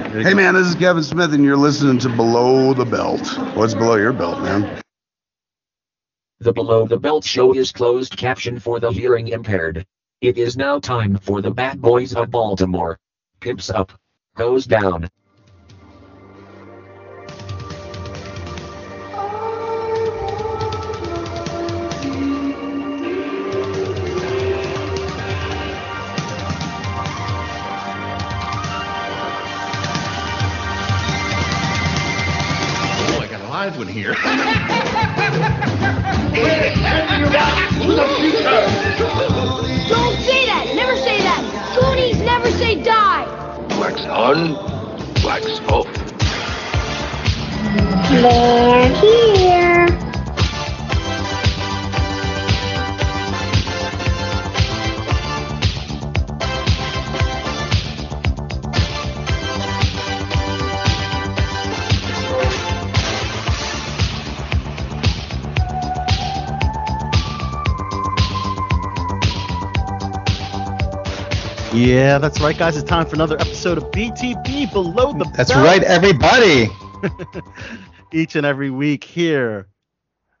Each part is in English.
right. Hey man, this is Kevin Smith, and you're listening to Below the Belt. What's below your belt, man? The Below the Belt show is closed caption for the hearing impaired. It is now time for the Bad Boys of Baltimore. Pimps up. Goes down. Live one here. Don't say that! Never say that! Goonies never say die! Wax on, wax off. They're Yeah, that's right, guys. It's time for another episode of BTB Below the That's Belt. right, everybody. Each and every week here.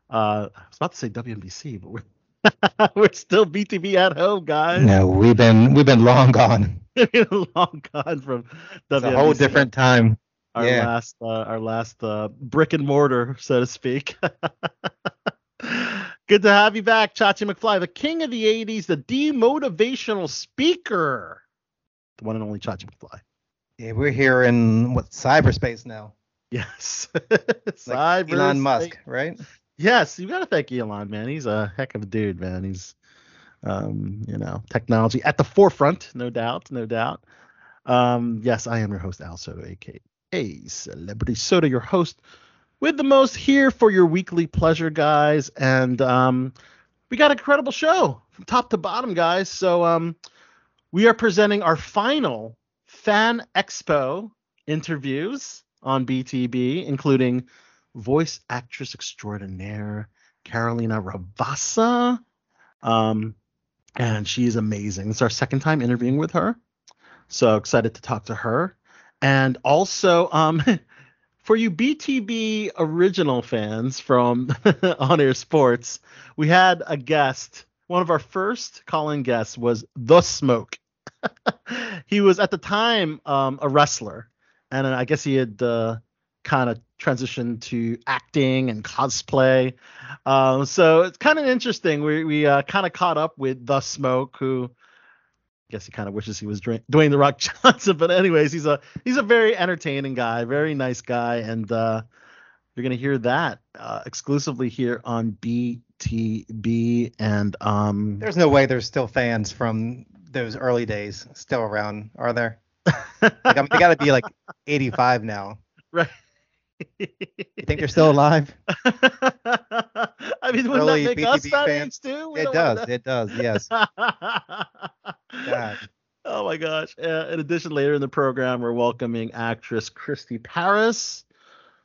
Uh, I was about to say WNBC, but we're we're still BTB at home, guys. No, we've been we've been long gone. long gone from It's WNBC. a whole different time. our yeah. last uh, our last uh, brick and mortar, so to speak. Good to have you back, Chachi McFly, the king of the 80s, the demotivational speaker. The one and only Chachi McFly. Yeah, we're here in what cyberspace now. Yes. Like Elon Musk, right? Yes, you gotta thank Elon, man. He's a heck of a dude, man. He's um, you know, technology at the forefront, no doubt, no doubt. Um, yes, I am your host, Al Soto, aka Celebrity Soda, your host with the most here for your weekly pleasure, guys. And um, we got an incredible show from top to bottom, guys. So um, we are presenting our final Fan Expo interviews on BTB, including voice actress extraordinaire Carolina Ravassa. Um, and she's amazing. It's our second time interviewing with her. So excited to talk to her. And also, um, for you BTB original fans from On Air Sports, we had a guest. One of our first calling guests was The Smoke. he was at the time um, a wrestler, and I guess he had uh, kind of transitioned to acting and cosplay. Um, so it's kind of interesting. We we uh, kind of caught up with The Smoke, who guess he kind of wishes he was Dwayne Dwayne the Rock Johnson. But anyways, he's a he's a very entertaining guy, very nice guy, and uh, you're gonna hear that uh, exclusively here on BTB. And um, There's no way there's still fans from those early days still around, are there? Like, I mean, they got to be like 85 now. right. You think they're still alive? I mean, wouldn't Early that make us that fans? age too? We It does. It does. Yes. God. Oh my gosh. Uh, in addition, later in the program, we're welcoming actress Christy Paris,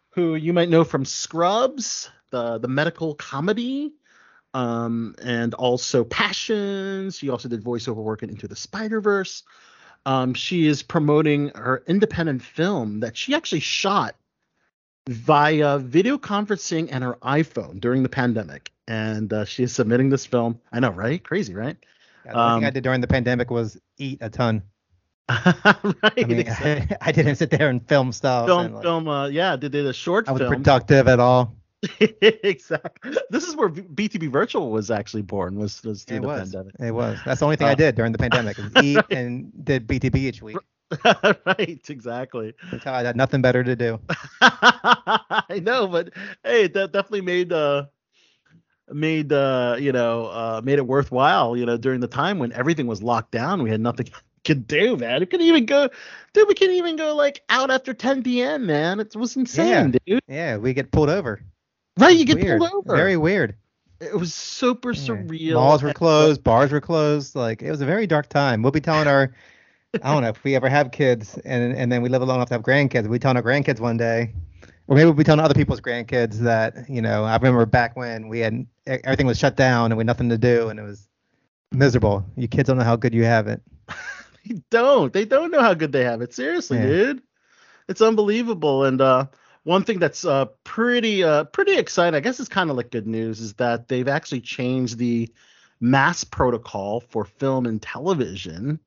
who you might know from Scrubs, the, the medical comedy, um, and also Passions. She also did voiceover work in Into the Spider Verse. Um, she is promoting her independent film that she actually shot via video conferencing and her iPhone during the pandemic. And uh, she is submitting this film. I know, right? Crazy, right? Yeah, the only thing I Um, did during the pandemic was eat a ton. right. I mean, exactly. I didn't sit there and film stuff. and, film like, film uh yeah did did a short film? I was film productive at all. exactly this is where btb virtual was actually born was was through It the was. pandemic It was. That's the only thing I Uh, did during the pandemic. Eat and did BTB each week. right exactly Until I had nothing better to do. i know but hey that definitely made uh made uh you know uh made it worthwhile you know during the time when everything was locked down we had nothing could do man we couldn't even go dude we couldn't even go like out after 10 p.m man it was insane dude Yeah, we get pulled over. right you get weird. pulled over Very weird. it was super Yeah. surreal Malls were closed, bars were closed. Like it was a very dark time. We'll be telling our I don't know if we ever have kids and and then we live long enough to have grandkids. We'll be telling our grandkids one day, or maybe we'll be telling other people's grandkids that you know I remember back when we had everything was shut down and we had nothing to do and it was miserable. You kids don't know how good you have it. They don't. They don't know how good they have it. Seriously, Yeah. dude. it's unbelievable. And uh, one thing that's uh, pretty uh, pretty exciting, I guess, it's kind of like good news, is that they've actually changed the mass protocol for film and television.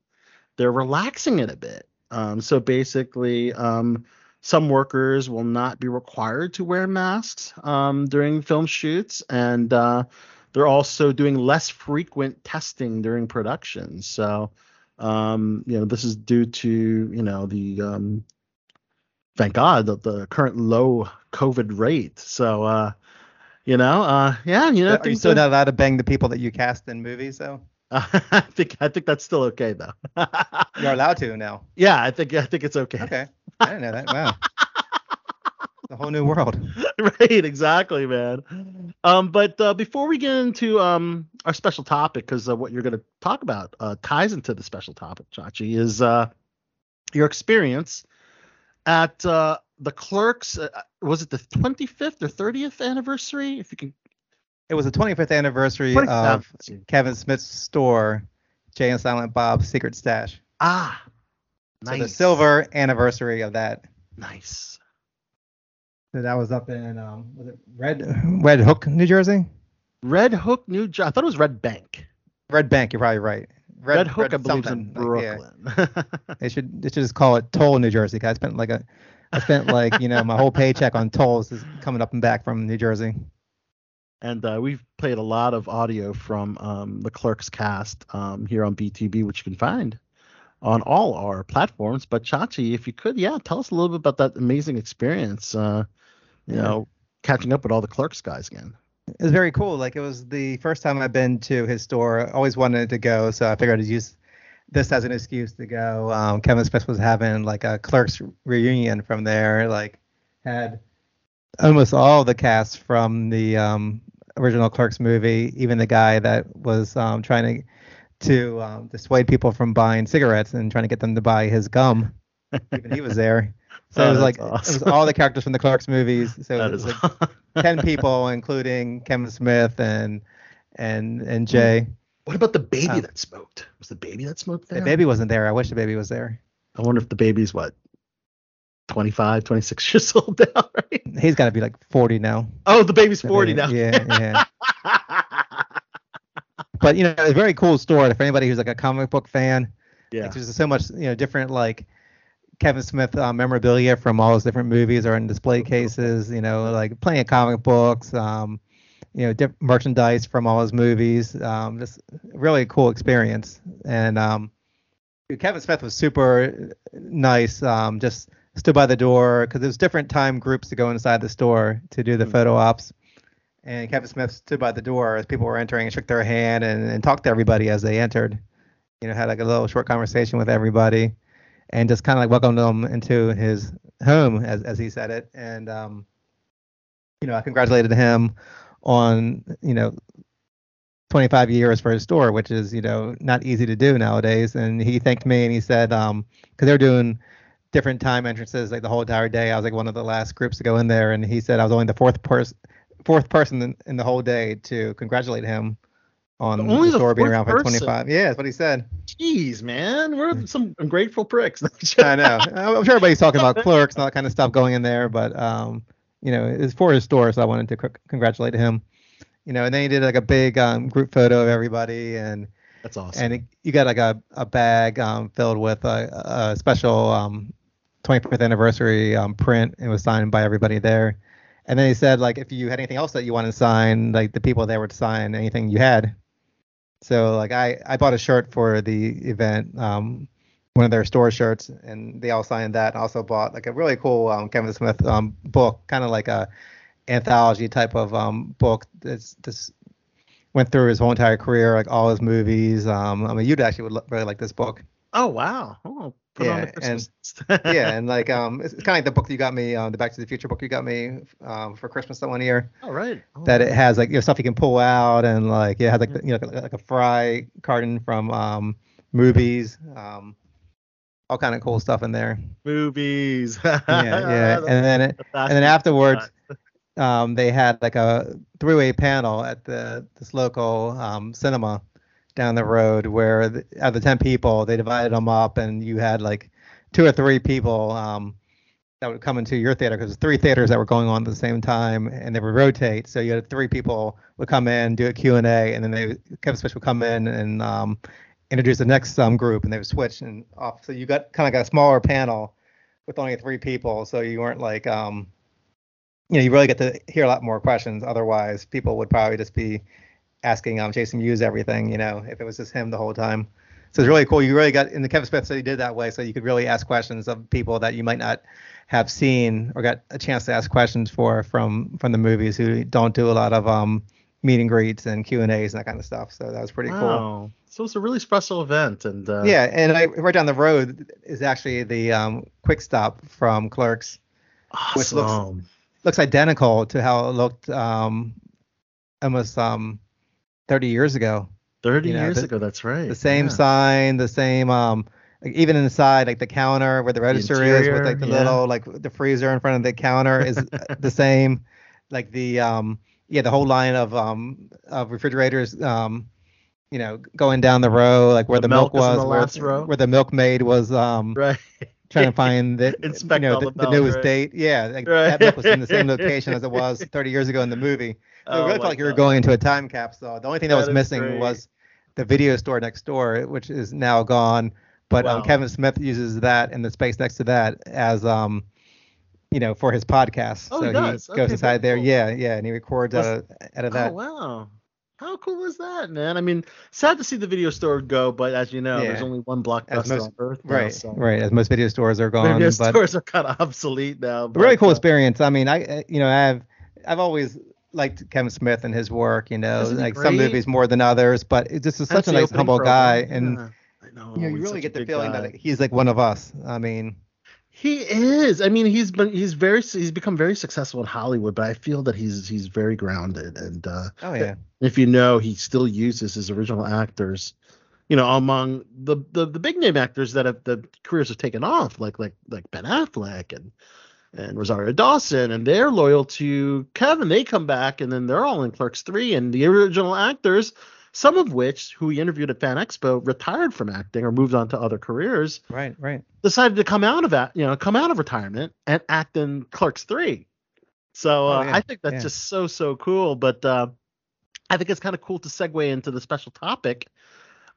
They're relaxing it a bit. Um, so basically, um, some workers will not be required to wear masks um, during film shoots, and uh, they're also doing less frequent testing during production. So, um, you know, this is due to you know the um, thank God the, the current low COVID rate. So, uh, you know, uh, yeah, you know, Are you still not allowed to bang the people that you cast in movies, though? I think I think that's still okay though. You're allowed to now. yeah, I think I think it's okay. Okay. I didn't know that. Wow. A whole new world. right, exactly, man. Um, but uh, before we get into um our special topic, because uh, what you're going to talk about uh, ties into the special topic, Chachi, is uh your experience at uh, the Clerks. Uh, was it the 25th or 30th anniversary? If you can. It was the 25th anniversary 25th of. Kevin Smith's store, Jay and Silent Bob's Secret Stash. Ah, nice. So the silver anniversary of that. Nice. So that was up in um, was it Red Red Hook, New Jersey? Red Hook, New Jersey. I thought it was Red Bank. Red Bank, you're probably right. Red, Hook, I believe, is in something, like, yeah. Brooklyn. They should they should just call it Toll, New Jersey. 'cause I spent like a I spent like you know my whole paycheck on tolls is coming up and back from New Jersey. And uh, we've played a lot of audio from um, the Clerks cast um, here on BTB, which you can find on all our platforms. But Chachi, if you could, yeah, tell us a little bit about that amazing experience. Uh, you Yeah. know, catching up with all the Clerks guys again. It was very cool. Like it was the first time I've been to his store. I always wanted to go, so I figured I'd use this as an excuse to go. Um, Kevin Smith was having like a Clerks reunion from there. Like had almost all the cast from the um, original Clerks movie, even the guy that was um, trying to to um, dissuade people from buying cigarettes and trying to get them to buy his gum. even he was there. So Oh, it was that's like it was all the characters from the Clerks movies. So That it was is like ten people, including Kevin Smith and and and Jay. What about the baby Um, that smoked? Was the baby that smoked there? The baby wasn't there. I wish the baby was there. I wonder if the baby's what, 25, 26 years old now, right? He's got to be like 40 now. Oh, the baby's The 40 baby- now. Yeah, yeah. but you know, it's a very cool store. For anybody who's like a comic book fan, yeah. like, there's so much you know different like Kevin Smith uh, memorabilia from all his different movies are in display cases. You know, like plenty of comic books. Um, you know, diff- merchandise from all his movies. Um, just really cool experience. And um, Kevin Smith was super nice. Um, just stood by the door because there's different time groups to go inside the store to do the Mhm. photo ops. And Kevin Smith stood by the door as people were entering and shook their hand and, and talked to everybody as they entered. You know, had like a little short conversation with everybody and just kind of like welcomed them into his home, as, as he said it. And, um, you know, I congratulated him on, you know, 25 years for his store, which is, you know, not easy to do nowadays. And he thanked me and he said, um, because they're doing different time entrances like the whole entire day. I was like one of the last groups to go in there, and he said I was only the fourth person, fourth person in, in the whole day to congratulate him on Only the store being around for 25. Yeah, that's what he said. Jeez, man. We're some ungrateful pricks. I know. I'm sure everybody's talking about clerks and all that kind of stuff going in there, but um, you know, it's for his store, so I wanted to c- congratulate him. You know, and then he did like a big um, group photo of everybody, and That's awesome. and it, you got like a, a bag um, filled with a, a special um, 25th anniversary um, print. It was signed by everybody there. And then he said like if you had anything else that you wanted to sign, like the people there would sign anything you had. So like I I bought a shirt for the event, um, one of their store shirts, and they all signed that. And also bought like a really cool um, Kevin Smith um, book, kind of like a anthology type of um, book that's this went through his whole entire career, like all his movies. Um, I mean, you'd actually would really like this book. oh wow. Oh, put Yeah, Christmas. yeah, and like um, it's, it's kind of like the book you got me, um, the Back to the Future book you got me um, for Christmas that one year. All right. Oh, That it has like you know, stuff you can pull out, and like it has like the- you know like, like a fry carton from um, movies, um, all kind of cool stuff in there. movies. Yeah, yeah, and then it, and then afterwards, um, they had like a three-way panel at the this local um, cinema down the road where the, out of the ten people they divided them up and you had like two or three people um, that would come into your theater because three theaters that were going on at the same time and they would rotate. So you had three people would come in, do a Q and then they Kevin Smith would come in and um, introduce the next um, group, and they would switch and off. So you got kind of got a smaller panel with only three people, so you weren't like um, you know, you really get to hear a lot more questions. Otherwise, people would probably just be asking um Jason Mewes everything, you know, if it was just him the whole time. So it's really cool. You really got in the Kevin Smith study did that way, so you could really ask questions of people that you might not have seen or got a chance to ask questions for from from the movies who don't do a lot of um meet and greets and Q and A's and that kind of stuff. So that was pretty cool. Wow. So it's a really special event, and uh, Yeah, and I, right down the road is actually the um, Quick Stop from Clerks. which looks- Looks identical to how it looked um, almost um, 30 years ago. Thirty you know, years the- ago. That's right. The same yeah. sign, the same um, like even inside like the counter where the register is with like the yeah. little like the freezer in front of the counter is uh, the same. Like the um, yeah, the whole line of um of refrigerators um, you know, going down the row like where The the, milk, milk was, the where, where the milkmaid was um Right. trying to find the Inspect you know the, the newest right. date. Yeah, like Right. that book was in the same location as it was 30 years ago in the movie. So Oh it really felt like you were going into a time capsule. The only thing that, That was missing great. was the video store next door, which is now gone. But um, Kevin Smith uses that and the space next to that as um, you know, for his podcast. Oh, so he goes Okay, inside there. cool. Yeah, yeah, and he records out of, out of that. Oh wow. How cool is that, man? I mean, sad to see the video store go, but as you know, there's only one blockbuster most- on Earth. now, Right, so right. As most video stores are gone, Video but stores are kind of obsolete now. a really cool uh, experience. I mean, I uh, you know I've I've always liked Kevin Smith and his work. You know, like some movies more than others, but just That's such a nice humble guy, and Yeah, I know, you know you really get the feeling guy. that he's like one of us. I mean, He is. I mean, he's been he's very he's become very successful in Hollywood, but I feel that he's he's very grounded. And uh, oh yeah, if you know, he still uses his original actors. You know, among the the, the big name actors that have the careers have taken off, like like like Ben Affleck and and Rosario Dawson, and they're loyal to Kevin. They come back, and then they're all in Clerks three, and the original actors. Some of which, who he interviewed at Fan Expo, retired from acting or moved on to other careers right, right. decided to come out of that, you know, come out of retirement and act in Clerks 3. So uh, Oh, yeah, I think that's yeah. just so so cool. But uh, I think it's kind of cool to segue into the special topic.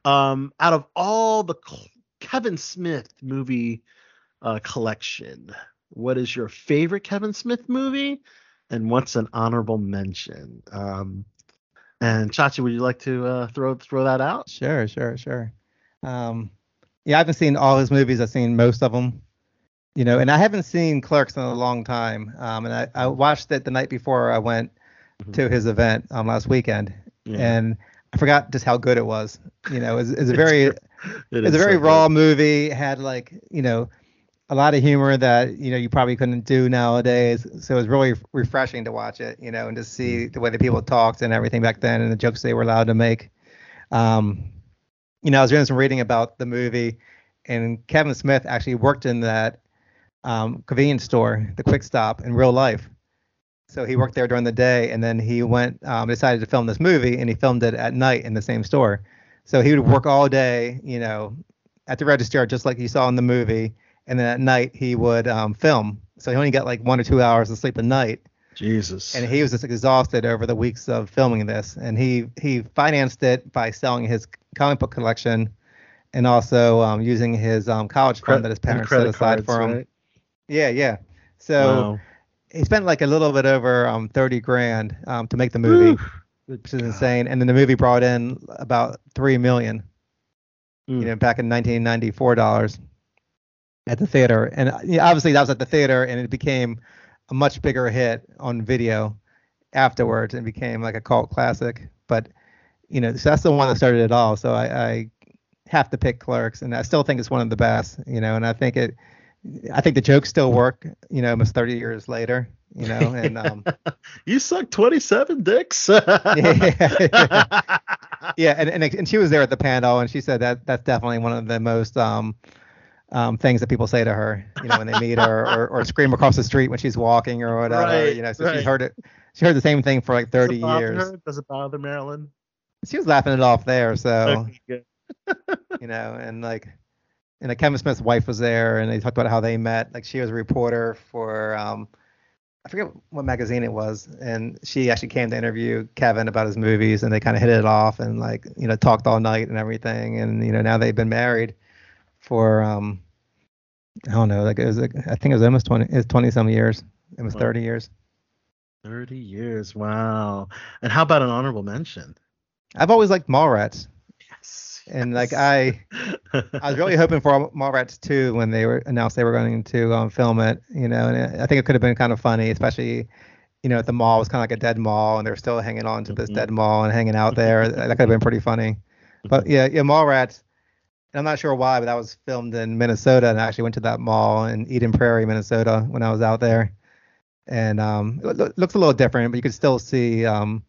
Um, out of all the Cl- Kevin Smith movie uh, collection, what is your favorite Kevin Smith movie, and what's an honorable mention? Um, and Chachi, would you like to uh, throw throw that out? Sure, sure, sure. Um, yeah, I haven't seen all his movies. I've seen most of them. You know, and I haven't seen Clerks in a long time. Um, and I, I watched it the night before I went Mhm. to his event um, last weekend, Yeah, and I forgot just how good it was. You know, it's, it's a very it it's a very so good. raw movie. Had like you know a lot of humor that you know you probably couldn't do nowadays. So it was really refreshing to watch it. You know, and to see the way that people talked and everything back then and the jokes they were allowed to make. Um, you know, I was doing some reading about the movie, and Kevin Smith actually worked in that um, convenience store, the Quick Stop, in real life. So he worked there during the day, and then he went um, decided to film this movie, and he filmed it at night in the same store. So he would work all day, you know, at the register, just like you saw in the movie, and then at night he would um, film. So he only got like one or two hours of sleep a night, Jesus. and he was just exhausted over the weeks of filming this. And he he financed it by selling his comic book collection, and also um, using his um, college Cre- fund that his parents set aside cards, for him. right? Yeah, yeah. So Wow. he spent like a little bit over um 30 grand um to make the movie, which is insane. And then the movie brought in about three million, Mm. you know, back in 1994 dollars at the theater. And uh, obviously that was at the theater, and it became a much bigger hit on video afterwards, and became like a cult classic. But you know, so that's the one that started it all. So I, I have to pick Clerks, and I still think it's one of the best. You know, and I think it. I think the jokes still work, you know, almost 30 years later, you know, and um, you suck 27 dicks. Yeah. yeah, and, and and she was there at the panel, and she said that that's definitely one of the most um, um, things that people say to her, you know, when they meet her, or, or scream across the street when she's walking or whatever, Right, you know. So right. she's heard it. She heard the same thing for like Does it 30 bother years. her? Does it bother Marilyn? She was laughing it off there, so Okay, you know, and like, and like Kevin Smith's wife was there, and they talked about how they met. Like she was a reporter for um, I forget what magazine it was, and she actually came to interview Kevin about his movies, and they kind of hit it off and like you know talked all night and everything, and you know now they've been married for um I don't know like it was like, I think it was almost twenty it's twenty some years, almost Wow. thirty years. 30 years. Wow. And how about an honorable mention? I've always liked Mallrats, Yes. and like I I was really hoping for Mallrats 2 when they were announced they were going to um, film it, you know, and I think it could have been kind of funny, especially, you know, if the mall was kind of like a dead mall and they're still hanging on to this Mhm. dead mall and hanging out there. that could have been pretty funny. But yeah, yeah, Mallrats. I'm not sure why, but that was filmed in Minnesota, and I actually went to that mall in Eden Prairie, Minnesota, when I was out there. And um, it loo- looks a little different, but you could still see um,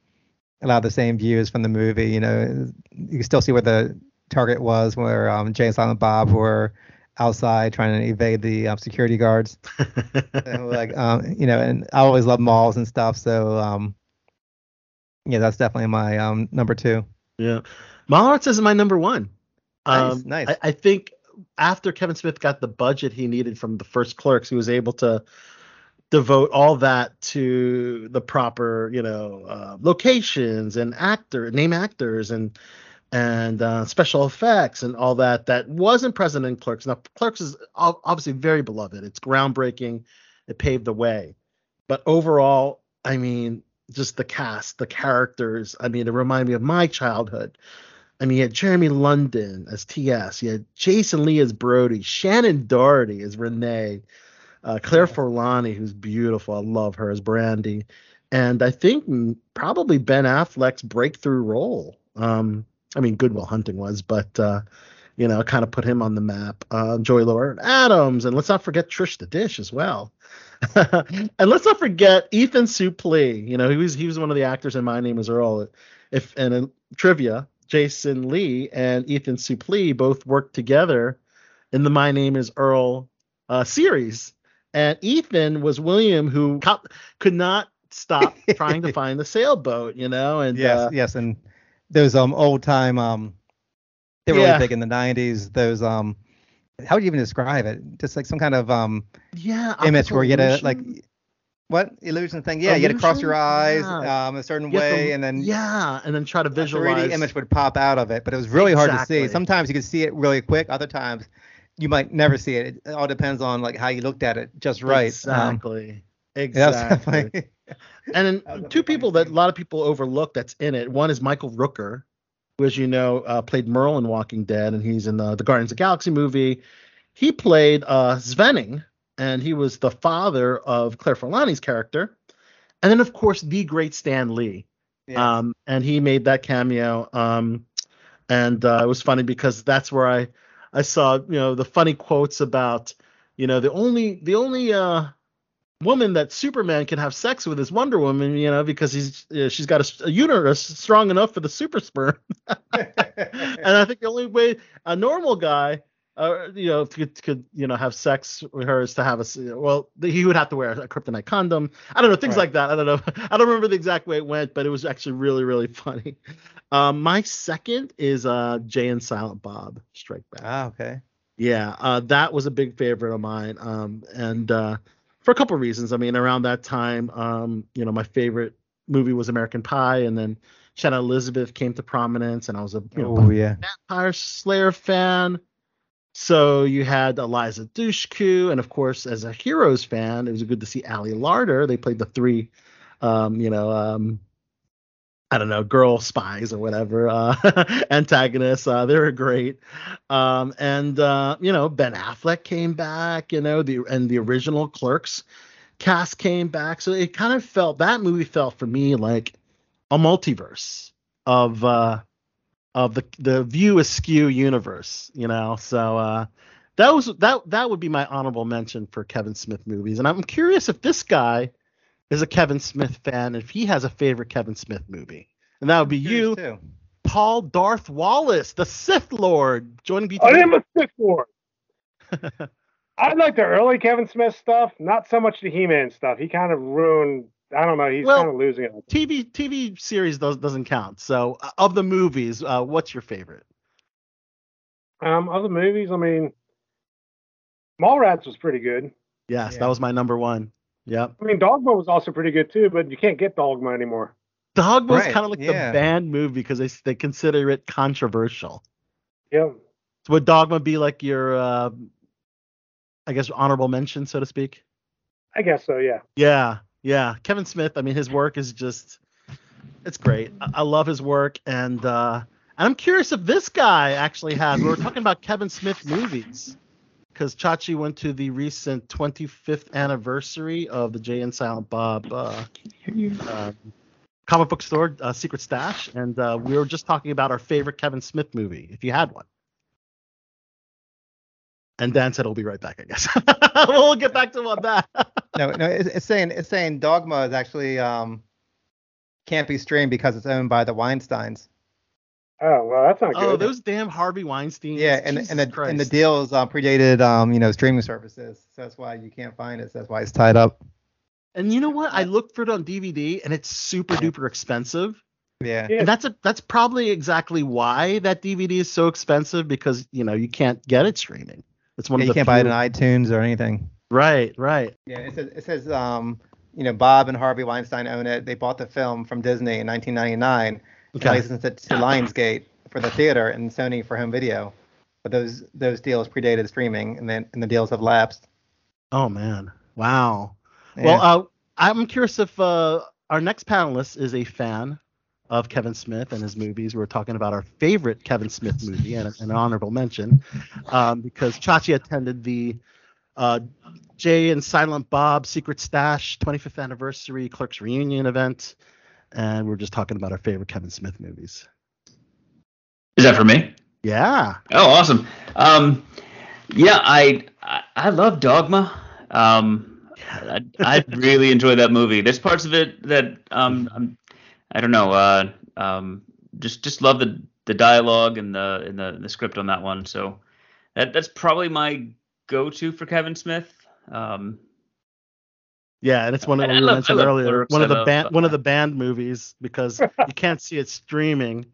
a lot of the same views from the movie. You know, you can still see where the target was, where um, Jay and Silent Bob were outside trying to evade the um, security guards. Like, um, you know, and I always love malls and stuff, so um, yeah, that's definitely my um number two. Yeah. Mallrats is my number one. Nice, Um, nice. I, I think after Kevin Smith got the budget he needed from the first clerks, he was able to devote all that to the proper, you know, uh, locations and actor, name actors and and uh, special effects and all that that wasn't present in Clerks. Now, Clerks is obviously very beloved. It's groundbreaking. It paved the way. But overall, I mean, just the cast, the characters. I mean, it reminded me of my childhood. I mean, you had Jeremy London as TS, you had Jason Lee as Brody, Shannen Doherty as Renee, uh, Claire Forlani, who's beautiful. I love her as Brandy, and I think probably Ben Affleck's breakthrough role. Um, I mean, Good Will Hunting was, but uh, you know, kind of put him on the map. Uh, Joey Lauren Adams, and let's not forget Trish the Dish as well. and let's not forget Ethan Suplee. You know, he was he was one of the actors in My Name Is Earl. If and in trivia, Jason Lee and Ethan Suplee both worked together in the My Name Is Earl uh, series. And Ethan was William, who co- could not stop trying to find the sailboat. You know, and yes, uh, yes, and those um old time um they were Yeah. really big in the '90s. Those um how would you even describe it? Just like some kind of um yeah, image where you had to like. What illusion thing? Yeah, you had to cross your eyes Yeah. um a certain have to- way, and then yeah, and then try to visualize 3D image would pop out of it. But it was really hard to see. Sometimes you could see it really quick. Other times you might never see it. It all depends on like how you looked at it just right. Um, Exactly. yeah, Exactly. and then That was a two people that a lot of people overlook that's in it. One is Michael Rooker, who, as you know, uh, played Merle in Walking Dead, and he's in the, the Guardians of the Galaxy movie. He played uh, Svenning, and he was the father of Claire Forlani's character. And then, of course, the great Stan Lee. yeah. Um, and he made that cameo. Um, and uh, it was funny because that's where I I saw you know the funny quotes about you know the only the only uh woman that Superman can have sex with is Wonder Woman, you know, because he's uh, she's got a, a uterus strong enough for the super sperm. and I think the only way a normal guy, uh, you know, could could you know have sex with her is to have a well, he would have to wear a kryptonite condom. I don't know things Right. like that. I don't know. I don't remember the exact way it went, but it was actually really really funny. Um, my second is uh Jay and Silent Bob Strike Back. ah, okay. Yeah, uh, that was a big favorite of mine. Um, and uh, for a couple of reasons. I mean, around that time, um, you know, my favorite movie was American Pie, and then Shannon Elizabeth came to prominence, and I was a you know, Oh yeah. Vampire Slayer fan. So you had Eliza Dushku, and of course, as a Heroes fan, it was good to see Ali Larter. They played the three, um, you know, um, I don't know, girl spies or whatever, uh, antagonists. Uh, they were great. Um, and uh, you know, Ben Affleck came back, you know, the and the original Clerks cast came back. So it kind of felt that movie felt for me like a multiverse of uh of the the view askew universe, you know. So uh that was that that would be my honorable mention for Kevin Smith movies. And I'm curious if this guy is a Kevin Smith fan, if he has a favorite Kevin Smith movie. And that would be you, Too. Paul Darth Wallace, the Sith Lord, joining BT. I am a Sith Lord. I like the early Kevin Smith stuff, not so much the He-Man stuff. He kind of ruined. I don't know. He's Well- kind of losing it. TV TV series does, doesn't count. So uh, of the movies, uh, what's your favorite? Um, other movies. I mean, Mallrats was pretty good. Yes, Yeah. that was my number one. Yep. I mean, Dogma was also pretty good too, but you can't get Dogma anymore. Dogma was Right, kind of like yeah. the banned movie because they they consider it controversial. Yeah. So would Dogma be like your, uh, I guess, honorable mention, so to speak? I guess so. Yeah. Yeah, yeah. Kevin Smith. I mean, his work is just, it's great. I, I love his work, and uh, and I'm curious if this guy actually has. We were talking about Kevin Smith movies because Chachi went to the recent 25th anniversary of the Jay and Silent Bob uh, um, comic book store, uh, Secret Stash, and uh, we were just talking about our favorite Kevin Smith movie, if you had one. And Dan said he'll be right back, I guess. we'll get back to him on that. No, no, it's, it's saying it's saying Dogma is actually um can't be streamed because it's owned by the Weinsteins. Oh well, that's not good. Oh, those damn Harvey Weinstein. Yeah, and and the and the deal is uh, predated um you know streaming services, so that's why you can't find it. So that's why it's tied up. And you know what? I looked for it on DVD, and it's super duper expensive. Yeah. Yeah. And that's a that's probably exactly why that DVD is so expensive because you know you can't get it streaming. It's one Yeah, of you can't buy it few- on iTunes or anything. Right, right. Yeah, it says it says um you know Bob and Harvey Weinstein own it. They bought the film from Disney in 1999 and Okay. licensed it to Lionsgate for the theater and Sony for home video. But those those deals predated streaming, and then and the deals have lapsed. Oh man, wow. Yeah. Well, uh, I'm curious if uh, our next panelist is a fan of Kevin Smith and his movies. We're talking about our favorite Kevin Smith movie and an honorable mention um, because Chachi attended the uh, Jay and Silent Bob Secret Stash 25th anniversary Clerks reunion event, and we're just talking about our favorite Kevin Smith movies. Is that for me? Yeah. Oh, awesome. Um, yeah, I I, I love Dogma. Um, I, I really enjoy that movie. There's parts of it that um, I'm, I don't know. Uh, um, just just love the the dialogue and the and the the script on that one. So that that's probably my go-to for Kevin Smith. Um, Yeah, and it's one of I- I love- mentioned earlier. Clerks, One of I the love, band one of the band movies because you can't see it streaming,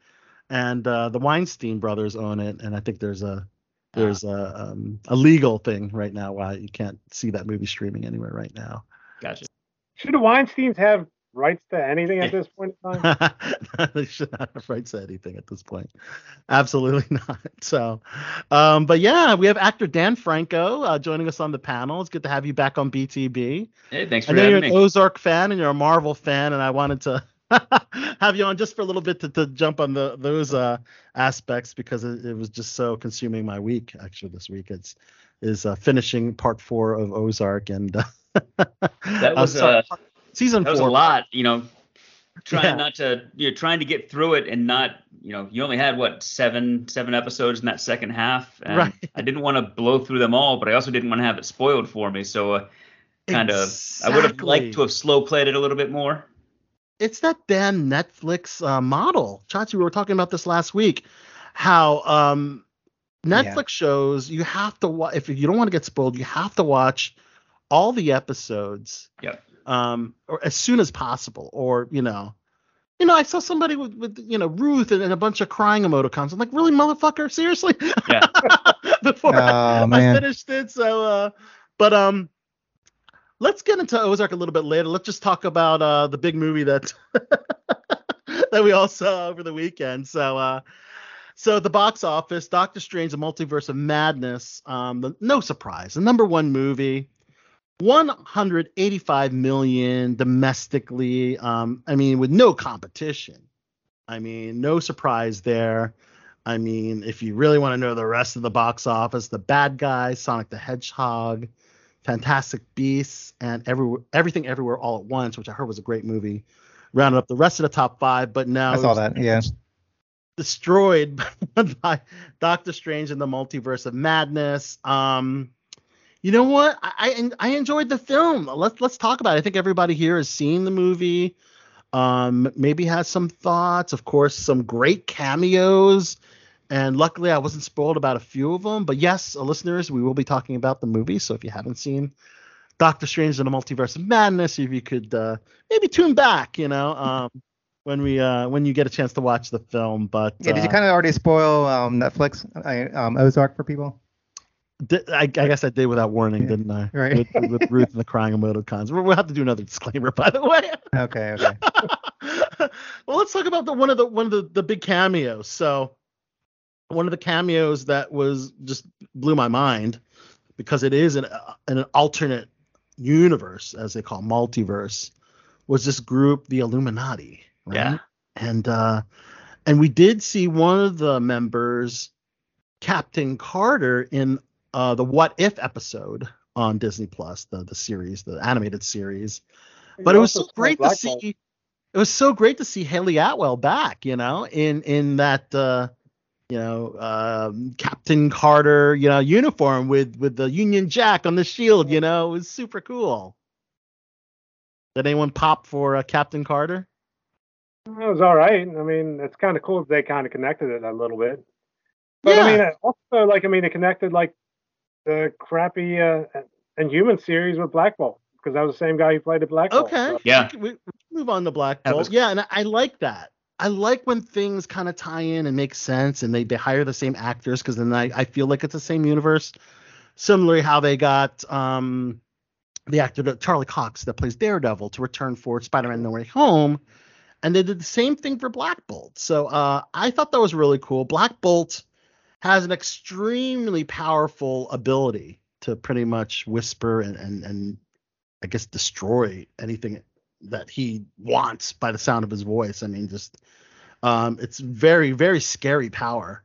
and uh, the Weinstein brothers own it, and I think there's a there's a um, a legal thing right now why you can't see that movie streaming anywhere right now. gotcha. Should the Weinsteins have rights to anything at this point in time? they should not have rights to anything at this point. Absolutely not. So, um, but yeah, we have actor Dan Franco uh, joining us on the panel. It's good to have you back on BTB. Hey, thanks for I for know you're having an me. Ozark fan and you're a Marvel fan, and I wanted to have you on just for a little bit to, to jump on the those uh, aspects because it, it was just so consuming my week. Actually, this week it's is uh, finishing part four of Ozark, and uh, That was sorry, uh, season that was four. a lot. You know, trying Yeah. not to you're trying to get through it and not you know you only had what seven seven episodes in that second half and Right. i didn't want to blow through them all but i also didn't want to have it spoiled for me so uh, kind of i would have liked to have slow played it a little bit more it's that damn Netflix uh, model. Chachi, we were talking about this last week. How um, Netflix shows you have to watch if you don't want to get spoiled, you have to watch all the episodes. Yep. Um, or as soon as possible, or you know, you know, I saw somebody with, with you know Ruth and, and a bunch of crying emoticons. I'm like, really, motherfucker, seriously? Yeah. Before Oh, I man. finished it, so uh, but um, let's get into Ozark a little bit later. Let's just talk about uh the big movie that that we all saw over the weekend. So uh so at the box office, Doctor Strange: The Multiverse of Madness, um, the, no surprise, the number one movie, 185 million domestically. Um, I mean, with no competition. I mean, no surprise there. I mean, if you really want to know the rest of the box office, The Bad Guy, Sonic the Hedgehog, Fantastic Beasts, and every, Everything Everywhere All at Once, which I heard was a great movie, rounded up the rest of the top five. But now I saw that. Yeah. destroyed by Doctor Strange and the Multiverse of Madness. Um, you know what? I, I I enjoyed the film. Let's let's talk about it. I think everybody here has seen the movie. Um, maybe has some thoughts. Of course, some great cameos. And luckily, I wasn't spoiled about a few of them. But yes, uh, listeners, we will be talking about the movie. So if you haven't seen Doctor Strange and the Multiverse of Madness, if you could uh, maybe tune back, you know, um, when we uh, when you get a chance to watch the film. But Yeah. Did you uh, kind of already spoil um, Netflix I, um, Ozark for people? I, I guess I did without warning, Yeah. didn't I? Right. With, with Ruth and the crying emoticons. We'll we'll have to do another disclaimer, by the way. Okay, okay. well, let's talk about the one of the one of the, the big cameos. So, one of the cameos that was just blew my mind because it is an an alternate universe, as they call it, multiverse, was this group, the Illuminati. Right? Yeah. And uh, and we did see one of the members, Captain Carter, in uh, the What If episode on Disney Plus, the the series, the animated series. But it was so great to see. It was so great to see Hayley Atwell back, you know, in in that uh, you know um, Captain Carter, you know, uniform with with the Union Jack on the shield. You know, it was super cool. Did anyone pop for uh, Captain Carter? It was all right. I mean, it's kind of cool that they kind of connected it a little bit. But Yeah. I mean, also like I mean, it connected like the crappy uh, Inhuman series with Black Bolt because that was the same guy who played the Black Bolt. Okay. So, Yeah. We, we move on to Black Bolt. was- Yeah, and I, I like that. I like when things kind of tie in and make sense, and they, they hire the same actors because then I, I feel like it's the same universe. Similarly, how they got um the actor Charlie Cox that plays Daredevil to return for Spider-Man No Way Home, and they did the same thing for Black Bolt. So uh, I thought that was really cool. Black Bolt has an extremely powerful ability to pretty much whisper and and and I guess destroy anything that he wants by the sound of his voice. I mean, just um, it's very very scary power.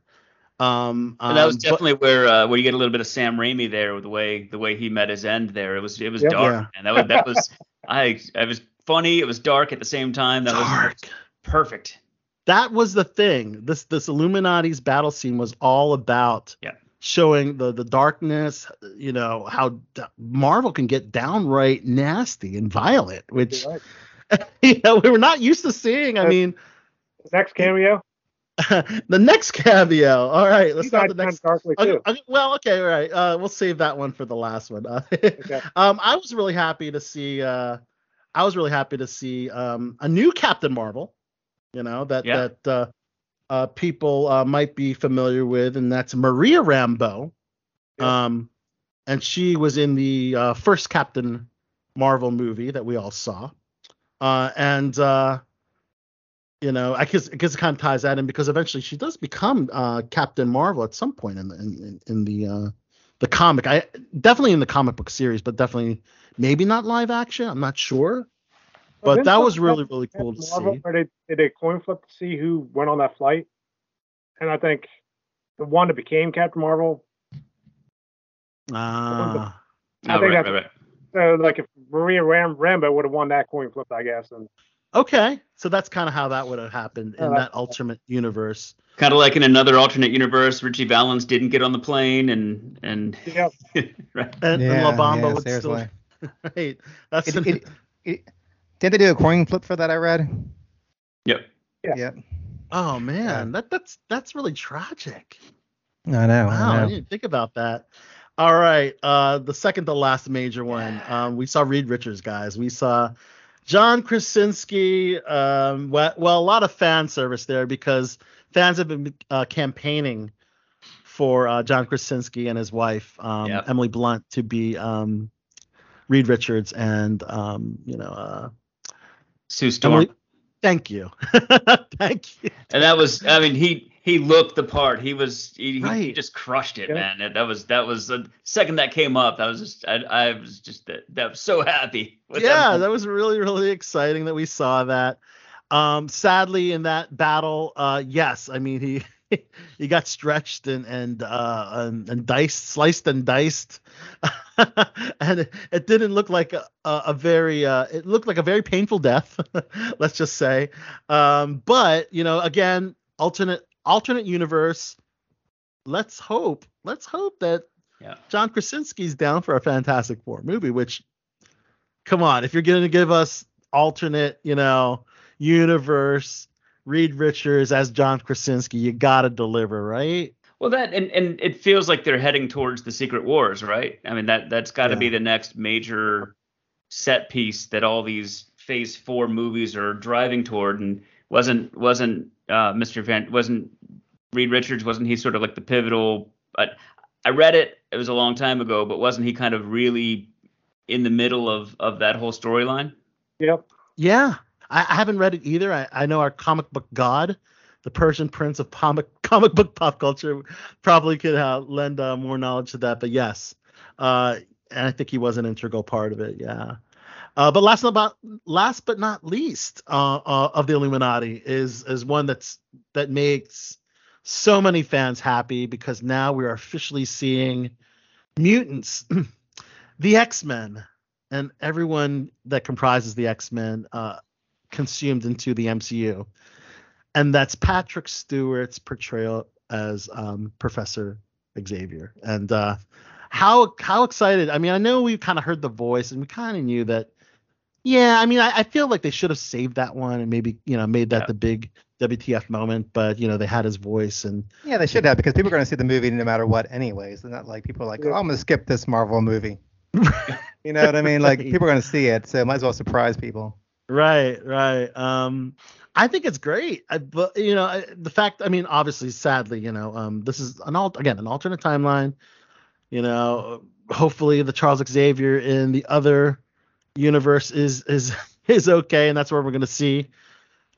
Um, And that was um, but- definitely where uh, where you get a little bit of Sam Raimi there with the way the way he met his end there. It was it was dark Yeah. and that was that was I it was funny. It was dark at the same time. That dark. was perfect. That was the thing. This this Illuminati's battle scene was all about Yeah. showing the the darkness. You know how d- Marvel can get downright nasty and violent, which you're right. you know we were not used to seeing. I Uh, mean, Next cameo, the next cameo. All right, let's he start the next. of darkly Okay, too. okay, well, okay, all right. Uh, we'll save that one for the last one. Uh, Okay. um, I was really happy to see. Uh, I was really happy to see um, a new Captain Marvel. You know that Yeah. that uh, uh, people uh, might be familiar with, and that's Maria Rambeau. Yeah. Um, and she was in the uh, first Captain Marvel movie that we all saw. Uh, and uh, you know, I guess, I guess it kind of ties that in because eventually she does become uh, Captain Marvel at some point in the in, in, in the uh, the comic. I definitely in the comic book series, but definitely maybe not live action. I'm not sure. But didn't that was really really cool to see. Where they did a coin flip to see who went on that flight, and I think the one that became Captain Marvel. Ah, I Oh, think right, that's- right, right. So like if Maria Ram- Rambeau would have won that coin flip, I guess, and okay. So that's kind of how that would have happened in Oh, that that's- alternate universe. Kind of like in another alternate universe, Ritchie Valens didn't get on the plane and and yeah, right. And, Yeah, and La Bamba yeah, would seriously. still right. That's It, an- it, it, did they do a coin flip for that? I read. Yep. Yeah. Yep. oh man, that that's that's really tragic. I know. Wow, I I didn't think about that. All right, uh, the second to last major one. Um, we saw Reed Richards, guys. We saw John Krasinski. Um, well, well, a lot of fan service there because fans have been uh, campaigning for uh, John Krasinski and his wife um, Yep. Emily Blunt to be um, Reed Richards and um, you know uh, Sue Storm. Emily. Thank you, thank you. And that was, I mean, he he looked the part. He was, he, he- he just crushed it, Yeah. man. That, that was that was the second that came up. That was just, I, I was just that, that was so happy. with yeah, that. that was really really exciting that we saw that. Um, sadly, in that battle, uh, yes, I mean he he got stretched and and uh, and, and diced, sliced and diced, and it, it didn't look like a, a, very uh, it looked like a very painful death, let's just say. Um, but you know, again, alternate alternate universe. Let's hope. Let's hope that Yeah. John Krasinski's down for a Fantastic Four movie, which come on, if you're going to give us alternate, you know, universe, Reed Richards as John Krasinski, you got to deliver, right? Well, that and and it feels like they're heading towards the Secret Wars, right? I mean, that that's got to be the next major set piece that all these Phase Four movies are driving toward. And wasn't wasn't uh, Mr. Van wasn't Reed Richards wasn't he sort of like the pivotal? But I read it it was a long time ago, but wasn't he kind of really in the middle of of that whole storyline? Yep. Yeah, I, I haven't read it either. I, I know our comic book god, the Persian prince of comic comic book pop culture, probably could uh, lend uh, more knowledge to that. But yes, uh, and I think he was an integral part of it. Yeah. Uh, but last about last but not least uh, uh, of the Illuminati is is one that's that makes so many fans happy because now we are officially seeing mutants, the X Men, and everyone that comprises the X Men uh, consumed into the MCU, and that's Patrick Stewart's portrayal as um, Professor Xavier. And uh, how how excited? I mean, I know we kind of heard the voice and we kind of knew that. Yeah, I mean, I, I, feel like they should have saved that one and maybe you know made that yeah. the big WTF moment, but you know they had his voice and yeah, they should have because people are going to see the movie no matter what, anyways. They're not like people are like, oh, I'm going to skip this Marvel movie. you know what I mean? Like people are going to see it, so might as well surprise people. Right, right. Um, I think it's great. I, but you know, I, the fact, I mean, obviously, sadly, you know, um, this is an alt again an alternate timeline. You know, hopefully the Charles Xavier in the other universe is is is okay, and that's where we're going to see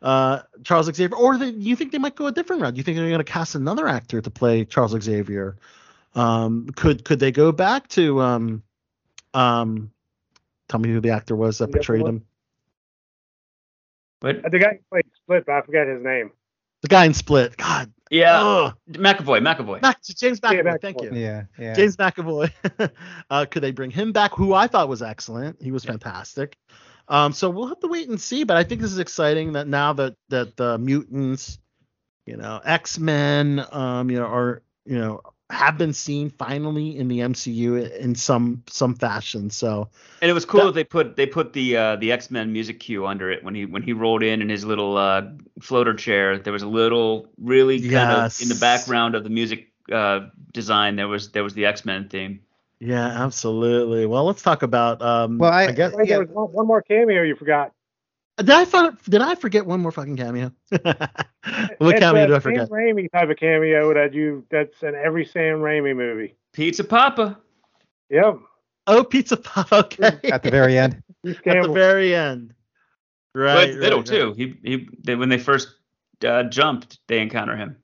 uh, Charles Xavier. Or do you think they might go a different route? Do you think they're going to cast another actor to play Charles Xavier? Um, could could they go back to um, um, tell me who the actor was that portrayed him? What? The guy who played Split, but I forget his name. The guy in Split. God. Yeah. Ugh. McAvoy. McAvoy. Mac- James McAvoy. Yeah, McAvoy. Thank you. Yeah. Yeah. James McAvoy. uh, could they bring him back? Who I thought was excellent. He was yeah. fantastic. Um, so we'll have to wait and see. But I think this is exciting that now that that the mutants, you know, X Men, um, you know, are you know have been seen finally in the MCU in some some fashion. So and it was cool that, that they put they put the uh, the X Men music cue under it when he when he rolled in in his little uh, floater chair. There was a little really kind yes. of in the background of the music uh, design. There was there was the X Men theme. Yeah, absolutely. Well, let's talk about. Um, well, I, I guess Wait, yeah. there was one more cameo you forgot. Did I find, did I forget one more fucking cameo? what it's cameo a did I forget? Sam Raimi type of cameo that you that's in every Sam Raimi movie. Pizza Poppa. Yep. Oh, Pizza Poppa. Okay. At the very end. At the very end. Right. But right, Little right. too. He he. They, when they first uh, jumped, they encounter him.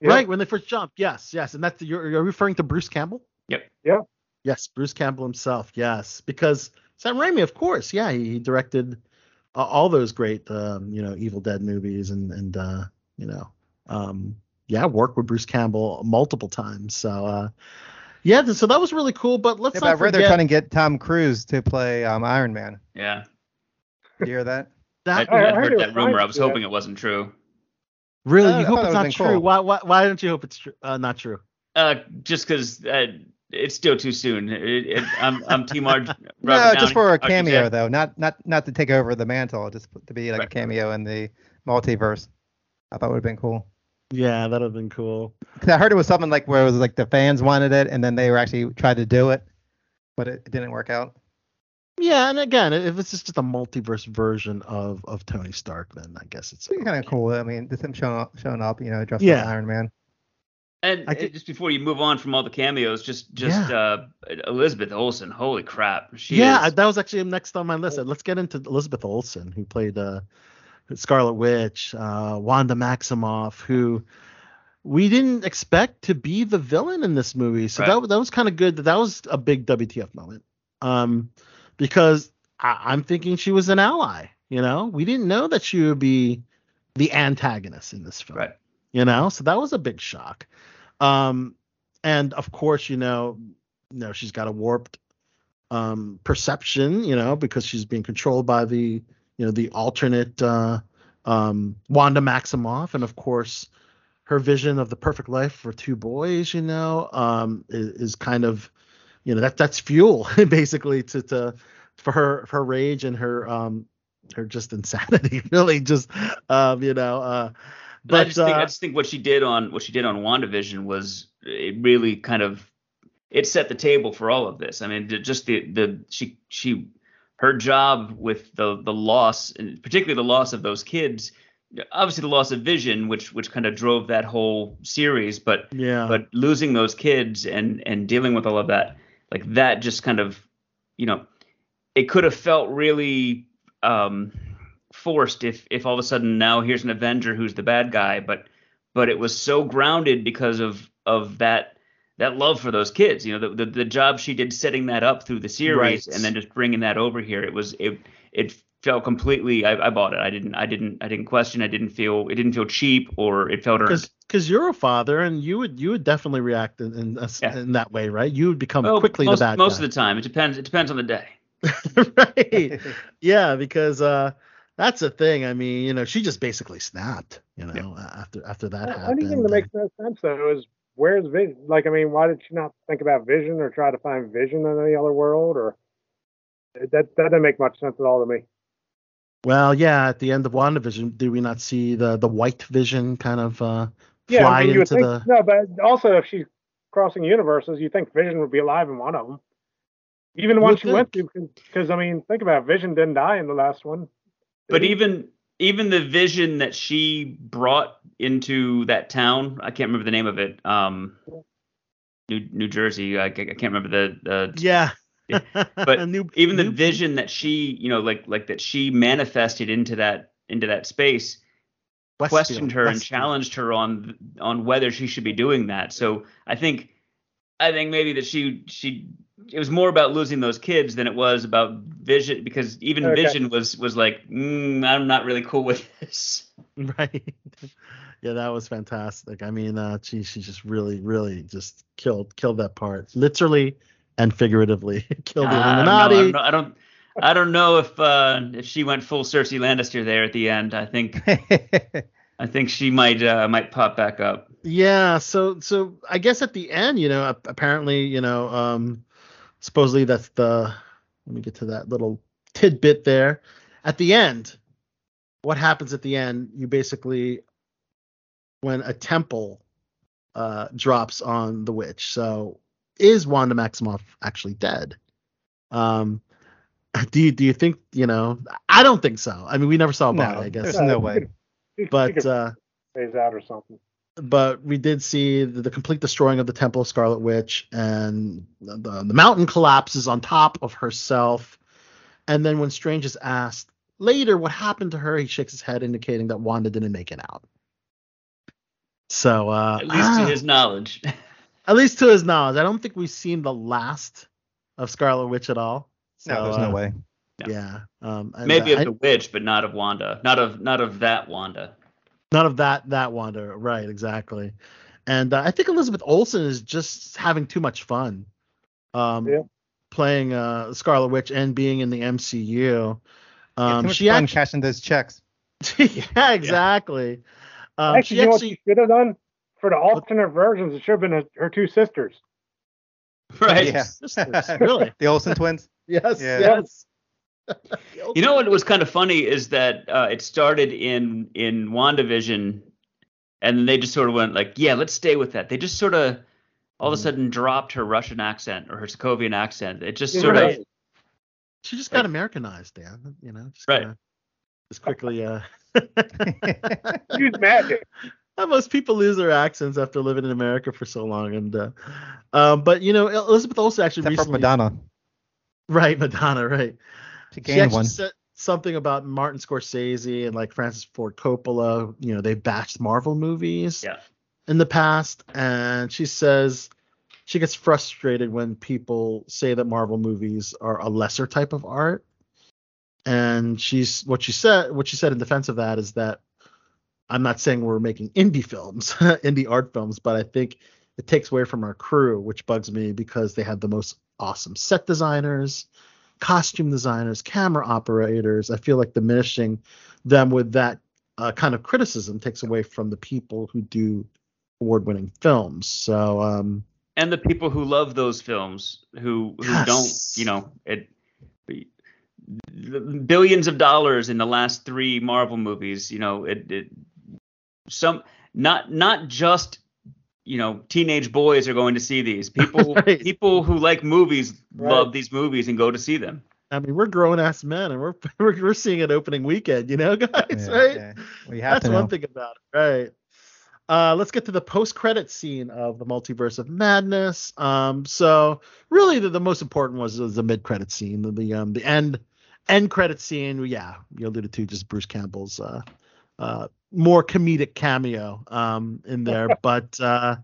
Yep. Right when they first jumped. Yes, yes, and that's you're, you're referring to Bruce Campbell. Yep. Yep. Yes, Bruce Campbell himself. Yes, because Sam Raimi, of course. Yeah, he, he directed all those great, um, you know, Evil Dead movies, and and uh, you know, um, yeah, worked with Bruce Campbell multiple times. So, uh, yeah, th- so that was really cool. But let's Yeah, not but I've read forget they're trying to get Tom Cruise to play um, Iron Man. Yeah. Did you hear that? I, that. I- I I heard heard that rumor. fine, I was yeah. hoping it wasn't true. really, you thought hope it's not true. cool. Why, why, why don't you hope it's tr- uh, not true? Uh, just because uh, it's still too soon. It, it, I'm I'm Team Ar- Robert no, just for a RJ. cameo though, not not not to take over the mantle, just to be like a cameo in the multiverse. I thought would have been cool. Yeah, that'd have been cool. 'Cause I heard it was something like where it was like the fans wanted it, and then they were actually tried to do it, but it, it didn't work out. Yeah, and again, if it's just a multiverse version of of Tony Stark, then I guess it's It's kind of cool. I mean, just him showing up, showing up, you know, dressed Yeah. like Iron Man. And I could- just before you move on from all the cameos, just just uh, Elizabeth Olsen. Holy crap, she yeah, is. that was actually next on my list. Let's get into Elizabeth Olsen, who played uh, Scarlet Witch, uh, Wanda Maximoff, who we didn't expect to be the villain in this movie. So Right. that that was kind of good. That was a big WTF moment, um, because I, I'm thinking she was an ally. You know, we didn't know that she would be the antagonist in this film. Right. You know, so that was a big shock. Um, and of course, you know, you know, she's got a warped um perception, you know, because she's being controlled by the, you know, the alternate uh um Wanda Maximoff, and of course her vision of the perfect life for two boys, you know, um is, is kind of you know, that that's fuel basically to to for her her rage and her um her just insanity, really just um, you know, uh But I just think I uh, just think what she did on what she did on WandaVision was it really kind of it set the table for all of this. I mean, just the the she she her job with the the loss and particularly the loss of those kids obviously the loss of vision, which which kind of drove that whole series, but Yeah. but losing those kids and and dealing with all of that, like that just kind of, you know, it could have felt really um, forced if if all of a sudden now here's an Avenger who's the bad guy, but but it was so grounded because of of that that love for those kids. You know, the the, the job she did setting that up through the series Right. and then just bringing that over here. It was it it felt completely. I, I bought it. I didn't I didn't I didn't question. I didn't feel it didn't feel cheap or it felt earned. because because you're a father and you would you would definitely react in in, a- Yeah. in that way, right? You would become Well, quickly most, the bad guy. most guy. of the time. It depends. It depends on the day. right. Yeah, because uh that's the thing. I mean, you know, she just basically snapped, you know, after after that Well, happened. Anything that makes no sense though is where's Vision? Like, I mean, why did she not think about Vision or try to find Vision in any other world? Or that that doesn't make much sense at all to me. well, yeah, at the end of WandaVision, do we not see the the white vision kind of uh Yeah, fly I mean, you would into think the no, but also if she's crossing universes, you think Vision would be alive in one of them. Even the one would she went to, because I mean, think about it, Vision didn't die in the last one. But even even the vision that she brought into that town, I can't remember the name of it. Um, New New Jersey. I, I can't remember the. the Yeah. But new, even the new- vision that she, you know, like like that she manifested into that into that space, Westfield, questioned her and challenged her on on whether she should be doing that. So I think I think maybe that she she it was more about losing those kids than it was about Vision because even Okay. Vision was was like mm, I'm not really cool with this. Right. yeah, that was fantastic. I mean, uh, she she just really, really just killed killed that part, literally and figuratively. killed the I don't know, I don't know. I don't, I don't know if uh, if she went full Cersei Lannister there at the end. I think I think she might uh, might pop back up. Yeah, so so I guess at the end, you know, apparently, you know, um supposedly that's the let me get to that little tidbit there. At the end, what happens at the end, you basically when a temple uh drops on the witch. So is Wanda Maximoff actually dead? Um do you do you think, you know, I don't think so. I mean, we never saw No, about it, I guess. no way. could- she- she But uh phase out or something. But we did see the, the complete destroying of the Temple of Scarlet Witch, and the, the, the mountain collapses on top of herself. And then when Strange is asked later what happened to her, he shakes his head, indicating that Wanda didn't make it out. So uh, At least ah, to his knowledge. at least to his knowledge, I don't think we've seen the last of Scarlet Witch at all. So, no, there's uh, no way. No. Yeah, um, Maybe uh, of the witch, but not of Wanda. Not of not of that Wanda. None of that that Wanda, right? Exactly. And uh, I think Elizabeth Olsen is just having too much fun, um, Yeah. playing uh, Scarlet Witch and being in the MCU. Yeah, Um, too much she fun actually, cashing those checks. yeah, exactly. Um, actually, she you what actually, she should have done for the alternate versions? It should have been her, her two sisters. Right. Yeah. Sisters, really? the Olsen twins. yes, Yeah. yes. You know what was kind of funny is that uh, it started in in WandaVision, and then they just sort of went like, yeah, let's stay with that. They just sort of all of a Mhm. sudden dropped her Russian accent or her Sokovian accent. It just sort right. of She just got Americanized, Dan. You know, just Right. kinda- Just quickly, uh. Use magic. Most people lose their accents after living in America for so long, and uh, um, but you know Elizabeth Olsen actually Except for recently, Madonna. right? Madonna, right? She She gained actually one. said something about Martin Scorsese and like Francis Ford Coppola. You know, they bashed Marvel movies Yeah. in the past, and she says she gets frustrated when people say that Marvel movies are a lesser type of art. And she's what she said. What she said in defense of that is that I'm not saying we're making indie films, indie art films, but I think it takes away from our crew, which bugs me because they have the most awesome set designers, costume designers, camera operators. I feel like diminishing them with that uh, kind of criticism takes away from the people who do award-winning films. So um, and the people who love those films who who Yes. don't, you know, it billions of dollars in the last three Marvel movies. You know, it, it some not not just you know teenage boys are going to see these people Right. people who like movies Right. love these movies and go to see them I mean, we're grown ass men, and we're, we're we're seeing it opening weekend, you know, guys, Yeah, right? yeah. We have That's to one thing about it, right? Uh, let's get to the post-credit scene of the Multiverse of Madness. Um, so really, the, the most important was, was the mid-credit scene, the, the um the end end credit scene. Yeah, you alluded to just Bruce Campbell's uh, uh, more comedic cameo um in there, but uh,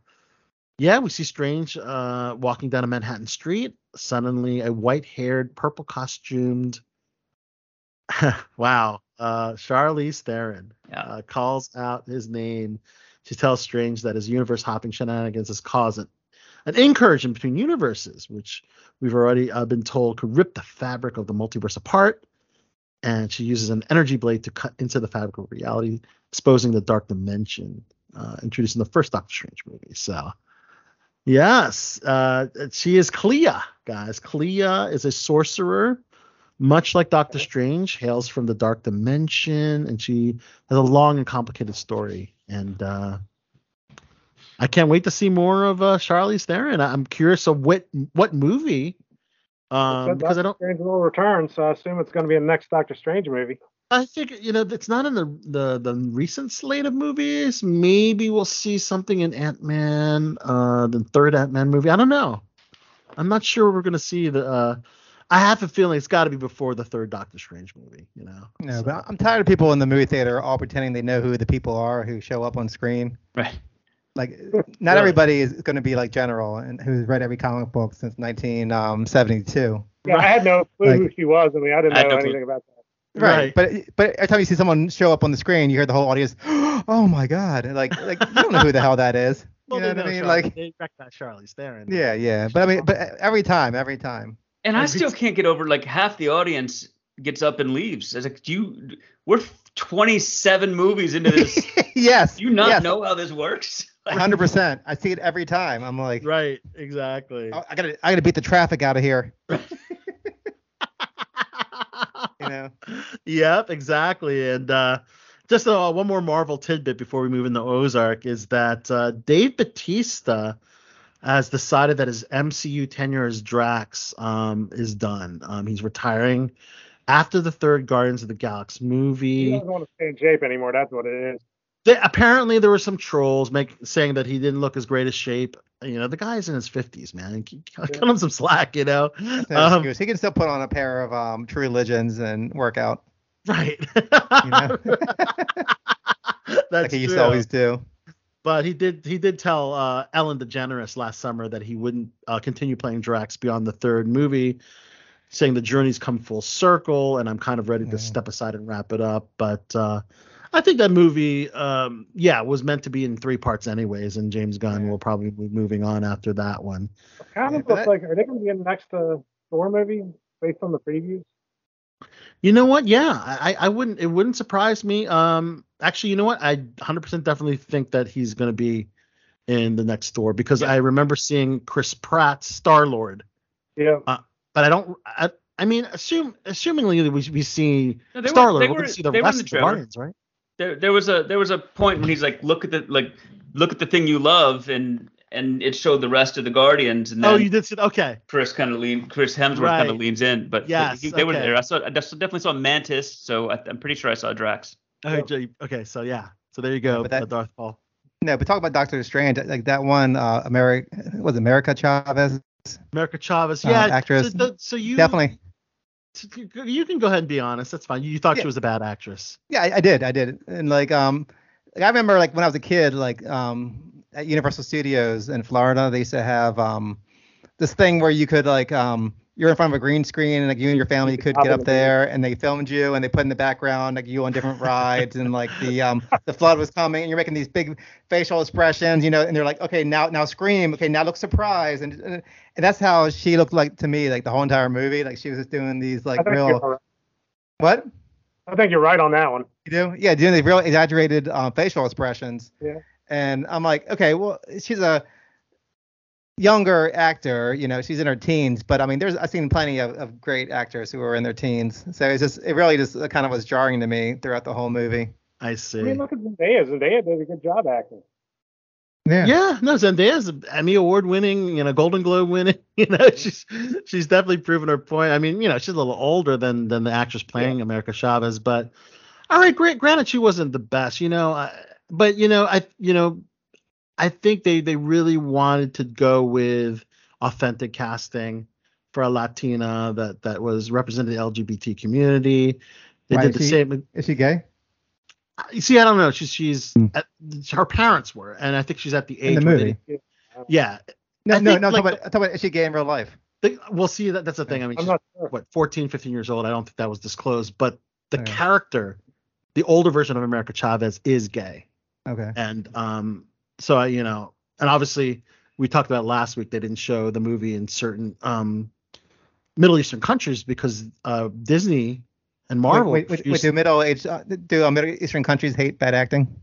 yeah, we see Strange uh, walking down a Manhattan street. Suddenly, a white-haired, purple-costumed, wow, uh, Charlize Theron Yeah. uh, calls out his name. She tells Strange that his universe-hopping shenanigans has caused an, an incursion between universes, which we've already uh, been told could rip the fabric of the multiverse apart. And she uses an energy blade to cut into the fabric of reality, exposing the dark dimension, uh, introducing the first Doctor Strange movie. So, yes, uh, she is Clea, guys. Clea is a sorcerer, much like Doctor Strange, hails from the dark dimension, and she has a long and complicated story. And uh, I can't wait to see more of uh, Charlize Theron. I'm curious of what what movie, um, Said because I don't. Strange will return, so I assume it's going to be in the next Doctor Strange movie. I think you know it's not in the the the recent slate of movies. Maybe we'll see something in Ant Man, uh, the third Ant Man movie. I don't know. I'm not sure we're gonna see the. Uh, I have a feeling it's got to be before the third Doctor Strange movie. You know. No, So- but I'm tired of people in the movie theater all pretending they know who the people are who show up on screen. Right. Like, uh, not Really? everybody is going to be like General and who's read every comic book since 1972. Um, yeah, I had no clue Like- who she was. I mean, I didn't I know no clue. anything about that. Right. But but every time you see someone show up on the screen, you hear the whole audience, "Oh my God!" And Like like you don't know who the hell that is. Well, you know they what I mean? Charlize- Like they recognize Charlize Theron. yeah, yeah. But I mean, but every time, every time. And I still can't get over like half the audience gets up and leaves. It's like, do you? We're 27 movies into this. yes. Do you not yes, know how this works? Like, 100%. I see it every time. I'm like, Right. Exactly. "Oh, I gotta, I gotta beat the traffic out of here. You know. Yep, exactly. And uh, just uh, one more Marvel tidbit before we move into Ozark is that uh, Dave Bautista has decided that his MCU tenure as Drax um, is done. Um, he's retiring after the third Guardians of the Galaxy movie. He doesn't want to stay in shape anymore. That's what it is. They, apparently, there were some trolls make saying that he didn't look as great as shape. You know, the guy's in his 50s, man. Cut him some slack, you know. Um. He can still put on a pair of um, True Religions and work out. Right. You know? That's like he used true. to always do. But he did he did tell uh, Ellen DeGeneres last summer that he wouldn't uh, continue playing Drax beyond the third movie, saying the journey's come full circle and I'm kind of ready to step aside and wrap it up. But uh, I think that movie, um, yeah, was meant to be in three parts anyways, and James Gunn Yeah. will probably be moving on after that one. Kind of but looks like, are they going to be in the next uh, Thor movie based on the previews? You know what? Yeah, I, I wouldn't. It wouldn't surprise me. Um, actually, you know what? I 100% definitely think that he's going to be in the next Thor because I remember seeing Chris Pratt Star Lord, Yeah. but I don't. I, I mean, assume assumingly we we see No, Star Lord. they We're were- going to see the they were in rest the of the. Guardians, right? There, there was a there was a point when he's like, look at the like, look at the thing you love, and and it showed the rest of the Guardians, and then Oh, you did see. Okay, Chris kind of lean, Chris Hemsworth kind of leans in, but Yes, he- they were there. I saw, I definitely saw Mantis, so I, I'm pretty sure I saw Drax. okay, okay. So yeah, so there you go, but that- uh, Darth Paul. No, but talk about Doctor Strange. Like that one, uh, America was America Chavez. America Chavez, Uh, yeah, actress. So, the, so you Definitely. You can go ahead and be honest. That's fine. You thought Yeah. she was a bad actress. Yeah, I, I did. I did. And like, um, like I remember like when I was a kid, like, um, at Universal Studios in Florida, they used to have um, this thing where you could like, um, you're in front of a green screen and like you and your family could get up there and they filmed you and they put in the background like you on different rides and like the um the flood was coming and you're making these big facial expressions you know and they're like okay now now scream okay now look surprised and and, and that's how she looked like to me like the whole entire movie like she was just doing these like real you're, what I think you're right on that one. you do? Yeah, doing these real exaggerated uh, facial expressions. Yeah. And I'm like, okay, well, she's a younger actor, you know, she's in her teens, but I mean, there's I've seen plenty of, of great actors who are in their teens. So it's just it really just kind of was jarring to me throughout the whole movie. I see. I mean, look at Zendaya. Zendaya did a good job acting. Yeah. Yeah, no, Zendaya's an Emmy Award winning, you know, Golden Globe winning. You know, she's she's definitely proven her point. I mean, you know, she's a little older than than the actress playing America Chavez, but all right, great. Granted, she wasn't the best, you know, I, but you know, I you know, I think they they really wanted to go with authentic casting for a Latina that that was represented the LGBT community. They Why did is the she- same. Is she gay? You see, I don't know. She's she's Hmm. at, her parents were, and I think she's at the age In the movie? they- yeah, No, I no, think, no. I'm like, talking about, I'm about is she gay in real life? the, we'll see. That that's the thing. I mean, I'm she's, not sure. what 14, 15 years old. I don't think that was disclosed, but the Okay. character, the older version of America Chavez, is gay, Okay. and um, so I, you know, and obviously we talked about last week. They didn't show the movie in certain um Middle Eastern countries because uh Disney and Marvel. Wait, wait, wait, do middle age uh, do uh, Middle Eastern countries hate bad acting?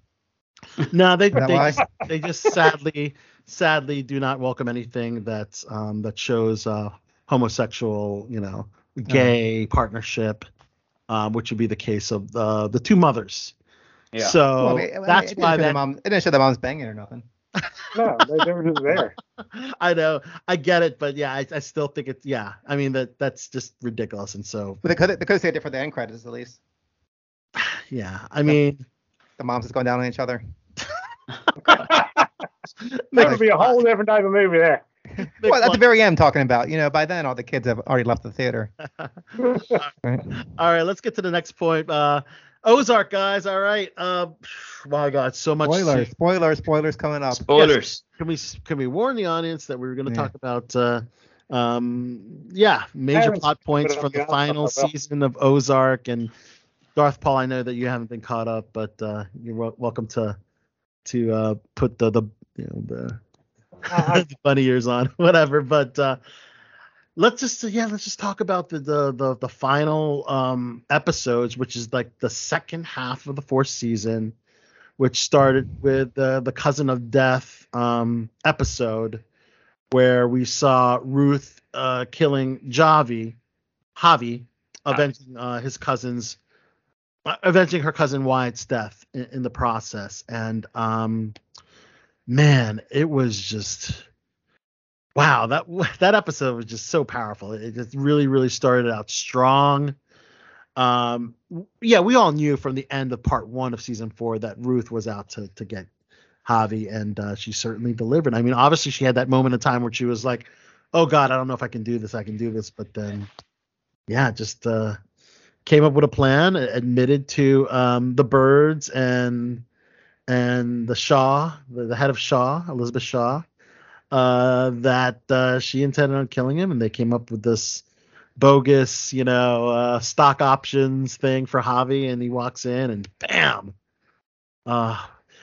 No, they they just, they just sadly sadly do not welcome anything that um that shows uh homosexual, you know, gay partnership, um, which would be the case of the the two mothers. Yeah. So Well, I mean, I mean, that's it why show the that mom, it didn't show the mom's banging or nothing. No, they, they were just there. I know I get it, but yeah, I, I still think it's yeah. I mean that that's just ridiculous, and so But they could they could say it for the end credits at least. yeah. I mean, The moms is going down on each other. That would be a whole different type of movie there. Well, at the very end, talking about you know by then all the kids have already left the theater. Right? All right, let's get to the next point. Uh, Ozark, guys. All right. Uh, my God, so much. Spoilers, spoilers, spoilers coming up. Spoilers. Can we can we warn the audience that we were going to Yeah. talk about? Uh, um, yeah, major plot points from the the final season of Ozark and Darth Paul. I know that you haven't been caught up, but uh, you're wel- welcome to to uh, put the the you know the Uh, the bunny ears on, whatever. But uh, let's just yeah, let's just talk about the the the, the final um, episodes, which is like the second half of the fourth season, which started with uh, the cousin of death um, episode, where we saw Ruth uh, killing Javi, Javi, avenging uh, his cousin's. uh, Avenging her cousin Wyatt's death in, in the process, and um, man, it was just wow. That that episode was just so powerful. It just really, really started out strong. Um, yeah, we all knew from the end of part one of season four that Ruth was out to to get Javi, and uh, she certainly delivered. I mean, obviously she had that moment of time where she was like, "Oh God, I don't know if I can do this. I can do this," but then, yeah, just uh, came up with a plan, admitted to um, the birds and and the Shaw, the, the head of Shaw, Elizabeth Shaw, uh, that uh, she intended on killing him, and they came up with this bogus, you know, uh, stock options thing for Javi, and he walks in and bam. Uh,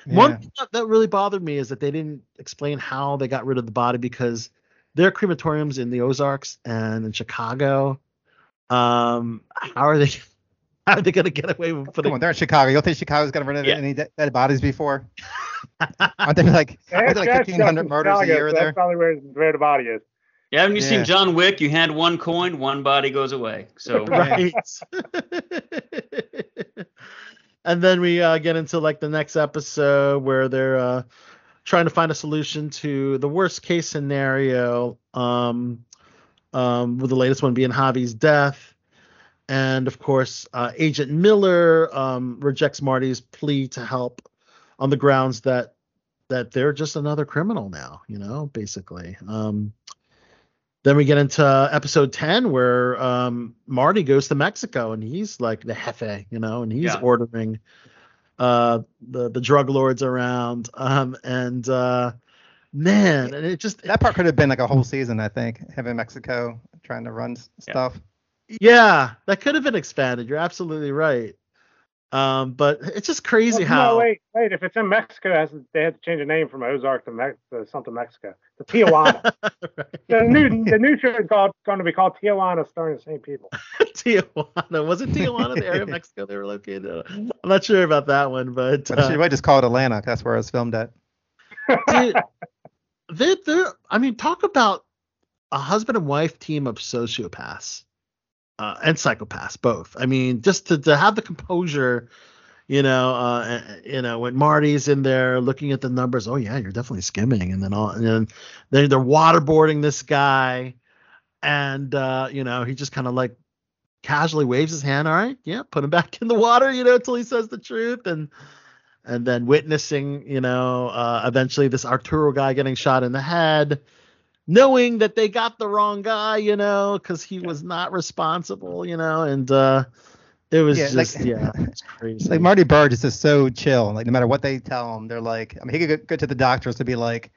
One Yeah. thing that- that really bothered me is that they didn't explain how they got rid of the body because there are crematoriums in the Ozarks and in Chicago. Um, how are they? How are they gonna get away with Come on, they're in Chicago. You don't think Chicago's gonna run into Yeah. any de- dead bodies before? Aren't they like, aren't there like fifteen hundred from murders a year so there? That's probably where, where the body is. Yeah, haven't you Yeah. seen John Wick? You had one coin, one body goes away. So right. and then we uh, get into like the next episode where they're uh, trying to find a solution to the worst case scenario. Um, um, with the latest one being Javi's death. And of course, uh, Agent Miller um, rejects Marty's plea to help on the grounds that that they're just another criminal now, you know, basically. Um, then we get into episode 10 where um, Marty goes to Mexico and he's like the jefe, you know, and he's Yeah. ordering uh, the the drug lords around. Um, and uh, man, and it just That part could have been like a whole season, I think. Having Mexico trying to run Yeah. stuff. Yeah, that could have been expanded. You're absolutely right. Um, but it's just crazy Well, how No, wait, wait. If it's in Mexico, it has they had to change the name from Ozark to, Mex- to something Mexico. To Tijuana. the new the new show is called going to be called Tijuana, starring the same people. Tijuana. Was it Tijuana, the area of Mexico they were located? in? I'm not sure about that one, but But uh, you might just call it Atlanta. That's where it was filmed at. dude, they they I mean, talk about a husband and wife team of sociopaths uh, and psychopaths, both. I mean, just to, to have the composure, You know, uh, uh, you know when Marty's in there looking at the numbers. Oh yeah, you're definitely skimming, and then all, and then they're, they're waterboarding this guy, and uh, you know he just kind of like casually waves his hand. All right, yeah, put him back in the water. You know, until he says the truth, and and then witnessing, you know, uh, eventually this Arturo guy getting shot in the head, knowing that they got the wrong guy, you know, because he was not responsible, you know, and uh, it was Yeah, like- just yeah, it's crazy. Like Marty Bird is just so chill. Like no matter what they tell him, they're like, I mean, he could go, to the doctors to be like,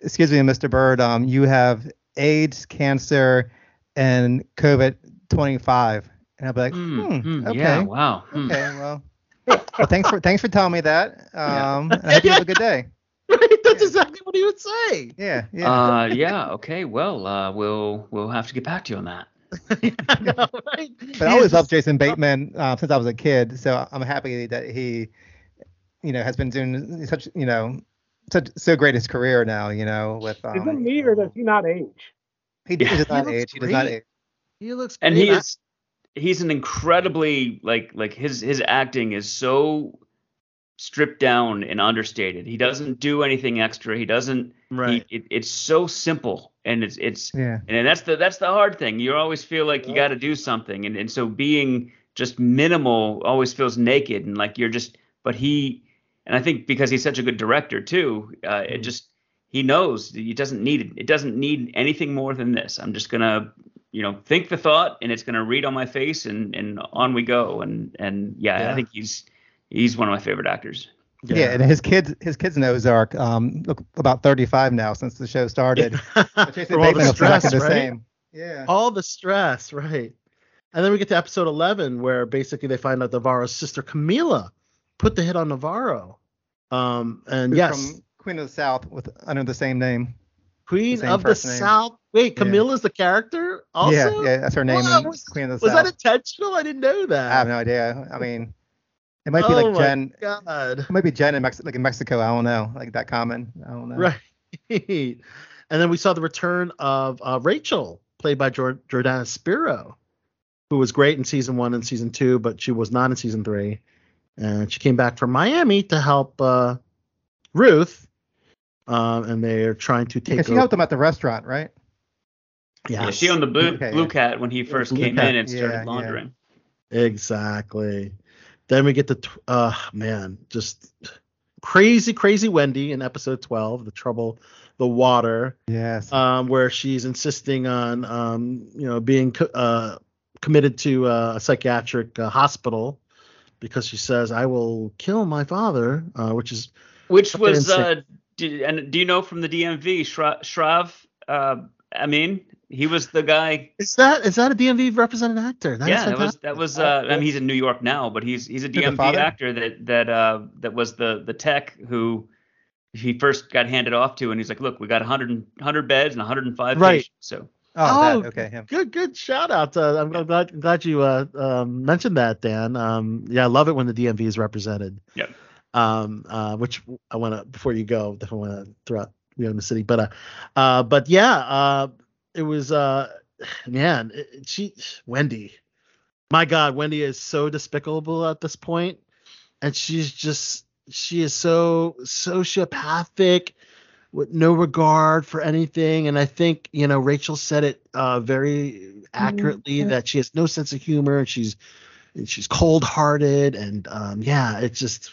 "Excuse me, Mr. Bird, um, you have AIDS, cancer, and COVID 25." And I'll be like, Hmm, hmm, hmm, okay, Yeah. Wow. hmm. okay, well, well, thanks for thanks for telling me that. Um, I hope you have a good day. right, that's exactly what he would say. Yeah, yeah. Uh, yeah. Okay. Well, uh, we'll we'll have to get back to you on that. yeah, I know, right? but I always loved Jason Bateman uh, since I was a kid, so I'm happy that he, you know, has been doing such, you know, such so great his career now. You know, with Is it um, me or does he not age? he, Yeah. he does not looks age. He does not age. He looks and great. he is he's an incredibly like like his his acting is so stripped down and understated. He doesn't do anything extra. He doesn't right. he, it, it's so simple and it's it's Yeah. and that's the that's the hard thing. You always feel like you got to do something and and so being just minimal always feels naked and like you're just but he and i think because he's such a good director too uh, it just he knows he doesn't need it. It doesn't need anything more than this. I'm just gonna you know think the thought and it's gonna read on my face and and on we go and and yeah, Yeah. i think he's he's one of my favorite actors Yeah. and his kids, his kids' nose arc, um, look about 35 now since the show started. But Jason From all the Bateman exactly stress, the right? same. Yeah. all the stress, right? And then we get to episode 11 where basically they find out Navarro's sister Camila put the hit on Navarro. Um, and Who's yes, From Queen of the South with under the same name. Queen same of the name. South. Wait, Yeah. Camila's the character also? Yeah, yeah, that's her name. Wow, was- Queen of the Was South. that intentional? I didn't know that. I have no idea. I mean, it might be oh like my Jen. God. It might be Jen in Mex- like in Mexico. I don't know. Like that common. I don't know. Right. and then we saw the return of uh, Rachel, played by Jor- Jordana Spiro, who was great in season one and season two, but she was not in season three. And she came back from Miami to help uh, Ruth. Um, and they're trying to take Because she over. helped them at the restaurant, right? yeah Yes, she owned the blue, Okay, blue yeah. cat when he first Blue came Cat, in and started yeah, yeah. laundering exactly. Then we get the, tw- uh, man, just crazy, crazy Wendy in episode 12, The Trouble, the Water. Yes. um, where she's insisting on, um, you know, being co- uh, committed to uh, a psychiatric uh, hospital because she says, "I will kill my father," uh, which is Which was insane. uh do, and do you know from the DMV Shra- Shrav uh I mean he was the guy is that is that a DMV represented actor? That is yeah that was that was uh I mean he's in New York now but he's he's a DMV actor that that uh that was the the tech who he first got handed off to and he's like look we got 100 100 beds and 105 Right. patients so oh, oh, that, okay. Him. Good, good shout out. Uh, I'm glad, glad, glad you uh, um, mentioned that, Dan. Um, yeah, I love it when the DMV is represented. Yep. Um, uh, which I want to before you go, definitely want to throw out know, in the city, but uh, uh, but yeah, uh, it was uh, man, it, she Wendy, my God, Wendy is so despicable at this point, and she's just she is so sociopathic with no regard for anything. And I think, you know, Rachel said it uh, very accurately that she has no sense of humor and she's and she's cold hearted and um, yeah, it's just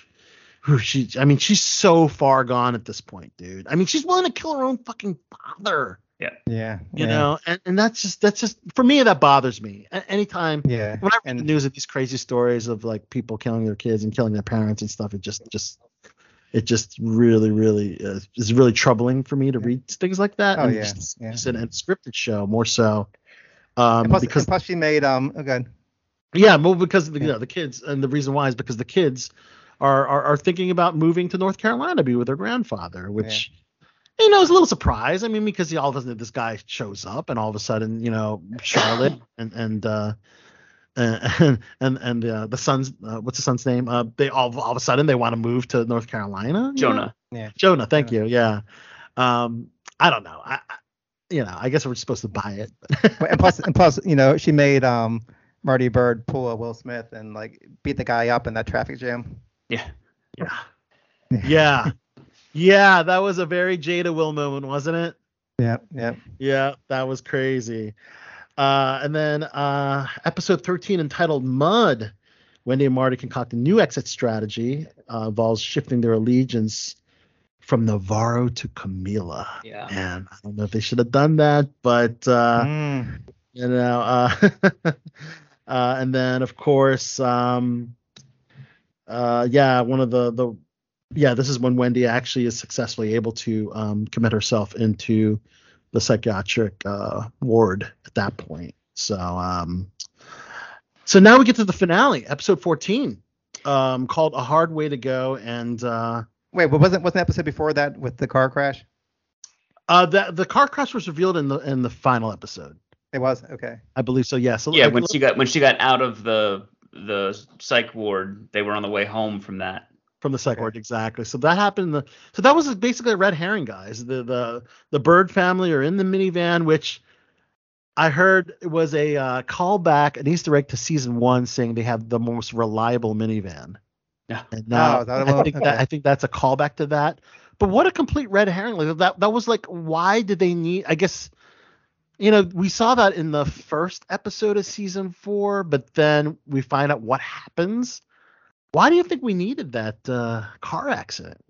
whew, she I mean, she's so far gone at this point, dude. I mean, she's willing to kill her own fucking father. Yeah. Yeah. You yeah, know, and, and that's just that's just for me that bothers me. A- anytime Yeah. when I read the news of these crazy stories of like people killing their kids and killing their parents and stuff, it just just it just really really uh, is really troubling for me to Yeah. read things like that. Oh, and yeah, just- yeah. just an unscripted show more so. Um, plus, because plus she made um. Oh, good. yeah, well, because the, you know the kids, and the reason why is because the kids are, are are thinking about moving to North Carolina to be with her grandfather, which you know is a little surprise. I mean, because he all of a sudden this guy shows up, and all of a sudden, you know, Charlotte and and uh, and and and uh, the son's uh, what's the son's name? Uh, they all all of a sudden they want to move to North Carolina. you know? Jonah Jonah, thank you. Yeah. Um, I don't know. I, I you know, I guess we're supposed to buy it. and plus, and plus, you know, she made um Marty Bird pull a Will Smith and like beat the guy up in that traffic jam. Yeah. Yeah. Yeah. Yeah, that was a very Jada Will moment, wasn't it? Yeah, yeah. Yeah, that was crazy. Uh, and then uh, episode 13 entitled Mud. Wendy and Marty concoct a new exit strategy. Uh, involves shifting their allegiance from Navarro to Camila. Yeah. And I don't know if they should have done that, but uh, Mm. you know, uh, uh, and then of course, um, uh, yeah, one of the the yeah, this is when Wendy actually is successfully able to um, commit herself into the psychiatric uh, ward at that point. So, um, so now we get to the finale, episode 14, um, called "A Hard Way to Go," and uh, Wait, but wasn't wasn't the episode before that with the car crash? uh, the the car crash was revealed in the in the final episode. It was okay. I believe so. Yeah. So Yeah, like, when she got when she got out of the the psych ward, they were on the way home from that. from the psych ward exactly. So that happened in the so that was basically a red herring guys. The the the bird family are in the minivan which i heard it was a uh, callback an easter egg to season one saying they have the most reliable minivan. Yeah. and now Oh, i think that i think that's a callback to that. But what a complete red herring. Like that that was like why did they need i guess you know we saw that in the first episode of season four but then we find out what happens why do you think we needed that uh, car accident?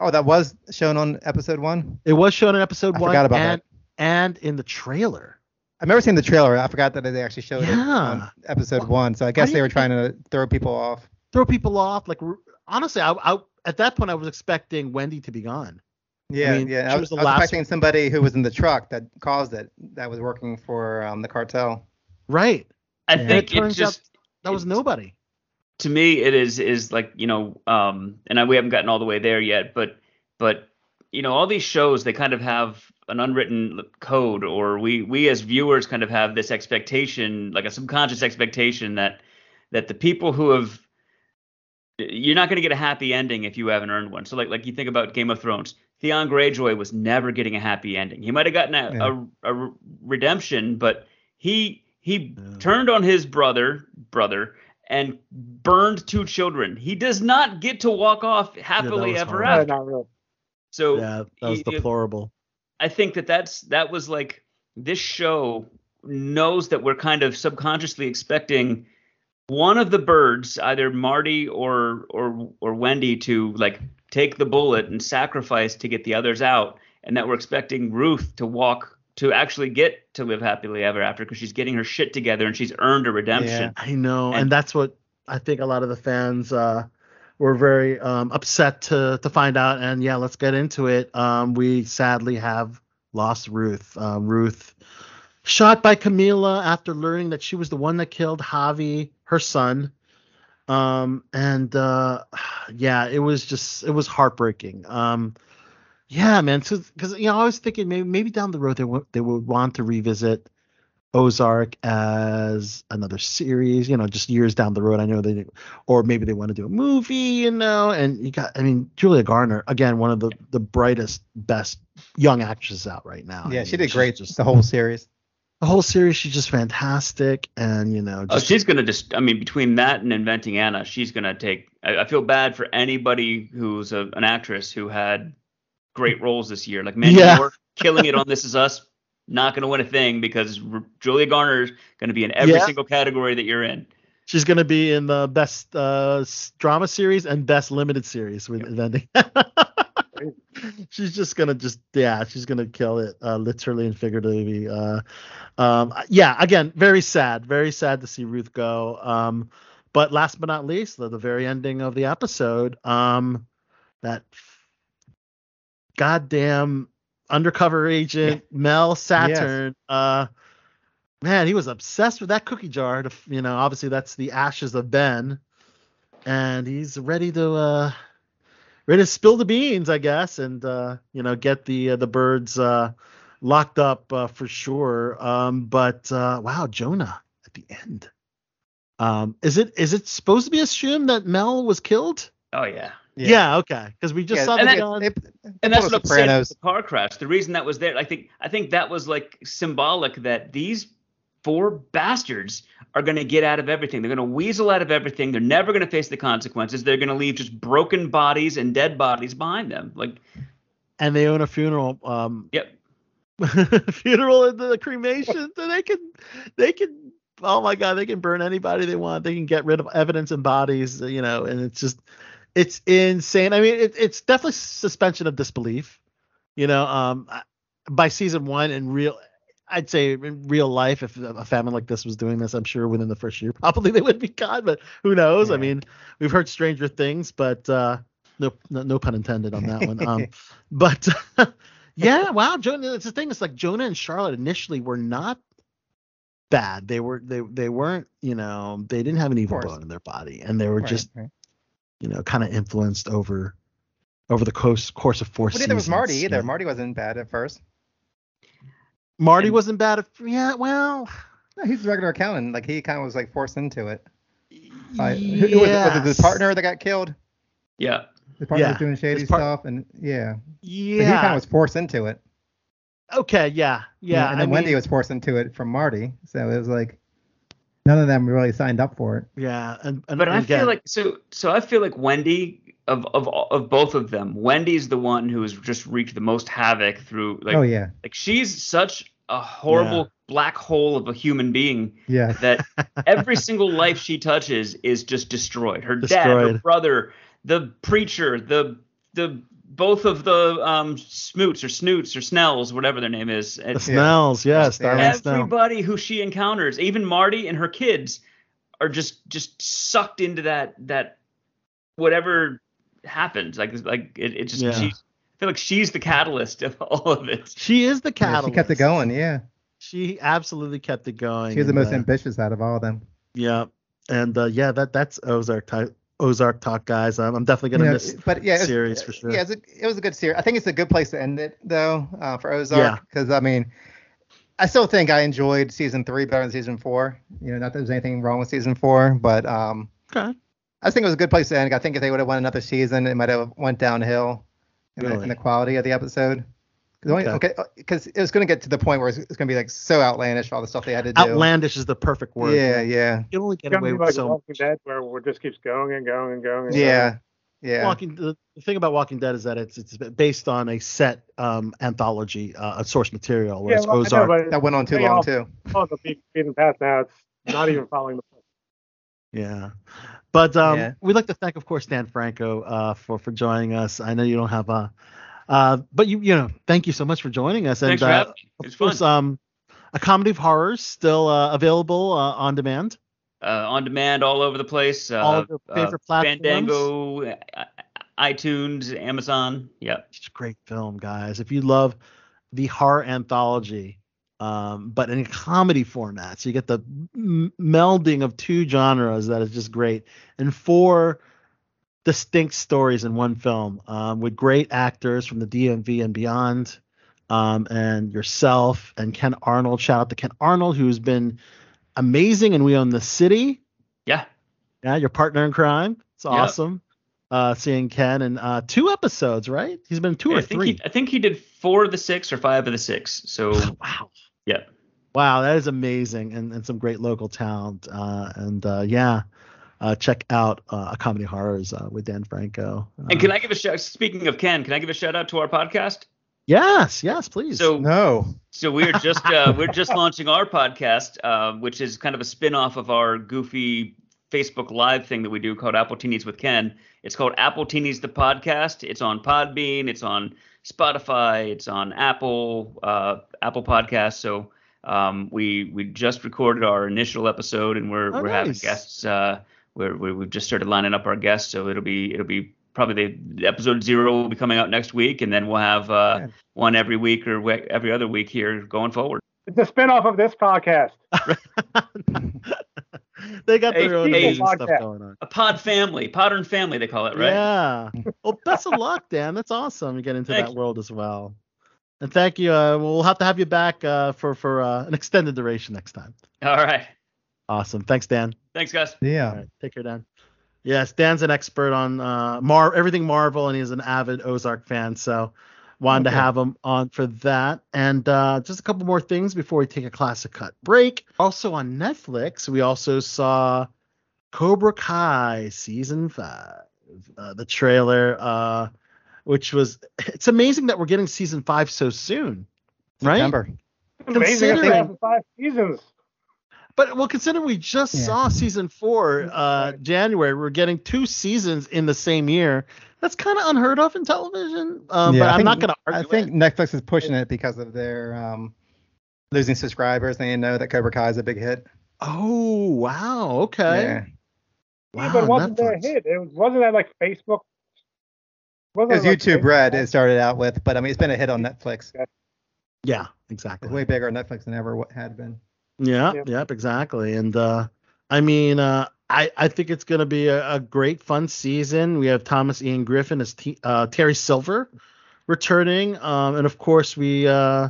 Oh, that was shown on episode one. It was shown in episode I one forgot about and, that. and in the trailer. I've never seen the trailer. I forgot that they actually showed it Yeah. on episode Well, one. So I guess they were trying to throw people off. Throw people off. Like honestly, I, I at that point I was expecting Wendy to be gone. Yeah, mean, yeah. she I was was, the I was last expecting somebody who was in the truck that caused it, that was working for um, the cartel. Right. I Yeah. And think it it turns just out that was nobody. to me it is is like you know um and I, we haven't gotten all the way there yet but but you know all these shows they kind of have an unwritten code or we we as viewers kind of have this expectation like a subconscious expectation that that the people who have you're not going to get a happy ending if you haven't earned one so like like you think about game of thrones theon greyjoy was never getting a happy ending he might have gotten a, Yeah. a, a redemption but he he Yeah. turned on his brother brother and burned two children. He does not get to walk off happily was ever horrible. After. not really. So yeah, that was you- you- deplorable. I think that that's that was like this show knows that we're kind of subconsciously expecting one of the birds, either Marty or or or Wendy, to like take the bullet and sacrifice to get the others out, and that we're expecting Ruth to walk to actually get to live happily ever after because she's getting her shit together and she's earned a redemption. Yeah, I know, and, And- that's what I think a lot of the fans uh, were very um, upset to to find out. And yeah, let's get into it. Um, we sadly have lost Ruth. Uh, Ruth shot by Camila after learning that she was the one that killed Javi, her son. Um, and uh, yeah, it was just it was heartbreaking. Um, yeah, man. So Because you know, I was thinking maybe maybe down the road they would they would want to revisit Ozark as another series, you know, just years down the road. I know they, or maybe they want to do a movie, you know. And you got, I mean, Julia Garner, again, one of the the brightest, best young actresses out right now. I Yeah, mean, she did great Just the whole series. The whole series, she's just fantastic, and you know, Oh, she's gonna just. I mean, between that and inventing Anna, she's gonna take. I, I feel bad for anybody who's a, an actress who had great roles this year, like Mandy Yeah. Moore, killing it on This Is Us. Not gonna win a thing because R- Julia Garner's gonna be in every Yeah. single category that you're in. she's gonna be in the best uh, drama series and best limited series with inventing. she's just gonna just yeah, she's gonna kill it, uh, literally and figuratively. Uh, um, yeah, again, very sad, very sad to see Ruth go. Um, but last but not least, the, the very ending of the episode, um, that goddamn undercover agent Mel Sattem. Uh, man, he was obsessed with that cookie jar. To, you know, obviously that's the ashes of Ben, and he's ready to uh, ready to spill the beans, I guess, and uh, you know, get the uh, the birds uh, locked up uh, for sure. Um, but uh, wow, Jonah at the end. Um, is it is it supposed to be assumed that Mel was killed? Oh yeah. Yeah, okay, because we just Yeah, saw and the that- gun. They- they And that's what I'm saying. The car crash. The reason that was there, I think, I think that was like symbolic that these four bastards are going to get out of everything. They're going to weasel out of everything. They're never going to face the consequences. They're going to leave just broken bodies and dead bodies behind them. Like, and they own a funeral um yep. funeral and the cremation so they can they can oh my god they can burn anybody they want they can get rid of evidence and bodies you know and it's just it's insane i mean it, it's definitely suspension of disbelief you know um by season one in real i'd say in real life if a family like this was doing this i'm sure within the first year probably they would be caught but who knows i mean we've heard stranger things but uh no no, no pun intended on that one um but yeah wow jonah it's the thing it's like jonah and charlotte initially were not bad they were they they weren't you know they didn't have an evil bone in their body and they were Right, just right. you know kind of influenced over over the course course of four Well, neither was Marty you either. know. Marty wasn't bad at first. Marty And- wasn't bad at yeah well No, he's a regular accountant. Like he kind of was like forced into it. By, who, who was, was it yes. the partner that got killed? Yeah. The partner Yeah, was doing shady his part- stuff, and yeah, But he kind of was forced into it. okay yeah yeah and I then Wendy mean, was forced into it from Marty. So it was like none of them really signed up for it. yeah and, and But I again, feel like so so I feel like Wendy of of of both of them, Wendy's the one who has just wreaked the most havoc through like oh yeah, like she's such a horrible black hole of a human being yeah. that every single life she touches is just destroyed. Her dad, her brother, the preacher, the the both of the um smoots or snoots or snells, whatever their name is. the snells yes Yeah. Everybody who she encounters, even Marty and her kids, are just just sucked into that that whatever happens. Like like it, it just Yeah. she, I feel like she's the catalyst of all of it. she is the Yeah, catalyst she kept it going. Yeah, she absolutely kept it going she was the most uh, ambitious out of all of them. Yeah, and uh, yeah, that that's Ozark ty- Ozark talk, guys. I'm, I'm definitely gonna You know, miss. but yeah, it was- series for sure. Yeah, it was, a, it was a good series. I think it's a good place to end it though uh, for Ozark because I mean, I still think I enjoyed season three better than season four. You know, not that there's anything wrong with season four, but um, Okay. I think it was a good place to end. I think if they would have won another season, it might have went downhill in, the, in the quality of the episode. Because Okay. okay, it was going to get to the point where it's, it's going to be like so outlandish all the stuff they had to do. Outlandish is the perfect word. Yeah, yeah, You only It's get gonna away be with like so. Walking Dead, where it just keeps going and going and going. And yeah, yeah. Walking. The, the thing about Walking Dead is that it's it's based on a set um, anthology, uh, a source material, whereas Yeah, well, I know, that went on too long all too. follow the beaten path now. It's not even following the. Yeah. But um, Yeah. we'd like to thank, of course, Dan Franco uh, for for joining us. I know you don't have a, uh, but you you know, thank you so much for joining us. Thanks and for uh, me. It's of course, fun. um, a comedy of horrors still uh, available uh, on demand. uh, on demand all over the place. Uh, All of your favorite uh, platforms? Fandango, uh, iTunes, Amazon. Yeah. It's a great film, guys. If you love the horror anthology, um, but in a comedy format, so you get the m- melding of two genres that is just great, and four distinct stories in one film um, with great actors from the DMV and beyond, um, and yourself and Ken Arnold. Shout out to Ken Arnold, who's been amazing, and we own the city. Yeah. Yeah, your partner in crime. It's Yep. awesome. Uh, seeing Ken in uh, two episodes, right? He's been two I or think three. He, I think he did four of the six or five of the six. So wow. Yeah. Wow, that is amazing, and, and some great local talent. Uh, and uh, yeah, uh, check out uh, a comedy horrors uh, with Dan Franco. Uh, And can I give a shout? Speaking of Ken, can I give a shout out to our podcast? Yes, yes, please. So No. So we're just uh, we're just launching our podcast, uh, which is kind of a spin-off of our goofy Facebook Live thing that we do called Apple Teenies with Ken. It's called Apple Teenies the podcast. It's on Podbean, it's on Spotify, it's on Apple uh, Apple Podcasts. So um, we we just recorded our initial episode, and we're Oh, we're having guests. Uh, we're, we we've just started lining up our guests, so it'll be it'll be probably the episode zero will be coming out next week, and then we'll have uh, Yeah. one every week or every other week here going forward. It's a spinoff of this podcast. they got Hey, their own hey, amazing stuff podcast. going on. A pod family, modern family, they call it, right? Yeah. Well, best of luck, Dan. That's awesome. You get into Thank that you. world as well. And thank you. Uh, we'll have to have you back uh, for for uh, an extended duration next time. All right. Awesome. Thanks, Dan. Thanks, guys. Yeah. All right, take care, Dan. Yes, Dan's an expert on uh, Mar everything Marvel, and he's an avid Ozark fan. So Wanted to have him on for that. And uh, just a couple more things before we take a classic cut break. Also on Netflix, we also saw Cobra Kai season five, uh, the trailer, uh, which was. It's amazing that we're getting season five so soon, right? September. Amazing. It's Considering- five seasons. But well, considering we just Yeah. saw season four, uh, January, we're getting two seasons in the same year. That's kind of unheard of in television. Um, Yeah, but I I'm think- not going to argue. I think it. Netflix is pushing it because of their um, losing subscribers. They know that Cobra Kai is a big hit. Oh wow. Okay. Yeah. Wow. yeah, but it wasn't Netflix. that hit. It was, wasn't that like Facebook? Wasn't It was like YouTube Facebook? Red it started out with, but I mean it's been a hit on Netflix. Yeah. It's Exactly. way bigger on Netflix than ever what had been. Yeah, Yep. yep, exactly. And uh I mean, uh I I think it's going to be a, a great fun season. We have Thomas Ian Griffith as T, uh, Terry Silver returning, um, and of course we uh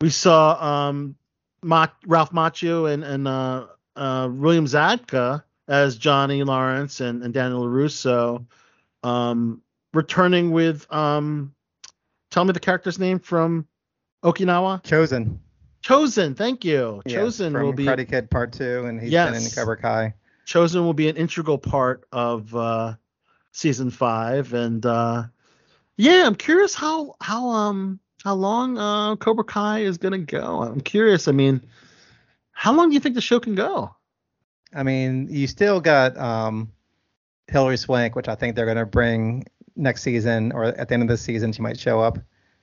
we saw um Ma- Ralph Macchio and and uh, uh William Zabka as Johnny Lawrence and, and Daniel Russo um returning with um tell me the character's name from Okinawa Chozen. Chozen, thank you. Yeah, Chozen will be Karate Kid Part Two, and he's been in Yes. Cobra Kai. Chozen will be an integral part of uh, season five, and uh, yeah, I'm curious how how um how long uh, Cobra Kai is gonna go. I'm curious. I mean, how long do you think the show can go? I mean, you still got um, Hilary Swank, which I think they're gonna bring next season or at the end of this season. She might show up.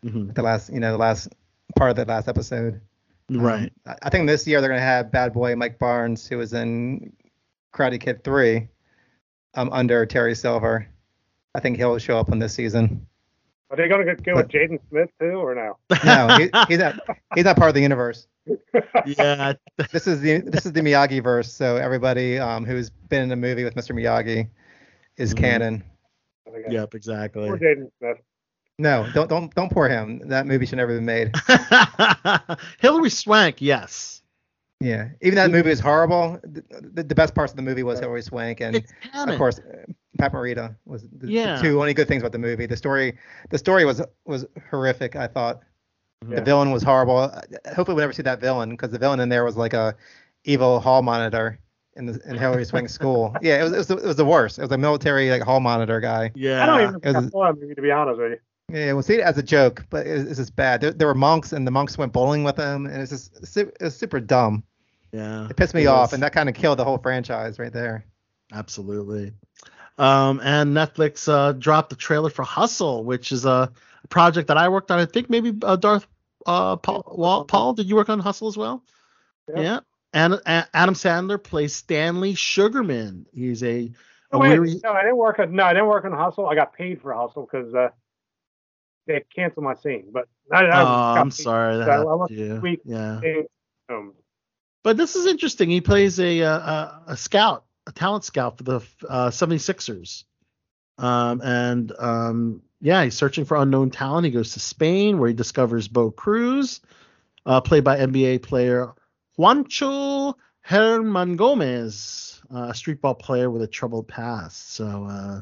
Mhm. The last, you know, the last part of the last episode. Um, Right. I I think this year they're gonna have Bad Boy Mike Barnes, who was in Karate Kid Three, um, under Terry Silver. I think he'll show up on this season. Are they gonna go with Jaden Smith too, or no? No, he, he's not. He's not part of the universe. yeah. This is the this is the Miyagi verse. So everybody um, who's been in a movie with Mr. Miyagi is Mhm. canon. Okay. Yep. Exactly. Or Jaden Smith. No, don't don't don't pour him. That movie should never be made. Hilary Swank. Yes. Yeah, even that movie is horrible. The, the, the best parts of the movie was Hilary Swank and of course Pat Morita was the, Yeah. the two only good things about the movie. The story the story was was horrific. I thought Yeah. the villain was horrible. Uh, Hopefully we'll never see that villain because the villain in there was like a evil hall monitor in the in Hilary Swank's school. Yeah, it was, it was the- it was the worst. It was a military like hall monitor guy. Yeah. I don't even think it I saw that movie to be honest with you. Yeah, we'll see it as a joke, but it's, it's just bad. There, there were monks, and the monks went bowling with them, and it's just su- it was super dumb. Yeah. It pissed me It off, was. and that kind of killed the whole franchise right there. Absolutely. Um, and Netflix uh, dropped the trailer for Hustle, which is a project that I worked on. I think maybe uh, Darth uh, Paul, Wal- Paul, did you work on Hustle as well? Yeah. Yeah. And A- Adam Sandler plays Stanley Sugarman. He's a, a No, wait, weary. no, I didn't work on. No, I didn't work on Hustle. I got paid for Hustle because uh, they canceled my scene. But I, Oh, I got I'm sorry that I- I happened want to you. week- Yeah. Um, But this is interesting. He plays a a, a, a scout, a talent scout for the uh, 76ers. Um, and um, yeah, he's searching for unknown talent. He goes to Spain where he discovers Bo Cruz, uh, played by NBA player Juancho Hernangómez, uh, a street ball player with a troubled past. So uh,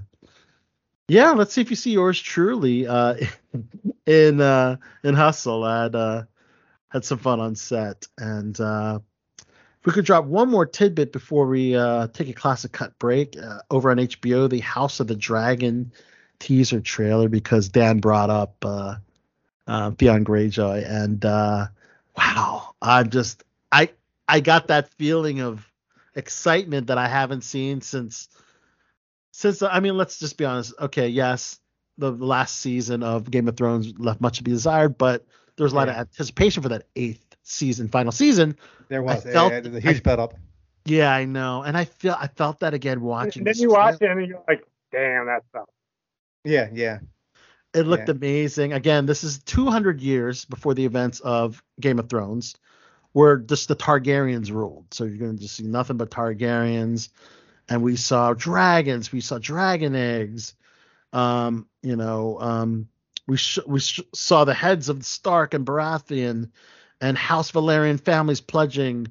yeah, let's see if you see yours truly uh, in uh, in Hustle. Had uh, had some fun on set, and uh, if we could drop one more tidbit before we uh, take a classic cut break uh, over on HBO, the House of the Dragon teaser trailer, because Dan brought up uh, uh, Theon Greyjoy, and uh, wow, I'm just I I got that feeling of excitement that I haven't seen since since I mean, let's just be honest. Okay, yes, the, the last season of Game of Thrones left much to be desired, but there was a lot of anticipation for that eighth season, final season. There was yeah, felt- yeah, there's a huge build-up. Yeah, I know, and I feel I felt that again watching. and then you watch it and you're like, damn, that stuff. Yeah, yeah. It looked Yeah. amazing. Again, this is 200 years before the events of Game of Thrones, where just the Targaryens ruled. So you're going to just see nothing but Targaryens, and we saw dragons. We saw dragon eggs. Um, you know, um, we sh- we sh- saw the heads of Stark and Baratheon, and House Velaryon families pledging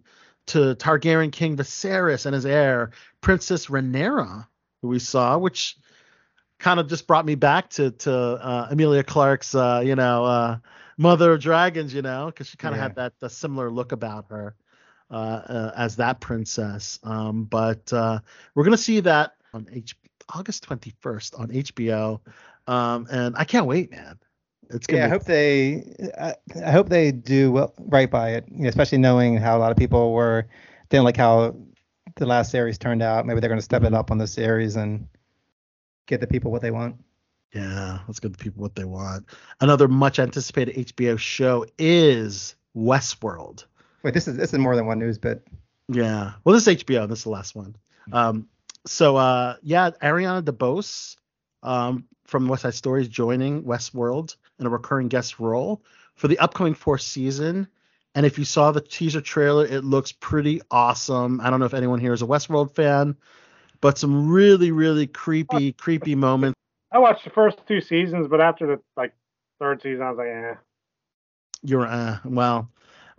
to Targaryen King Viserys and his heir, Princess Rhaenyra, who we saw, which kind of just brought me back to to uh, Emilia Clarke's, uh, you know, uh, Mother of Dragons, you know, because she kind of Yeah. had that the similar look about her as that princess. Um, but uh, we're gonna see that on H- August 21st on HBO, um, and I can't wait, man. It's gonna Yeah, I hope they. I, I hope they do well, right by it, you know, especially knowing how a lot of people were didn't like how the last series turned out. Maybe they're going to step it up on this series and get the people what they want. Yeah, let's give the people what they want. Another much anticipated HBO show is Westworld. Wait, this is this is more than one news bit. Yeah. Well, this is HBO. This is the last one. Um, so uh, yeah, Ariana DeBose um, from West Side Story is joining Westworld in a recurring guest role for the upcoming fourth season. And if you saw the teaser trailer, it looks pretty awesome. I don't know if anyone here is a Westworld fan, but some really, really creepy, creepy moments. I watched the first two seasons, but after the like third season, I was like, eh. You're uh, well,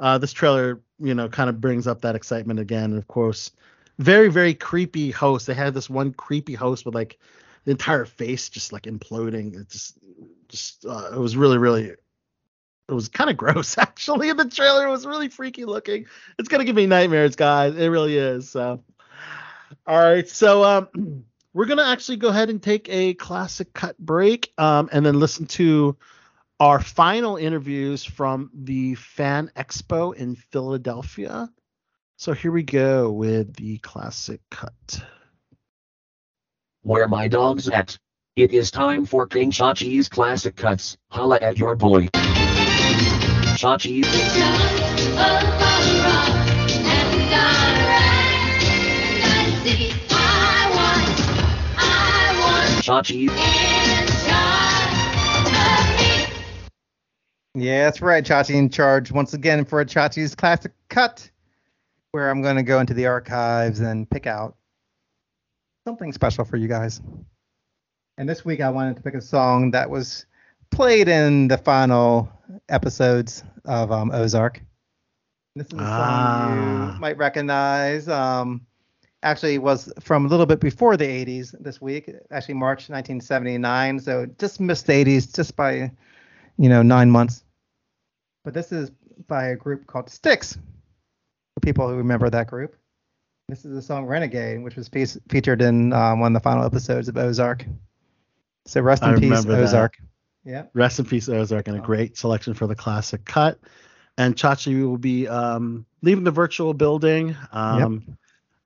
uh, this trailer, you know, kind of brings up that excitement again. Of course, very very creepy host. They had this one creepy host with like the entire face just like imploding. It just just uh, it was really really it was kind of gross actually the trailer. Was really freaky looking. It's gonna give me nightmares, guys. It really is. So, all right, so um. We're gonna actually go ahead and take a classic cut break, um, and then listen to our final interviews from the Fan Expo in Philadelphia. So here we go with the classic cut. Where my dog's at? It is time for King Chachi's classic cuts. Holla at your boy. Chachi. Chachi. Yeah, that's right. Chachi in charge once again for a Chachi's classic cut, where I'm going to go into the archives and pick out something special for you guys. And this week I wanted to pick a song that was played in the final episodes of um, Ozark. This is a song Ah. you might recognize. Um, actually, was from a little bit before the 80s this week, actually March 1979. So just missed the 80s just by you know, nine months. But this is by a group called Styx. For people who remember that group, this is the song "Renegade," which was fe- featured in um, one of the final episodes of Ozark. So rest I in peace, remember that. Ozark. Yeah. Rest in peace, Ozark, and a great selection for the classic cut. And Chachi will be um, leaving the virtual building. Um,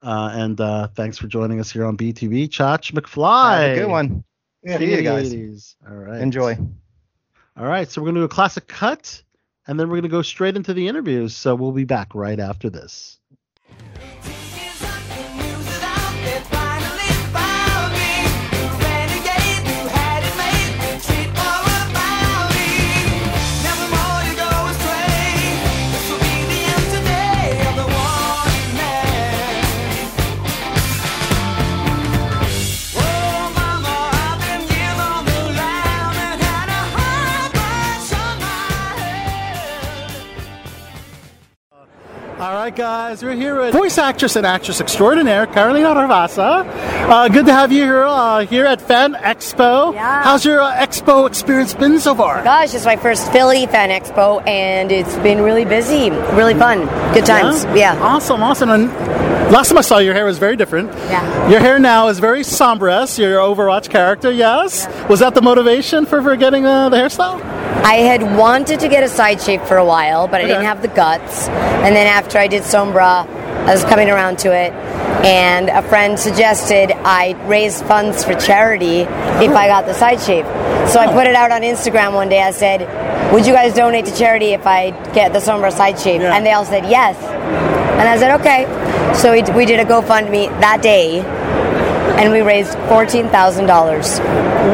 uh, and uh, thanks for joining us here on BTV. Chach McFly. Have a good one. King See you guys. All right. Enjoy. All right, so we're going to do a classic cut, and then we're going to go straight into the interviews. So we'll be back right after this. Right, guys, we're here with voice actress and actress extraordinaire Carolina Ravassa. Uh, good to have you here uh, here at Fan Expo. Yeah. How's your uh, expo experience been so far? Gosh, it's my first Philly Fan Expo, and it's been really busy, really fun, good times. Yeah. Awesome, awesome. And last time I saw your hair was very different. Yeah. Your hair now is very sombres. Your Overwatch character, yes. Was that the motivation for, for getting uh, the hairstyle? I had wanted to get a side shave for a while, but I didn't have the guts. And then after I did Sombra, I was coming around to it, and a friend suggested I raise funds for charity if I got the side shave. So I put it out on Instagram one day. I said, "Would you guys donate to charity if I get the Sombra side shave?" Yeah. And they all said yes. And I said, "Okay." So we, we did a GoFundMe that day, and we raised fourteen thousand dollars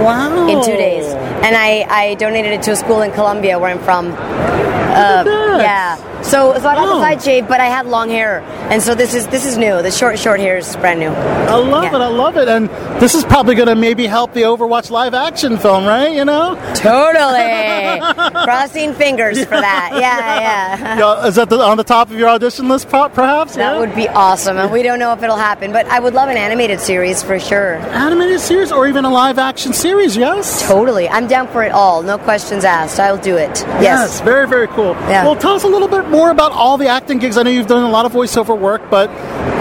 Wow. in two days. And I, I donated it to a school in Colombia where I'm from. Uh, yeah. So, so I got Oh. the side shave, but I had long hair, and so this is this is new. The short short hair is brand new. I love Yeah. it. I love it. And this is probably going to maybe help the Overwatch live action film, right? You know? Totally. Crossing fingers for that. Yeah, yeah. Yeah, Is that the, on the top of your audition list, perhaps? That yeah? would be awesome, and we don't know if it'll happen, but I would love an animated series for sure. Animated series or even a live action series, yes? Totally, I'm down for it all. No questions asked. I'll do it. Yes. very, very cool. Yeah. Well, tell us a little bit more about all the acting gigs. I know you've done a lot of voiceover work, but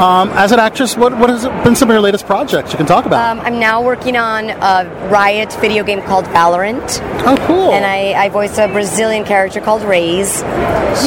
um, as an actress, what, what has been some of your latest projects you can talk about? Um, I'm now working on a Riot video game called Valorant. oh, cool. And I, I voice a Brazilian character called Raze.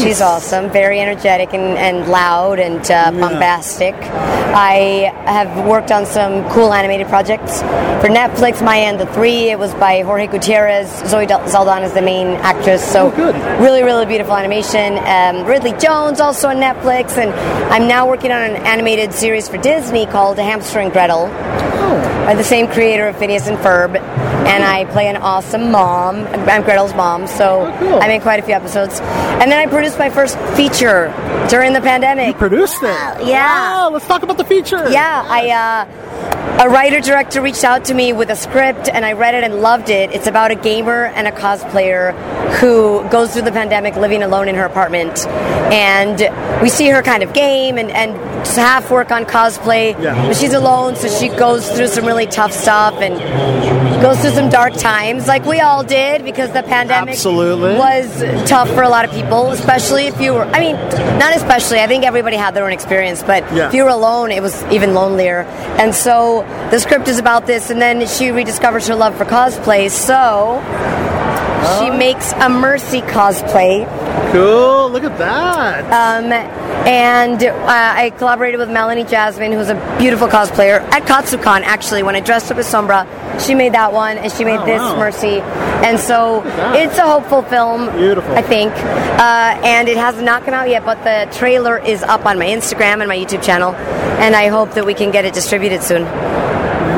She's awesome, very energetic and, and loud and uh, bombastic. I have worked on some cool animated projects for Netflix. Maya and the Three. It was by Jorge Gutierrez. Zoe Saldana is the main actress. So good. really, really beautiful animation. Um, Um, Ridley Jones also on Netflix, and I'm now working on an animated series for Disney called Hamster and Gretel oh. by the same creator of Phineas and Ferb, and I play an awesome mom. I'm Gretel's mom, so Oh, cool. I made quite a few episodes. And then I produced my first feature during the pandemic. You produced it. Yeah. Wow, let's talk about the feature. Yeah, I uh, a writer director reached out to me with a script, and I read it and loved it. It's about a gamer and a cosplayer who goes through the pandemic living alone in her apartment, and we see her kind of game and and half work on cosplay. Yeah. But she's alone, so she goes through some really tough stuff and goes through some dark times, like we all did, because the pandemic Absolutely. was tough for a lot of people, especially if you were. I mean, not especially. I think everybody had their own experience, but Yeah. if you were alone, it was even lonelier. And so the script is about this, and then she rediscovers her love for cosplay. So she makes a Mercy cosplay. Cool. Look at that. Um, and uh, I collaborated with Melanie Jasmine, who's a beautiful cosplayer, at Katsucon, actually, when I dressed up as Sombra. She made that one, and she made Oh, this wow. Mercy. And so it's a hopeful film. Beautiful. I think. Uh, and it has not come out yet, but the trailer is up on my Instagram and my YouTube channel. And I hope that we can get it distributed soon.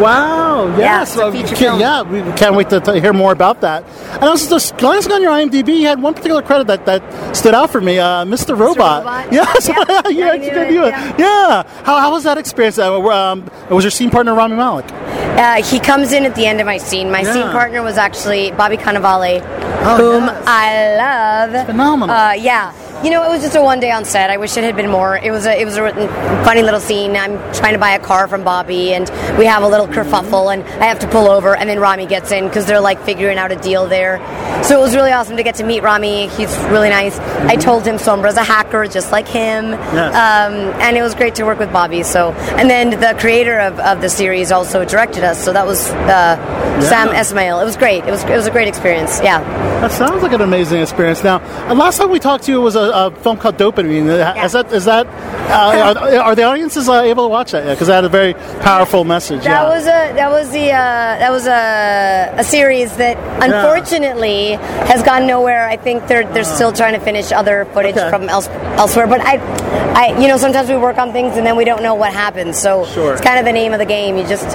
Wow. Yeah, Yes. it's a Well, feature we film. Yeah, we can't wait to, to hear more about that. And I was just glancing on your IMDb, you had one particular credit that, that stood out for me, uh, Mr. Robot. Robot? Yes. Yeah. yeah, you actually did do it. yeah. Yeah. How, how was that experience? Uh, um, was your scene partner Rami Malek? Uh, he comes in at the end of my scene. My Yeah. scene partner was actually Bobby Cannavale, Oh, whom yes. I love. Phenomenal. Uh, yeah. You know, it was just a one day on set. I wish it had been more. It was a it was a funny little scene. I'm trying to buy a car from Bobby, and we have a little kerfuffle, and I have to pull over, and then Rami gets in because they're like figuring out a deal there. So it was really awesome to get to meet Rami. He's really nice. I told him Sombra's a hacker, just like him. Yes. Um, and it was great to work with Bobby. So, and then the creator of, of the series also directed us. So that was uh, Sam Esmail. It was great. It was it was a great experience. Yeah. That sounds like an amazing experience. Now, last time we talked to you was a, a film called Dopamine. Uh, Is that is that uh, are, are the audiences uh, able to watch that? Because that had a very powerful message. That yeah. was a that was the uh, that was a, a series that unfortunately has gone nowhere. I think they're they're still trying to finish other footage Okay. from else, elsewhere. But I, I you know sometimes we work on things and then we don't know what happens. So Sure. it's kind of the name of the game. You just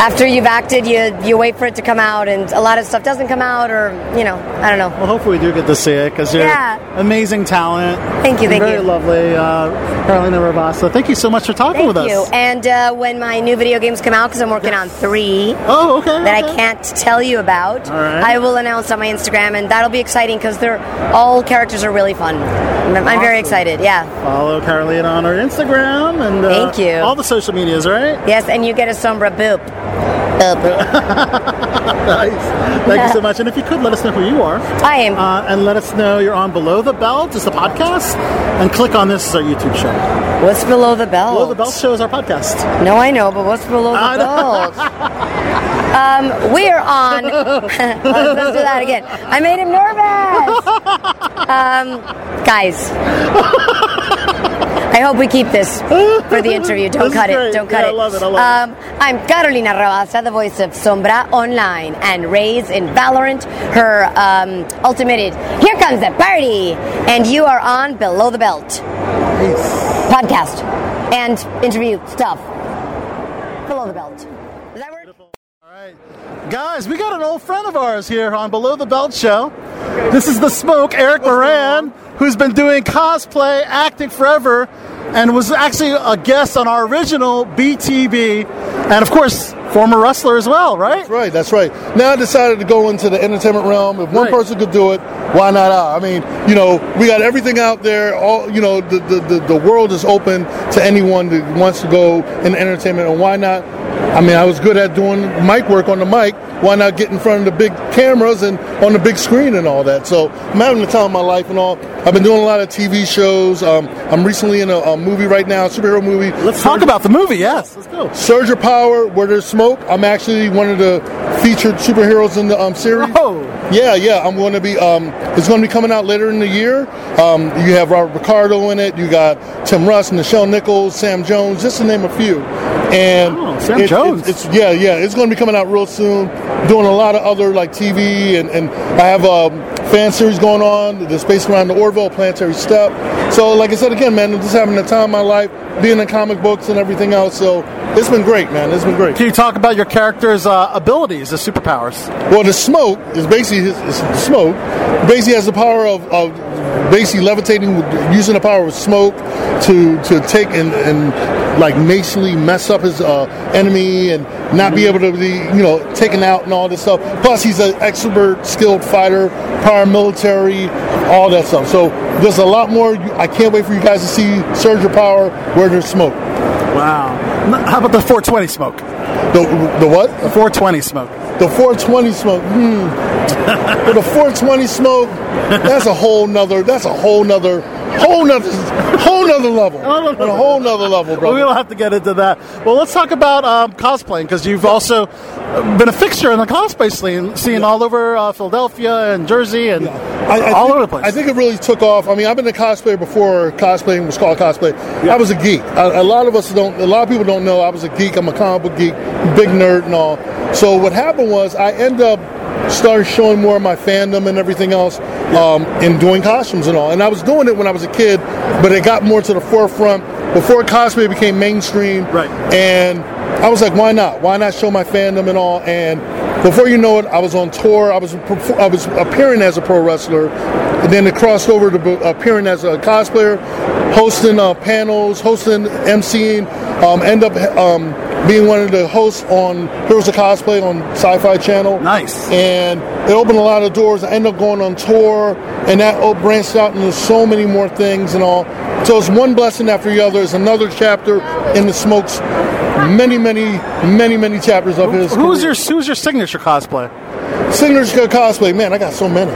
after you've acted, you you wait for it to come out, and a lot of stuff doesn't come out, or you know I don't know. Well, hopefully we do get to see it because you're Yeah. amazing talent. Thank you, thank very you. lovely, uh, Carolina Ravassa. Thank you so much for talking with us. Thank with you. us. And uh, when my new video games come out, because I'm working on three. Oh, okay. that okay. I can't tell you about. Right. I will announce on my Instagram, and that'll be exciting because they're all characters are really fun. I'm, I'm very excited. Yeah. Follow Carolina on her Instagram and uh, Thank you. all the social medias, right? Yes, and you get a sombra boop. Boop. nice. Thank you so much. And if you could let us know who you are. I am. Uh, and let us know you're on Below the Belt is the podcast. And click on this is our YouTube show. What's below the belt? Below the Belt show is our podcast. No, I know, but what's below the belt? um, we're on. let's, let's do that again. I made him nervous. Um, guys. I hope we keep this for the interview. Don't cut great. it. Don't cut Yeah, I love it. I love um, I'm Carolina Ravassa, the voice of Sombra Online and Raze in Valorant. Her um, ultimated, here comes the party, and you are on Below the Belt podcast and interview stuff. Below the Belt. Does that work? Guys, we got an old friend of ours here on Below the Belt show. This is the smoke, Eric Moran, who's been doing cosplay, acting forever, and was actually a guest on our original BTB, and of course, former wrestler as well, right? That's right. That's right. Now I decided to go into the entertainment realm. If one Right. person could do it, why not I? I mean, you know, we got everything out there. All you know, the the, the, the world is open to anyone that wants to go in entertainment, and why not? I mean, I was good at doing mic work on the mic. Why not get in front of the big cameras and on the big screen and all that? So I'm having the time of my life and all. I've been doing a lot of TV shows. Um, I'm recently in a, a movie right now, a superhero movie. Let's talk about the movie. Yes, let's go. Surge of Power, Where There's Smoke. I'm actually one of the featured superheroes in the um, series. Oh. Yeah, yeah. I'm going to be. Um, it's going to be coming out later in the year. Um, you have Robert Picardo in it. You got Tim Russ, Nichelle Nichols, Sam Jones, just to name a few. And Oh, Sam it- Jones. It's, it's yeah, yeah. It's going to be coming out real soon. Doing a lot of other like TV and and I have a fan series going on. The Space Around the Orville Planetary Step. So like I said again, man, I'm just having the time of my life, being in comic books and everything else. So it's been great, man. It's been great. Can you talk about your character's uh, abilities, the superpowers? Well, the smoke is basically his, is the smoke. Basically, has the power of, of basically levitating, using the power of smoke to to take and, and like nasally mess up his uh, enemy and not be able to be you know taken out and all this stuff. Plus, he's an expert, skilled fighter, paramilitary, all that stuff. So there's a lot more. I can't wait for you guys to see Surge of Power where there's smoke. Wow. How about the 420 smoke? The the what? The 420 smoke. The 420 smoke. Hmm. The 420 smoke, that's a whole nother. That's a whole nother, whole nother, whole nother level. A whole nother level, Well, brother. we don't have to get into that. Well, let's talk about um, cosplaying because you've also been a fixture in the cosplay scene, scene all over uh, Philadelphia and Jersey and I, I all think, over the place. I think it really took off. I mean, I've been a cosplayer before cosplaying was called cosplay. I was a geek. A, a lot of us don't. A lot of people don't know I was a geek. I'm a comic book geek, big nerd and all. So what happened was I ended up started showing more of my fandom and everything else um, in doing costumes and all. And I was doing it when I was a kid, but it got more to the forefront before cosplay became mainstream. Right. And I was like, why not? Why not show my fandom and all? And before you know it, I was on tour. I was I was appearing as a pro wrestler, and then it crossed over to appearing as a cosplayer, hosting uh, panels, hosting, emceeing. Um, end up um, being one of the hosts on Heroes of Cosplay on Sci-Fi Channel. Nice. And it opened a lot of doors. I ended up going on tour, and that branched out into so many more things and all. So it's one blessing after the other. It's another chapter in the smokes. Many, many, many, many chapters of his. Who's career. your Who's your signature cosplay? signature cosplay? Man, I got so many.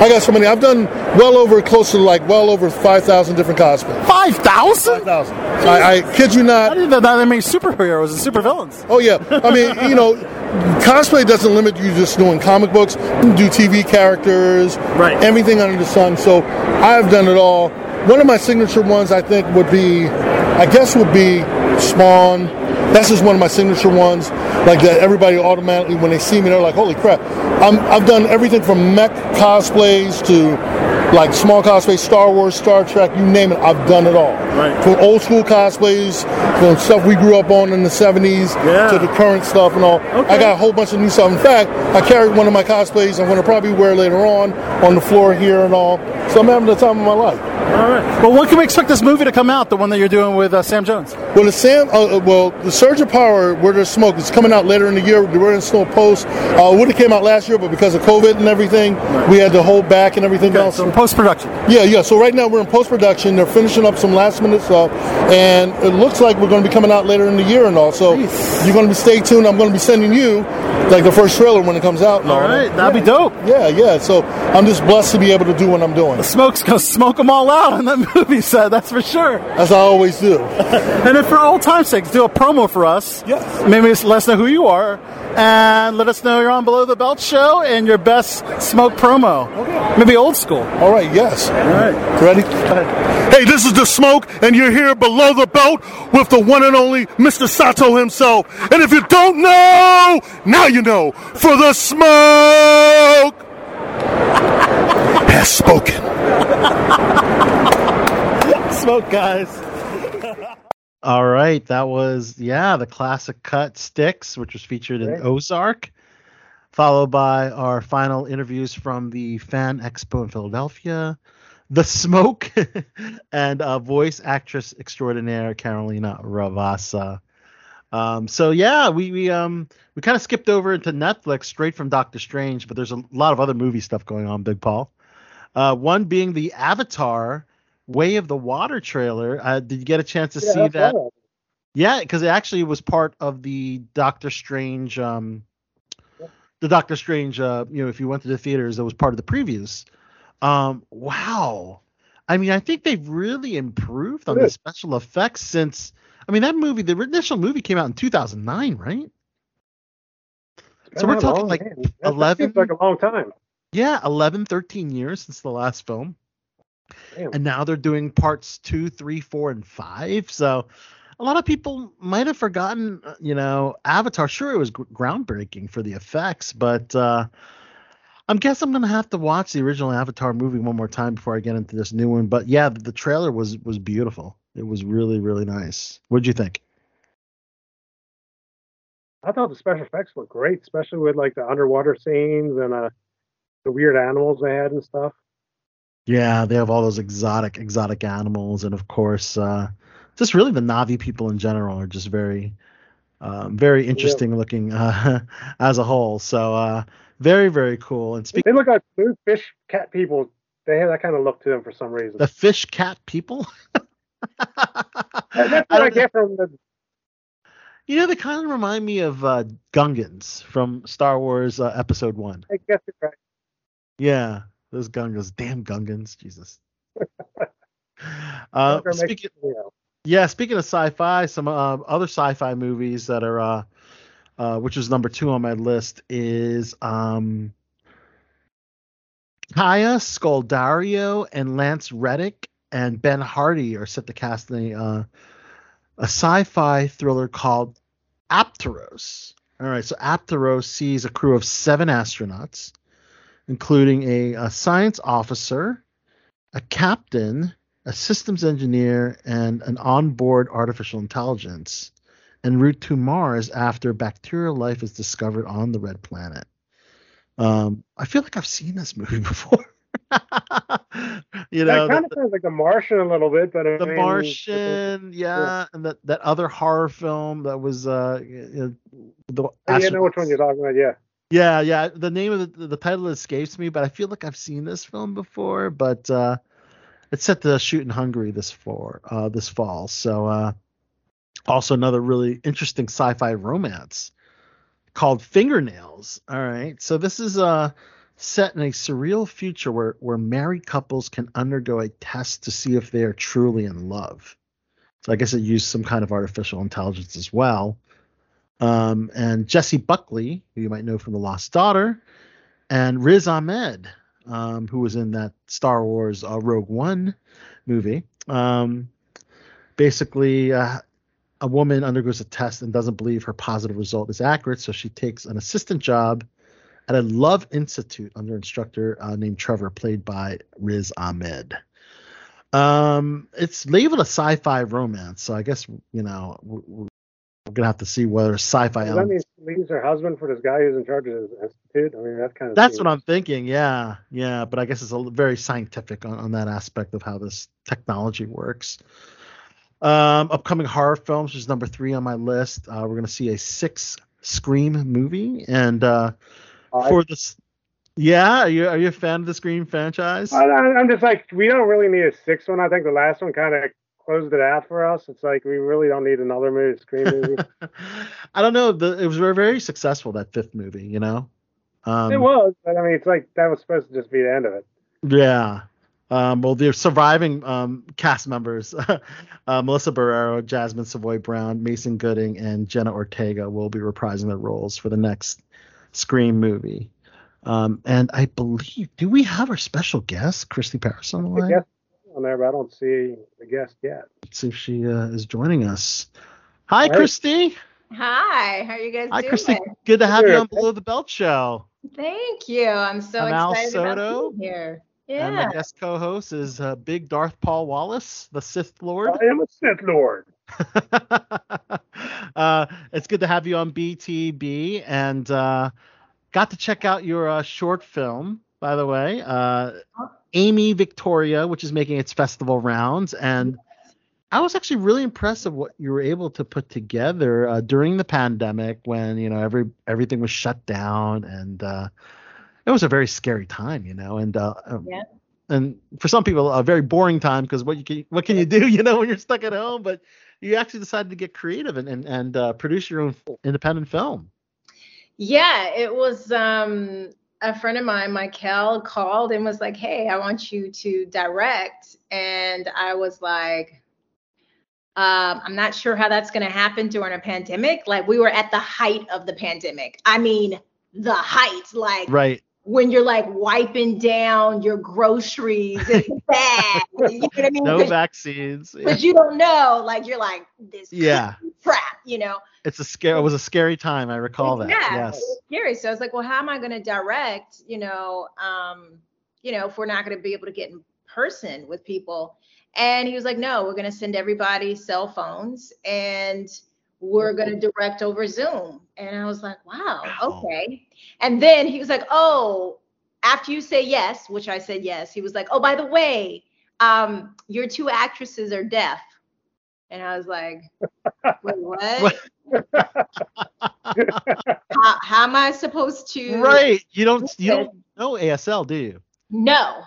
I got so many. I've done well over, close to like well over five thousand different cosplays. Five thousand? Five thousand. I, I kid you not. I didn't know that many superheroes and supervillains. Oh yeah. I mean, you know, cosplay doesn't limit you just doing comic books. You can do TV characters, Right. Everything under the sun. So I've done it all. One of my signature ones, I think, would be, I guess, would be Spawn. That's just one of my signature ones. Like that, everybody automatically when they see me, they're like, "Holy crap!" I'm, I've done everything from mech cosplays to like small cosplays, Star Wars, Star Trek, you name it. I've done it all. Right. From old school cosplays, from stuff we grew up on in the '70s Yeah. to the current stuff and all. Okay. I got a whole bunch of new stuff. In fact, I carried one of my cosplays. I'm going to probably wear later on on the floor here and all. So I'm having the time of my life. All right. Well, when can we expect this movie to come out? The one that you're doing with uh, Sam Jones? Well, the Sam, uh, uh, well, the Surge of Power, Where There's Smoke, is coming out later in the year. We're in still post. Uh, would have came out last year, but because of COVID and everything, we had to hold back and everything else. So post production. Yeah, yeah. So right now we're in post production. They're finishing up some last minute stuff, and it looks like we're going to be coming out later in the year and all. So you're going to be stay tuned. I'm going to be sending you like the first trailer when it comes out. And all, All right, that'd be dope. Yeah, yeah. So I'm just blessed to be able to do what I'm doing, The Smoke's gonna smoke them all out on that movie set. That's for sure. as I always do. And then for old time's sake, do a promo for us. Yes. Maybe let us know who you are, and let us know you're on Below the Belt show and your best smoke promo. Okay. Maybe old school. All right. Yes. All right. Ready? Hey, this is the smoke, and you're here below the belt with the one and only Mr. Sato himself. And if you don't know, now you know. For the smoke has spoken. Smoke, guys. All right, that was yeah the classic cut Styx, which was featured in Ozark. followed by our final interviews from the Fan Expo in Philadelphia, The Smoke, and uh, voice actress extraordinaire Carolina Ravassa. Um, so yeah, we we um we kind of skipped over into Netflix straight from Doctor Strange, but there's a lot of other movie stuff going on, Big Paul. Uh, one being the Avatar Way of the Water trailer. Uh, did you get a chance to Yeah, see that? right. Yeah, because it actually was part of the Doctor Strange, um, the Doctor Strange. Uh, you know, if you went to the theaters, it was part of the previews. Um, wow. I mean, I think they've really improved on the special effects since. I mean, that movie, the initial movie came out in 2009, right? So we're talking long, like man. That- that 11 seems like a long time. Yeah, 11, 13 years since the last film. Damn. And now they're doing parts two, three, four, and five. So a lot of people might have forgotten, uh, you know, Avatar. Sure, it was gr- groundbreaking for the effects, but uh, I guess I'm gonna have to watch the original Avatar movie one more time before I get into this new one. But yeah, the, the trailer was was beautiful. It was really, really nice. What'd you think? I thought the special effects looked great, especially with like the underwater scenes and uh the weird animals they had and stuff. Yeah, they have all those exotic, exotic animals, and of course, uh, just really the Na'vi people in general are just very, um, very interesting looking uh, as a whole. So, uh, very, very cool. And speaking They look like fish cat people. They have that kind of look to them for some reason. the fish cat people, That's what I, get from the. you know, they kind of remind me of uh, Gungans from Star Wars uh, Episode One. I guess you're right. Yeah, those Gungans, damn Gungans, Jesus. uh, speaking, Yeah, speaking of sci-fi, some uh, other sci-fi movies that are, uh, uh, which is number two on my list, is um, Kaya Scodelario and Lance Reddick and Ben Hardy are set to cast a, uh, a sci-fi thriller called Apteros. All right, so Apteros sees a crew of seven astronauts, including a, a science officer, a captain, a systems engineer, and an onboard artificial intelligence, en route to Mars after bacterial life is discovered on the red planet. Um, I feel like I've seen this movie before. you know, that kind of sounds like The Martian a little bit, but I the mean, Martian, yeah, and that, that other horror film that was uh, you know, the Yeah, I know which one you're talking about. Yeah. yeah, yeah. The name of the, the title escapes me, but I feel like I've seen this film before. But uh, it's set to shoot in Hungary this for uh, this fall. So uh, also another really interesting sci-fi romance called Fingernails. All right, so this is uh, set in a surreal future where where married couples can undergo a test to see if they are truly in love. So I guess it used some kind of artificial intelligence as well. Um, and Jessie Buckley, who you might know from The Lost Daughter, and Riz Ahmed, um, who was in that Star Wars uh, Rogue One movie. Um, basically, uh, a woman undergoes a test and doesn't believe her positive result is accurate, so she takes an assistant job at a Love Institute under instructor uh, named Trevor, played by Riz Ahmed. Um, it's labeled a sci-fi romance, so I guess you know we're, we're gonna have to see whether sci-fi Does that mean she leaves her husband for this guy who's in charge of his institute? I mean, that kind of. That's what I'm thinking. Yeah, yeah. But I guess it's a very scientific on, on that aspect of how this technology works. Um, upcoming horror films is number three on my list. Uh, we're gonna see a six Scream movie, and uh, for this, yeah, are you are you a fan of the Scream franchise? I, I- I'm just like, we don't really need a sixth one. I think the last one kind of closed it out for us. It's like we really don't need another movie, Scream movie. I don't know. The, it was very, very successful that fifth movie. You know. Um, it was, but I mean, it's like that was supposed to just be the end of it. Yeah. Um, well, the surviving um, cast members, uh, Melissa Barrera, Jasmine Savoy Brown, Mason Gooding, and Jenna Ortega will be reprising their roles for the next Scream movie. Um, and I believe, do we have our special guest, Christy Paris, on the The line? guest on there, but I don't see the guest yet. Let's see if she uh, is joining us. Hi, Hi. Christy. Hi, how are you guys Hi, doing? Christy. Good to have you on Below the Belt Show. Thank you. I'm so I'm Al excited Soto. about being here. And my guest co-host is uh, Big Darth Paul Wallace, the Sith Lord. I am a Sith Lord. uh, it's good to have you on BTB, and uh, got to check out your uh, short film, by the way, uh, Amy Victoria, which is making its festival rounds, and I was actually really impressed of what you were able to put together uh, during the pandemic when you know every everything was shut down and uh, it was a very scary time, you know, and uh, um, Yeah. and for some people a very boring time because what you can what can you do, you know, when you're stuck at home, but you actually decided to get creative and and, and uh, produce your own independent film. Yeah, it was um, a friend of mine, Michael, called and was like, "Hey, I want you to direct," and I was like, um, "I'm not sure how that's going to happen during a pandemic. Like we were at the height of the pandemic. I mean, the height. Like Right. When you're like wiping down your groceries it's bad. you know what I mean? No vaccines. Because you don't know. Like you're like this Yeah. crap. You know. It's a scare. It was a scary time. I recall that. Yeah, Yes. scary. So I was like, well, how am I going to direct? You know, um, you know, if we're not going to be able to get in person with people. And he was like, no, we're going to send everybody cell phones and we're going to direct over Zoom. And I was like, wow, okay. And then he was like, oh, after you say yes, which I said yes, he was like, oh, by the way, um, your two actresses are deaf. And I was like, wait, what? how, how am I supposed to? Right. You don't. You don't know ASL, do you? No.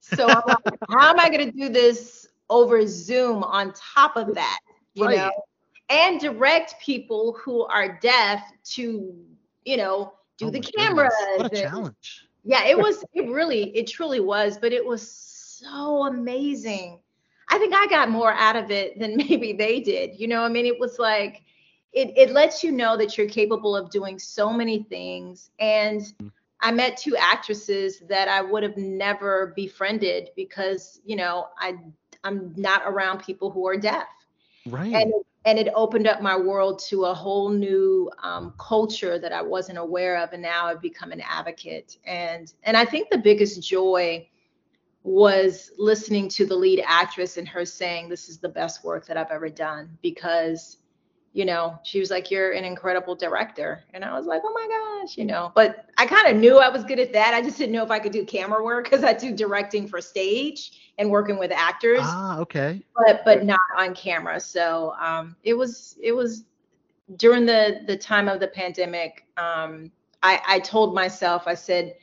So I'm like, how am I going to do this over Zoom on top of that? You Right. know, and direct people who are deaf to, you know, do oh the cameras. Oh What a and- challenge. yeah, it was. It really, it truly was. But it was so amazing. I think I got more out of it than maybe they did. You know, I mean, it was like, it it lets you know that you're capable of doing so many things. And mm. I met two actresses that I would have never befriended because, you know, I I'm not around people who are deaf Right. and and it opened up my world to a whole new um, culture that I wasn't aware of, and now I've become an advocate. And and I think the biggest joy was listening to the lead actress and her saying, "This is the best work that I've ever done," because you know she was like, "You're an incredible director," and I was like, "Oh my gosh," you know. But I kind of knew I was good at that. I just didn't know if I could do camera work because I do directing for stage and working with actors Ah, okay. but but not on camera. So um, it was it was during the the time of the pandemic. Um, I I told myself I said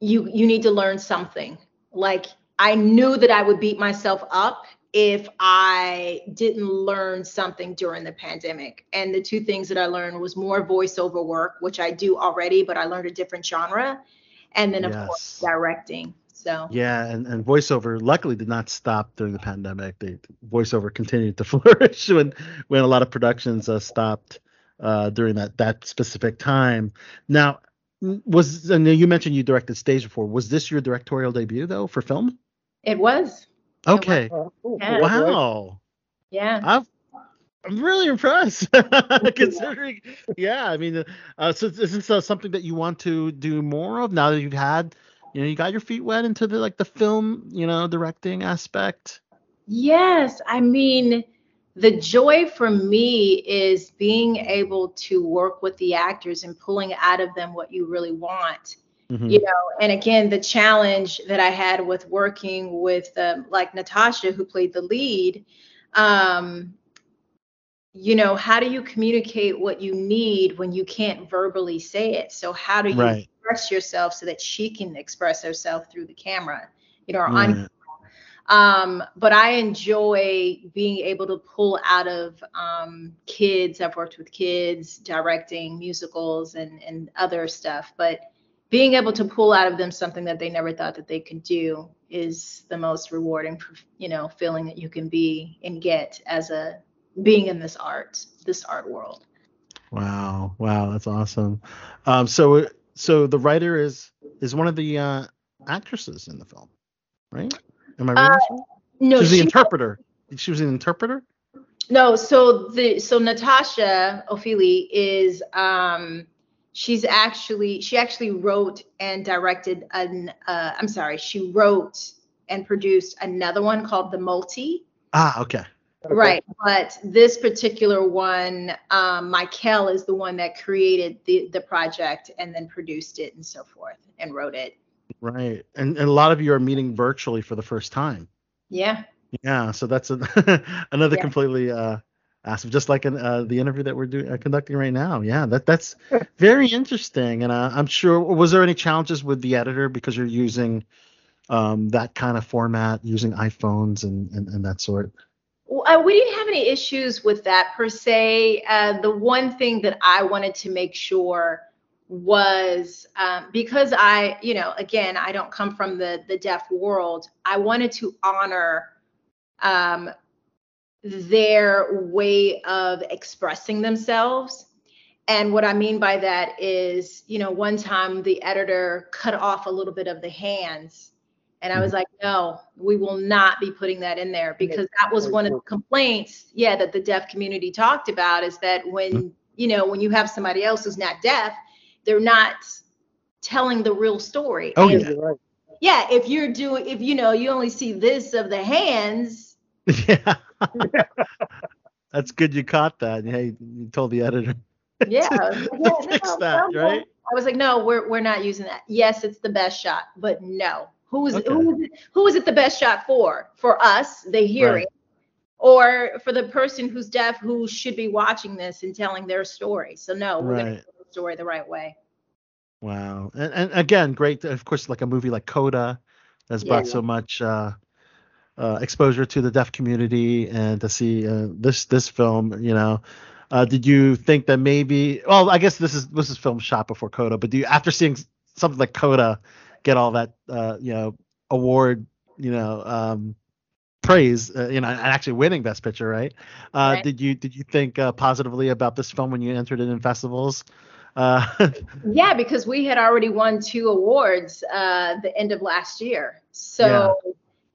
you you need to learn something. Like I knew that I would beat myself up if I didn't learn something during the pandemic. And the two things that I learned was more voiceover work, which I do already, but I learned a different genre, and then of course directing. So Yeah, and, and voiceover luckily did not stop during the pandemic. The voiceover continued to flourish when when a lot of productions uh, stopped uh, during that that specific time. Now, was and you mentioned you directed stage before. Was this your directorial debut though for film? it was. Okay. Yeah. Wow. Yeah. I'm I'm really impressed considering. Yeah, I mean, uh, so is this uh, something that you want to do more of now that you've had, you know, you got your feet wet into the like the film, you know, directing aspect? Yes, I mean, the joy for me is being able to work with the actors and pulling out of them what you really want. Mhm. You know, and again, the challenge that I had with working with um, like Natasha, who played the lead, um, you know, how do you communicate what you need when you can't verbally say it? So how do you Right. express yourself so that she can express herself through the camera, you know, or on Right. um, but I enjoy being able to pull out of um, kids. I've worked with kids, directing musicals and and other stuff. But being able to pull out of them something that they never thought that they could do is the most rewarding, you know, feeling that you can be and get as a being in this art, this art world. Wow, wow, that's awesome. Um, so so the writer is is one of the uh, actresses in the film, right? Am I reading Uh, right? no, she was the she- interpreter. She was an interpreter. No, so the so Natasha Ophelia is um she's actually she actually wrote and directed an uh I'm sorry, she wrote and produced another one called The Multi. Ah, okay. Right, but this particular one, um, Michael is the one that created the the project and then produced it and so forth and wrote it. Right. And, and a lot of you are meeting virtually for the first time. Yeah. Yeah. So that's a, another Yeah. completely uh, awesome, just like in, uh, the interview that we're doing uh, conducting right now. Yeah. That that's very interesting. And uh, I'm sure was there any challenges with the editor because you're using um, that kind of format, using iPhones and, and, and that sort. We didn't have any issues with that per se. Uh, the one thing that I wanted to make sure was um, because I, you know, again, I don't come from the the deaf world. I wanted to honor um, their way of expressing themselves. And what I mean by that is, you know, one time the editor cut off a little bit of the hands. And I was like, no, we will not be putting that in there because that was one of the complaints, yeah, that the deaf community talked about is that when, you know, when you have somebody else who's not deaf, they're not telling the real story. Oh, And, yeah. yeah, if you're doing, if you know, you only see this of the hands, yeah. That's good you caught that. Hey, you told the editor. yeah, I was like, fix no, that, right? I was like, no, we're we're not using that. Yes, it's the best shot, but no. Who is Okay. who is it, who is it the best shot for? For us, the hearing, Right. or for the person who's deaf who should be watching this and telling their story. So no, we're gonna Right. tell the story the right way. Wow. And, and again, great. Of course, like a movie like Coda has Yeah. brought so much uh, uh, exposure to the deaf community, and to see uh, this this film, you know, uh, did you think that maybe? Well, I guess this is this is film shot before Coda, but do you after seeing something like Coda get all that uh, you know award, you know, um, praise, uh, you know, and actually winning Best Picture, right? Uh, Right. Did you did you think uh, positively about this film when you entered it in festivals? Uh, Yeah, because we had already won two awards uh, the end of last year. So,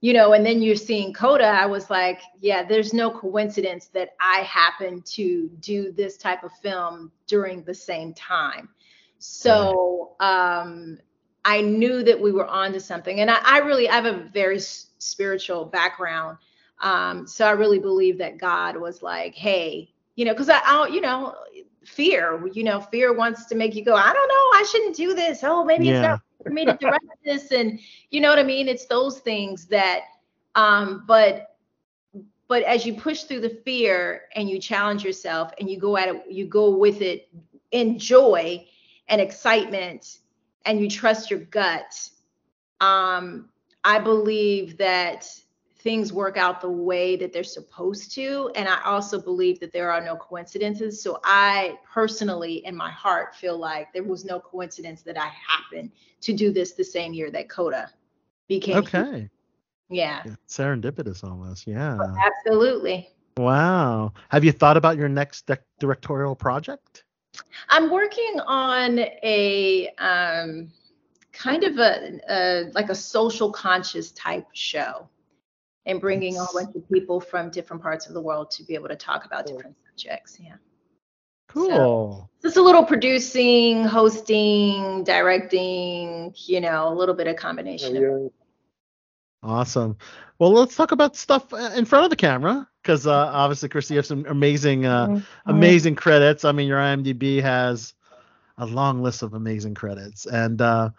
you know, and then you're seeing Coda. I was like, yeah, there's no coincidence that I happen to do this type of film during the same time. So, um, I knew that we were onto something, and I, I really I have a very s- spiritual background. Um, so I really believe that God was like, hey, you know, because I, I, you know, fear, you know, fear wants to make you go, I don't know, I shouldn't do this. Oh, maybe it's not for me to direct this, and you know what I mean. It's those things that, um, but but as you push through the fear and you challenge yourself and you go at it, you go with it in joy and excitement, and you trust your gut. Um, I believe that things work out the way that they're supposed to. And I also believe that there are no coincidences. So I personally, in my heart, feel like there was no coincidence that I happened to do this the same year that Coda became. okay. Yeah, Serendipitous almost. Yeah. absolutely. Wow. Have you thought about your next dec- directorial project? I'm working on a um, kind of a, a like a social conscious type show and bringing a whole bunch of people from different parts of the world to be able to talk about different subjects. Yeah. Cool. Just a little producing, hosting, directing, you know, a little bit of combination. of Awesome. Well, let's talk about stuff uh, in front of the camera because uh, obviously, Christy, you have some amazing, uh, Mm-hmm. amazing credits. I mean, your IMDb has a long list of amazing credits, and uh,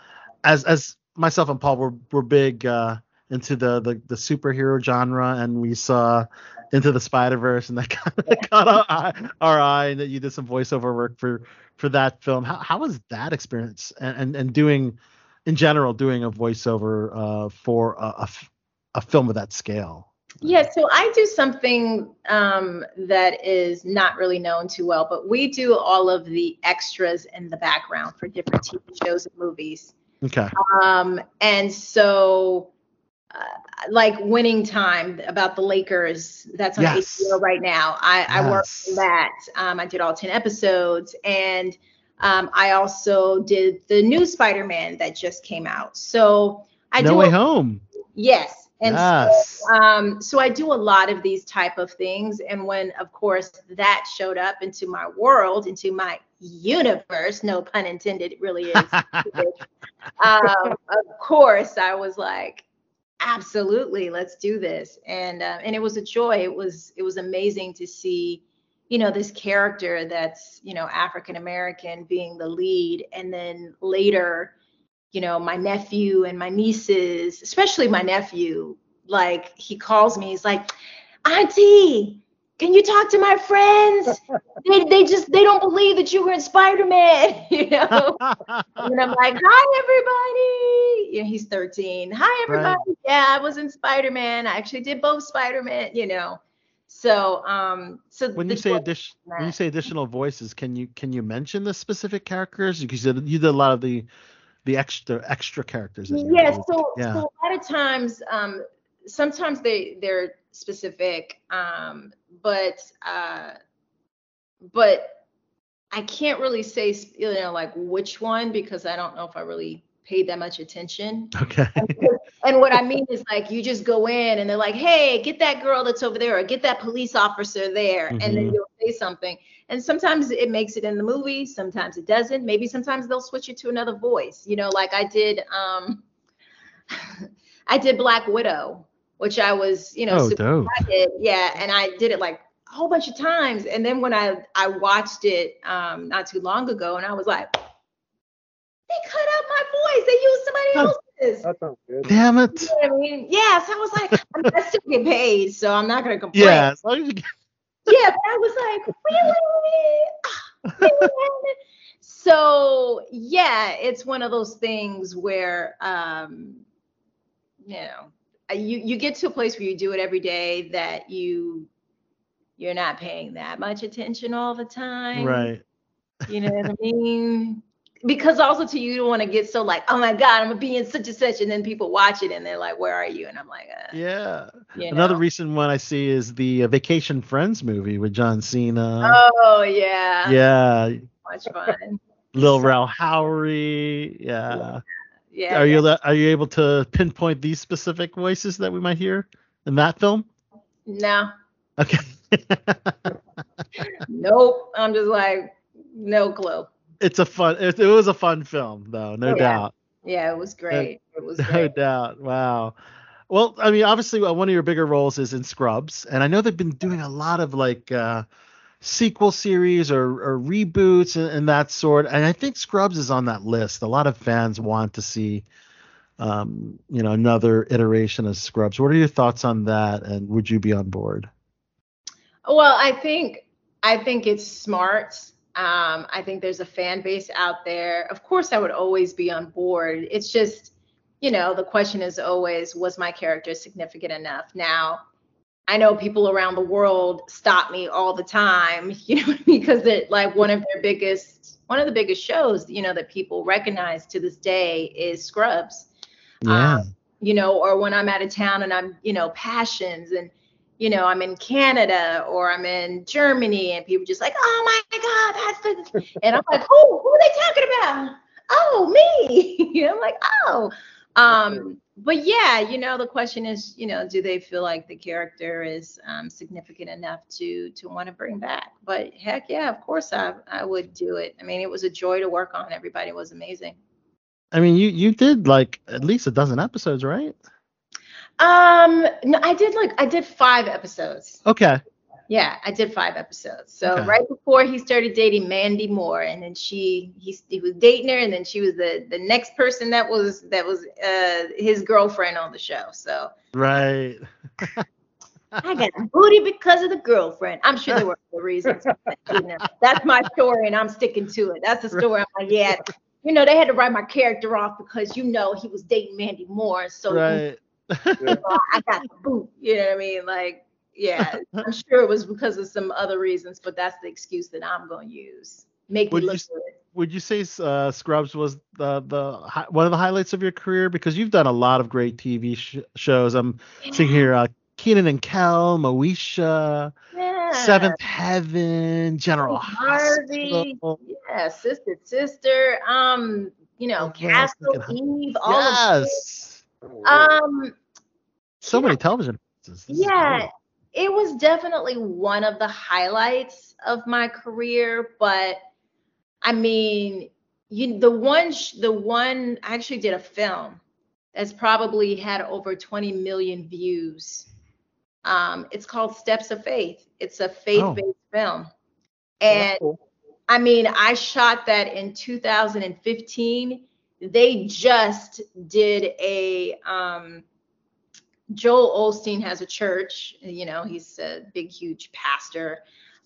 as as myself and Paul, we're we're big uh, into the, the the superhero genre, and we saw into the Spider Verse, and that kind of caught our eye, our eye, and that you did some voiceover work for for that film. How how was that experience, and and, and doing in general doing a voiceover uh, for a film of that scale? Yeah, so I do something um, that is not really known too well, but we do all of the extras in the background for different TV shows and movies. Okay. Um, and so, uh, like Winning Time about the Lakers, that's on Yes. HBO right now. I, I worked on that. Um, I did all 10 episodes. And um, I also did the new Spider Man that just came out. So I no do way a- home. Yes. And Yes. so, um, so I do a lot of these type of things. And when, of course, that showed up into my world, into my universe, no pun intended, it really is. um, of course, I was like, absolutely, let's do this. And uh, and it was a joy. It was it was amazing to see, you know, this character that's you know African American being the lead, and then later, you know, my nephew and my nieces, especially my nephew, like he calls me, he's like, Auntie, can you talk to my friends? they, they just they don't believe that you were in Spider-Man, you know. and I'm like, hi everybody. Yeah, he's 13. Hi everybody. Right. Yeah, I was in Spider-Man. I actually did both Spider-Man, you know. So um so When you say addition, when you say additional voices, can you can you mention the specific characters? Because you did, a lot of the the extra extra characters. yeah so, yeah. so a lot of times um sometimes they they're specific um but uh but i can't really say you know like which one because i don't know if i really paid that much attention Okay. and what i mean is like you just go in and they're like hey get that girl that's over there or get that police officer there and then Mhm. you'll say something and sometimes it makes it in the movie sometimes it doesn't maybe sometimes they'll switch it to another voice you know like i did um i did black widow which i was you know Oh, super dope. excited. yeah and i did it like a whole bunch of times and then when i i watched it um not too long ago and i was like they cut out my voice they used somebody else's That sounds good. Damn it. you know what I mean? Yes, I was like, I, mean, I still get paid, so I'm not gonna complain. Yeah. As long as you get- Yeah, but I was like, really? Really? so yeah, it's one of those things where um, you know, uh, you you get to a place where you do it every day that you you're not paying that much attention all the time. right. You know what I mean? Because also to you you don't want to get so like, oh my God, I'm gonna be in such and such, and then people watch it and they're like, where are you? And I'm like, uh, Yeah. you Another recent one I see is the uh, Vacation Friends movie with John Cena. Oh yeah. yeah. Much fun. Lil Rel Howery. Yeah. Yeah. Are you le- are you able to pinpoint these specific voices that we might hear in that film? No. Okay. Nope. I'm just like, no clue. It's a fun. It, it was a fun film though, no Oh, yeah. doubt. Yeah, it was great. It was No great. doubt. Wow. Well, I mean, obviously, uh, one of your bigger roles is in Scrubs, and I know they've been doing a lot of like uh, sequel series or, or reboots and, and that sort. And I think Scrubs is on that list. A lot of fans want to see, um, you know, another iteration of Scrubs. What are your thoughts on that? And would you be on board? Well, I think I think it's smart. Um, I think there's a fan base out there. Of course, I would always be on board. It's just, you know, the question is always, was my character significant enough? Now, I know people around the world stop me all the time, you know, because it like one of their biggest, one of the biggest shows, you know, that people recognize to this day is Scrubs. Yeah. you know, or when I'm out of town and I'm, you know, passions and, you know, I'm in Canada or I'm in Germany and people just like, oh my God, that's the, and I'm like, who, who are they talking about? Oh, me. you know, I'm like, oh. Um, but yeah, you know, the question is, you know, do they feel like the character is um, significant enough to to want to bring back? But heck yeah, of course I I would do it. I mean, it was a joy to work on. Everybody was amazing. I mean, you you did like at least a dozen episodes, right? Um, no, I did like I did five episodes. Okay. Yeah, I did five episodes. So Okay. right before he started dating Mandy Moore, and then she he, he was dating her, and then she was the the next person that was that was uh his girlfriend on the show. So Right. I got booty because of the girlfriend. I'm sure there were other reasons. you know, that's my story, and I'm sticking to it. That's the story. I'm like, yeah, you know, they had to write my character off because you know he was dating Mandy Moore, so Right. You I got the boot. You know what I mean? Like, yeah, I'm sure it was because of some other reasons, but that's the excuse that I'm going to use. Make Would me you look s- good. Would you say uh, Scrubs was the the hi- one of the highlights of your career because you've done a lot of great TV sh- shows? I'm seeing here uh, Kenan and Kel, Moesha, Yeah. Seventh Heaven, General Harvey, Hospital. yeah, sister, sister, um, you know, Oh, yeah, Castle Eve, all of. Yes, Um, so many television. Yeah, it was definitely one of the highlights of my career, but I mean, you the one sh- the one I actually did a film that's probably had over 20 million views. Um, it's called Steps of Faith. It's a faith-based film. And I mean, I shot that in 2015. They just did a um, Joel Osteen has a church, you know, he's a big, huge pastor.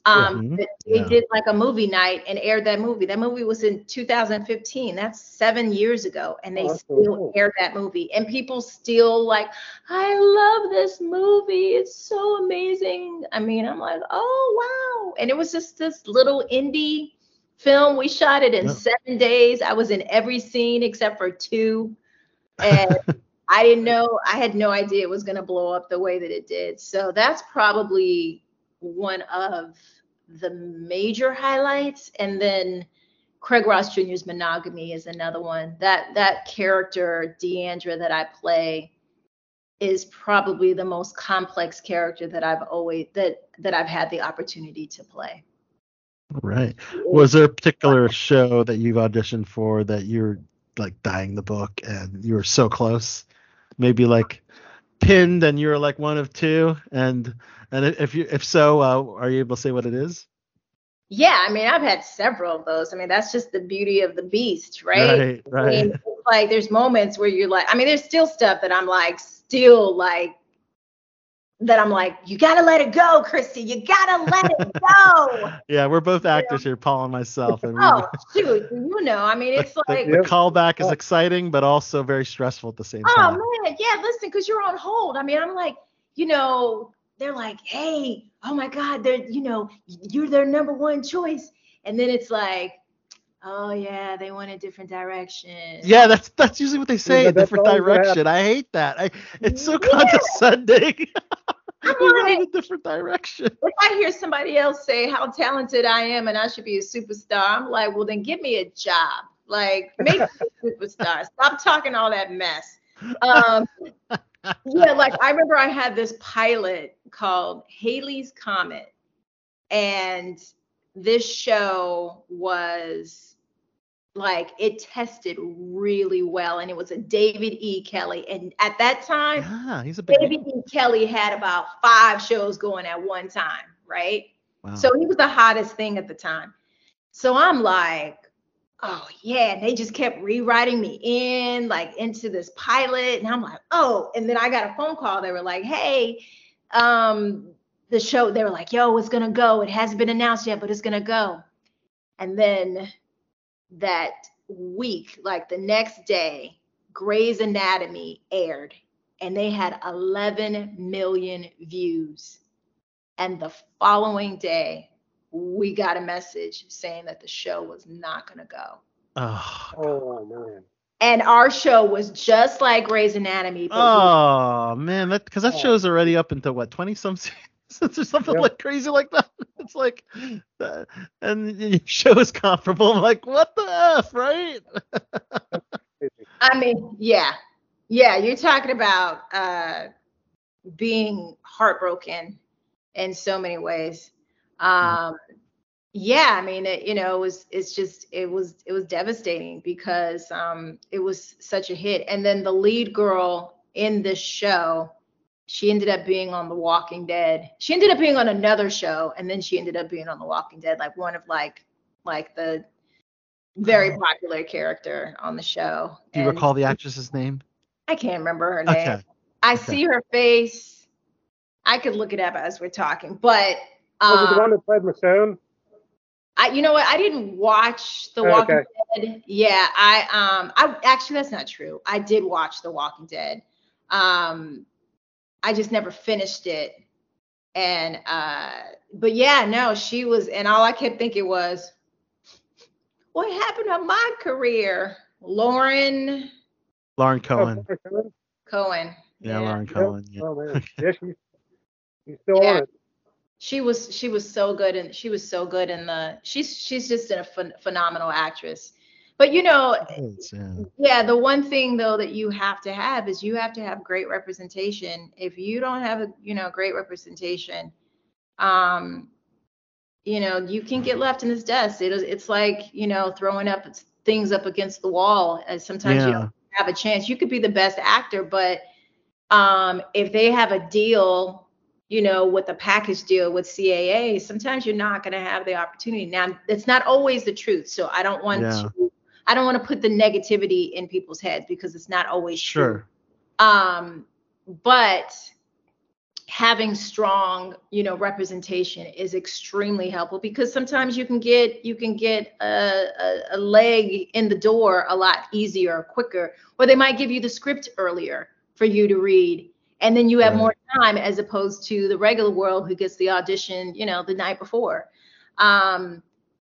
Um, Mhm. but they Yeah. did like a movie night and aired that movie. That movie was in 2015. That's seven years ago, and they Oh, still cool. aired that movie. And people still like, I love this movie. It's so amazing. I mean, I'm like, oh wow. And it was just this little indie film. We shot it in Yeah. seven days. I was in every scene except for two. And I didn't know, I had no idea it was going to blow up the way that it did. So that's probably one of the major highlights. And then Craig Ross Jr.'s monogamy is another one. That that character, Deandra, that I play is probably the most complex character that I've always that that I've had the opportunity to play. Right. Was there a particular show that you've auditioned for that you're like dying the book and you were so close? Maybe like pinned and you're like one of two and and if you if so, uh, are you able to say what it is? Yeah, I mean, I've had several of those. I mean, that's just the beauty of the beast, right? Right, I mean, like there's moments where you're like, I mean, there's still stuff that I'm like, still like, that I'm like, you gotta let it go, Christy. You gotta let it go. Yeah, we're both actors here, Paul and myself, and we, oh, shoot, you know, I mean, it's the, like, the callback is exciting but also very stressful at the same oh time. Oh man, yeah, listen, because you're on hold. I mean, I'm like, you know, they're like, hey, oh my God, they're, you know, you're their number one choice. And then it's like, oh yeah, they went a different direction. Yeah, that's that's usually what they say, Yeah, a different direction. I hate that. I it's so condescending. We went in a different direction. If I hear somebody else say how talented I am and I should be a superstar, I'm like, well, then give me a job. Like, make me a superstar. Stop talking all that mess. Um, yeah, like I remember I had this pilot called Haley's Comet, and this show was like it tested really well, and it was a David E. Kelley, and at that time, Ah, he's a big David E. Kelley had about five shows going at one time, right? Wow. So he was the hottest thing at the time. So I'm like, oh yeah, and they just kept rewriting me in, like into this pilot, and I'm like, oh, and then I got a phone call. They were like, hey, um, the show. They were like, yo, it's gonna go. It hasn't been announced yet, but it's gonna go. And then that week, like the next day, Grey's Anatomy aired, and they had 11 million views. And the following day, we got a message saying that the show was not going to go. Oh, Oh man. And our show was just like Grey's Anatomy. But we- oh man, that because that oh. show's already up into what twenty some seasons or something Yep. like crazy like that. It's like, uh, and your show is comparable. I'm like, what the f, right? I mean, yeah, yeah, you're talking about uh, being heartbroken in so many ways. Um, yeah, I mean, it, you know, it was, it's just, it was, it was devastating because um, it was such a hit. And then the lead girl in this show, she ended up being on The Walking Dead. She ended up being on another show, and then she ended up being on The Walking Dead, like one of like, like the very popular character on the show. Do you And- recall the actress's name? I can't remember her name. Okay. I Okay. see her face. I could look it up as we're talking, but Was it the um, one that played Michonne? I, you know what? I didn't watch The Walking Okay. Dead. Yeah, I um, I actually that's not true. I did watch The Walking Dead. Um, I just never finished it. And uh, but yeah, no, she was, and all I kept thinking was, what happened to my career, Lauren Lauren Cohan. Oh, Cohan? Yeah, Lauren Cohan. Yeah. Oh man. Yeah, she's, she's still Yeah. on it. she was she was so good and she was so good in the she's she's just a phen- phenomenal actress but you know yeah. yeah the one thing though that you have to have is you have to have great representation if you don't have a you know great representation um you know you can get left in this dust it is it's like you know throwing up things up against the wall as sometimes you don't have a chance. You could be the best actor, but um, if they have a deal, you know, with a package deal with CAA, sometimes you're not going to have the opportunity. Now, it's not always the truth. So I don't want Yeah. to, I don't want to put the negativity in people's heads because it's not always true. Sure. Um, but having strong, you know, representation is extremely helpful because sometimes you can get you can get a, a, a leg in the door a lot easier or quicker, or they might give you the script earlier for you to read, and then you have more time as opposed to the regular world who gets the audition, you know, the night before. Um,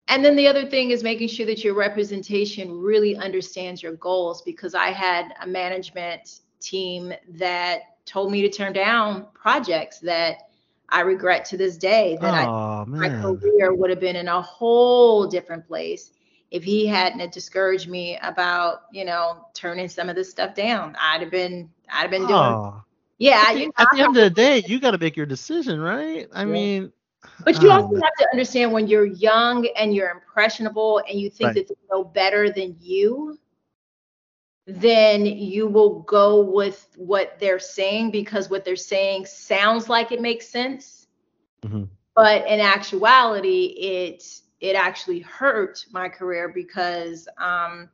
and then the other thing is making sure that your representation really understands your goals because I had a management team that told me to turn down projects that I regret to this day that I Oh my career would have been in a whole different place if he hadn't discouraged me about, you know, turning some of this stuff down. I'd have been I'd have been doing Oh. yeah, At the, you know, at the end of the day, you got to make your decision, right? I mean, But you oh, also have to understand when you're young and you're impressionable and you think Right. that they know better than you, then you will go with what they're saying because what they're saying sounds like it makes sense. Mhm. But in actuality, it it actually hurt my career because um,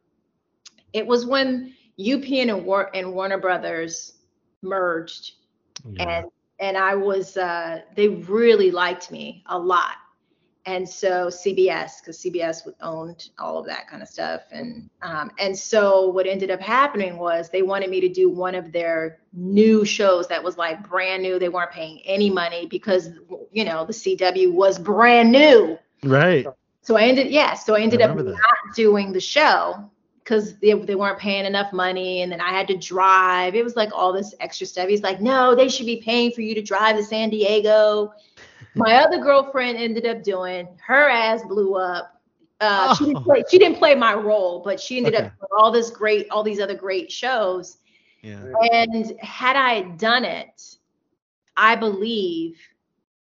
it was when UPN and, War- and Warner Brothers merged and and I was uh, they really liked me a lot, and so CBS because CBS would- owned all of that kind of stuff, and um, and so what ended up happening was they wanted me to do one of their new shows that was like brand new. They weren't paying any money because you know the CW was brand new. right. So I ended, yeah. So I ended up remember that. not doing the show because they, they weren't paying enough money, and then I had to drive. It was like all this extra stuff. He's like, no, they should be paying for you to drive to San Diego. My other girlfriend ended up doing. Her ass blew up. Uh, she, didn't play, she didn't play my role, but she ended Okay. up doing all this great, all these other great shows. Yeah. And had I done it, I believe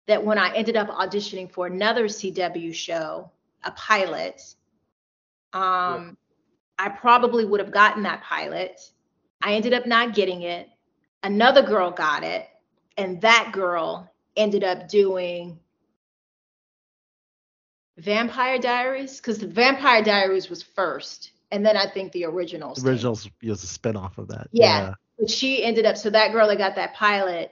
that when I ended up auditioning for another CW show, a pilot, um, I probably would have gotten that pilot. I ended up not getting it. Another girl got it, and that girl ended up doing Vampire Diaries because the Vampire Diaries was first, and then I think the originals. The originals was a spinoff of that. Yeah. But she ended up, so that girl that got that pilot,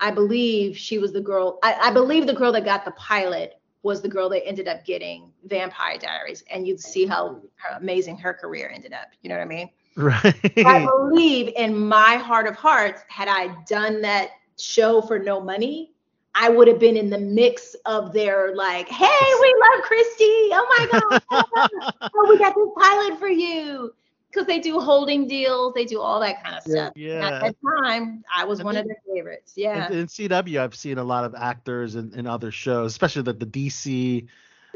I believe she was the girl, I, I believe the girl that got the pilot was the girl that ended up getting Vampire Diaries. And you'd see how, how amazing her career ended up. You know what I mean? Right. I believe in my heart of hearts, had I done that show for no money, I would have been in the mix of their like, hey, we love Christy. Oh my God. oh, we got this pilot for you. Because they do holding deals, they do all that kind of stuff. Yeah. At that time, I was one of their favorites. Yeah. In, in CW, I've seen a lot of actors in, in other shows, especially the, the DC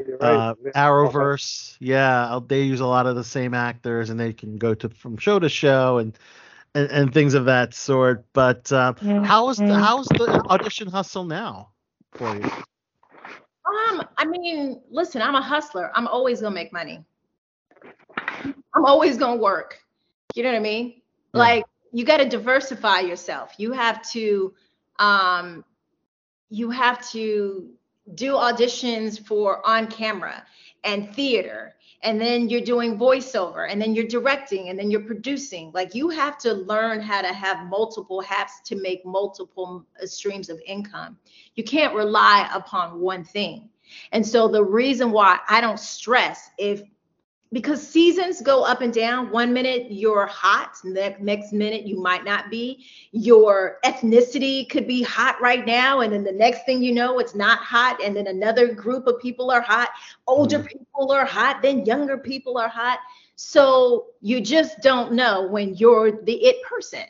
You're uh. Arrowverse. Yeah, uh, they use a lot of the same actors, and they can go to from show to show and and, and things of that sort. But um, how is the how's the audition hustle now for you? Um, I mean, listen, I'm a hustler. I'm always gonna make money. I'm always gonna work. You know what I mean? Like you got to diversify yourself. You have to, um, you have to do auditions for on camera and theater, and then you're doing voiceover, and then you're directing, and then you're producing. Like you have to learn how to have multiple hats to make multiple uh, streams of income. You can't rely upon one thing. And so the reason why I don't stress if because seasons go up and down. One minute you're hot, next minute you might not be. Your ethnicity could be hot right now, and then the next thing you know, it's not hot, and then another group of people are hot. Older people are hot, then younger people are hot. So you just don't know when you're the it person.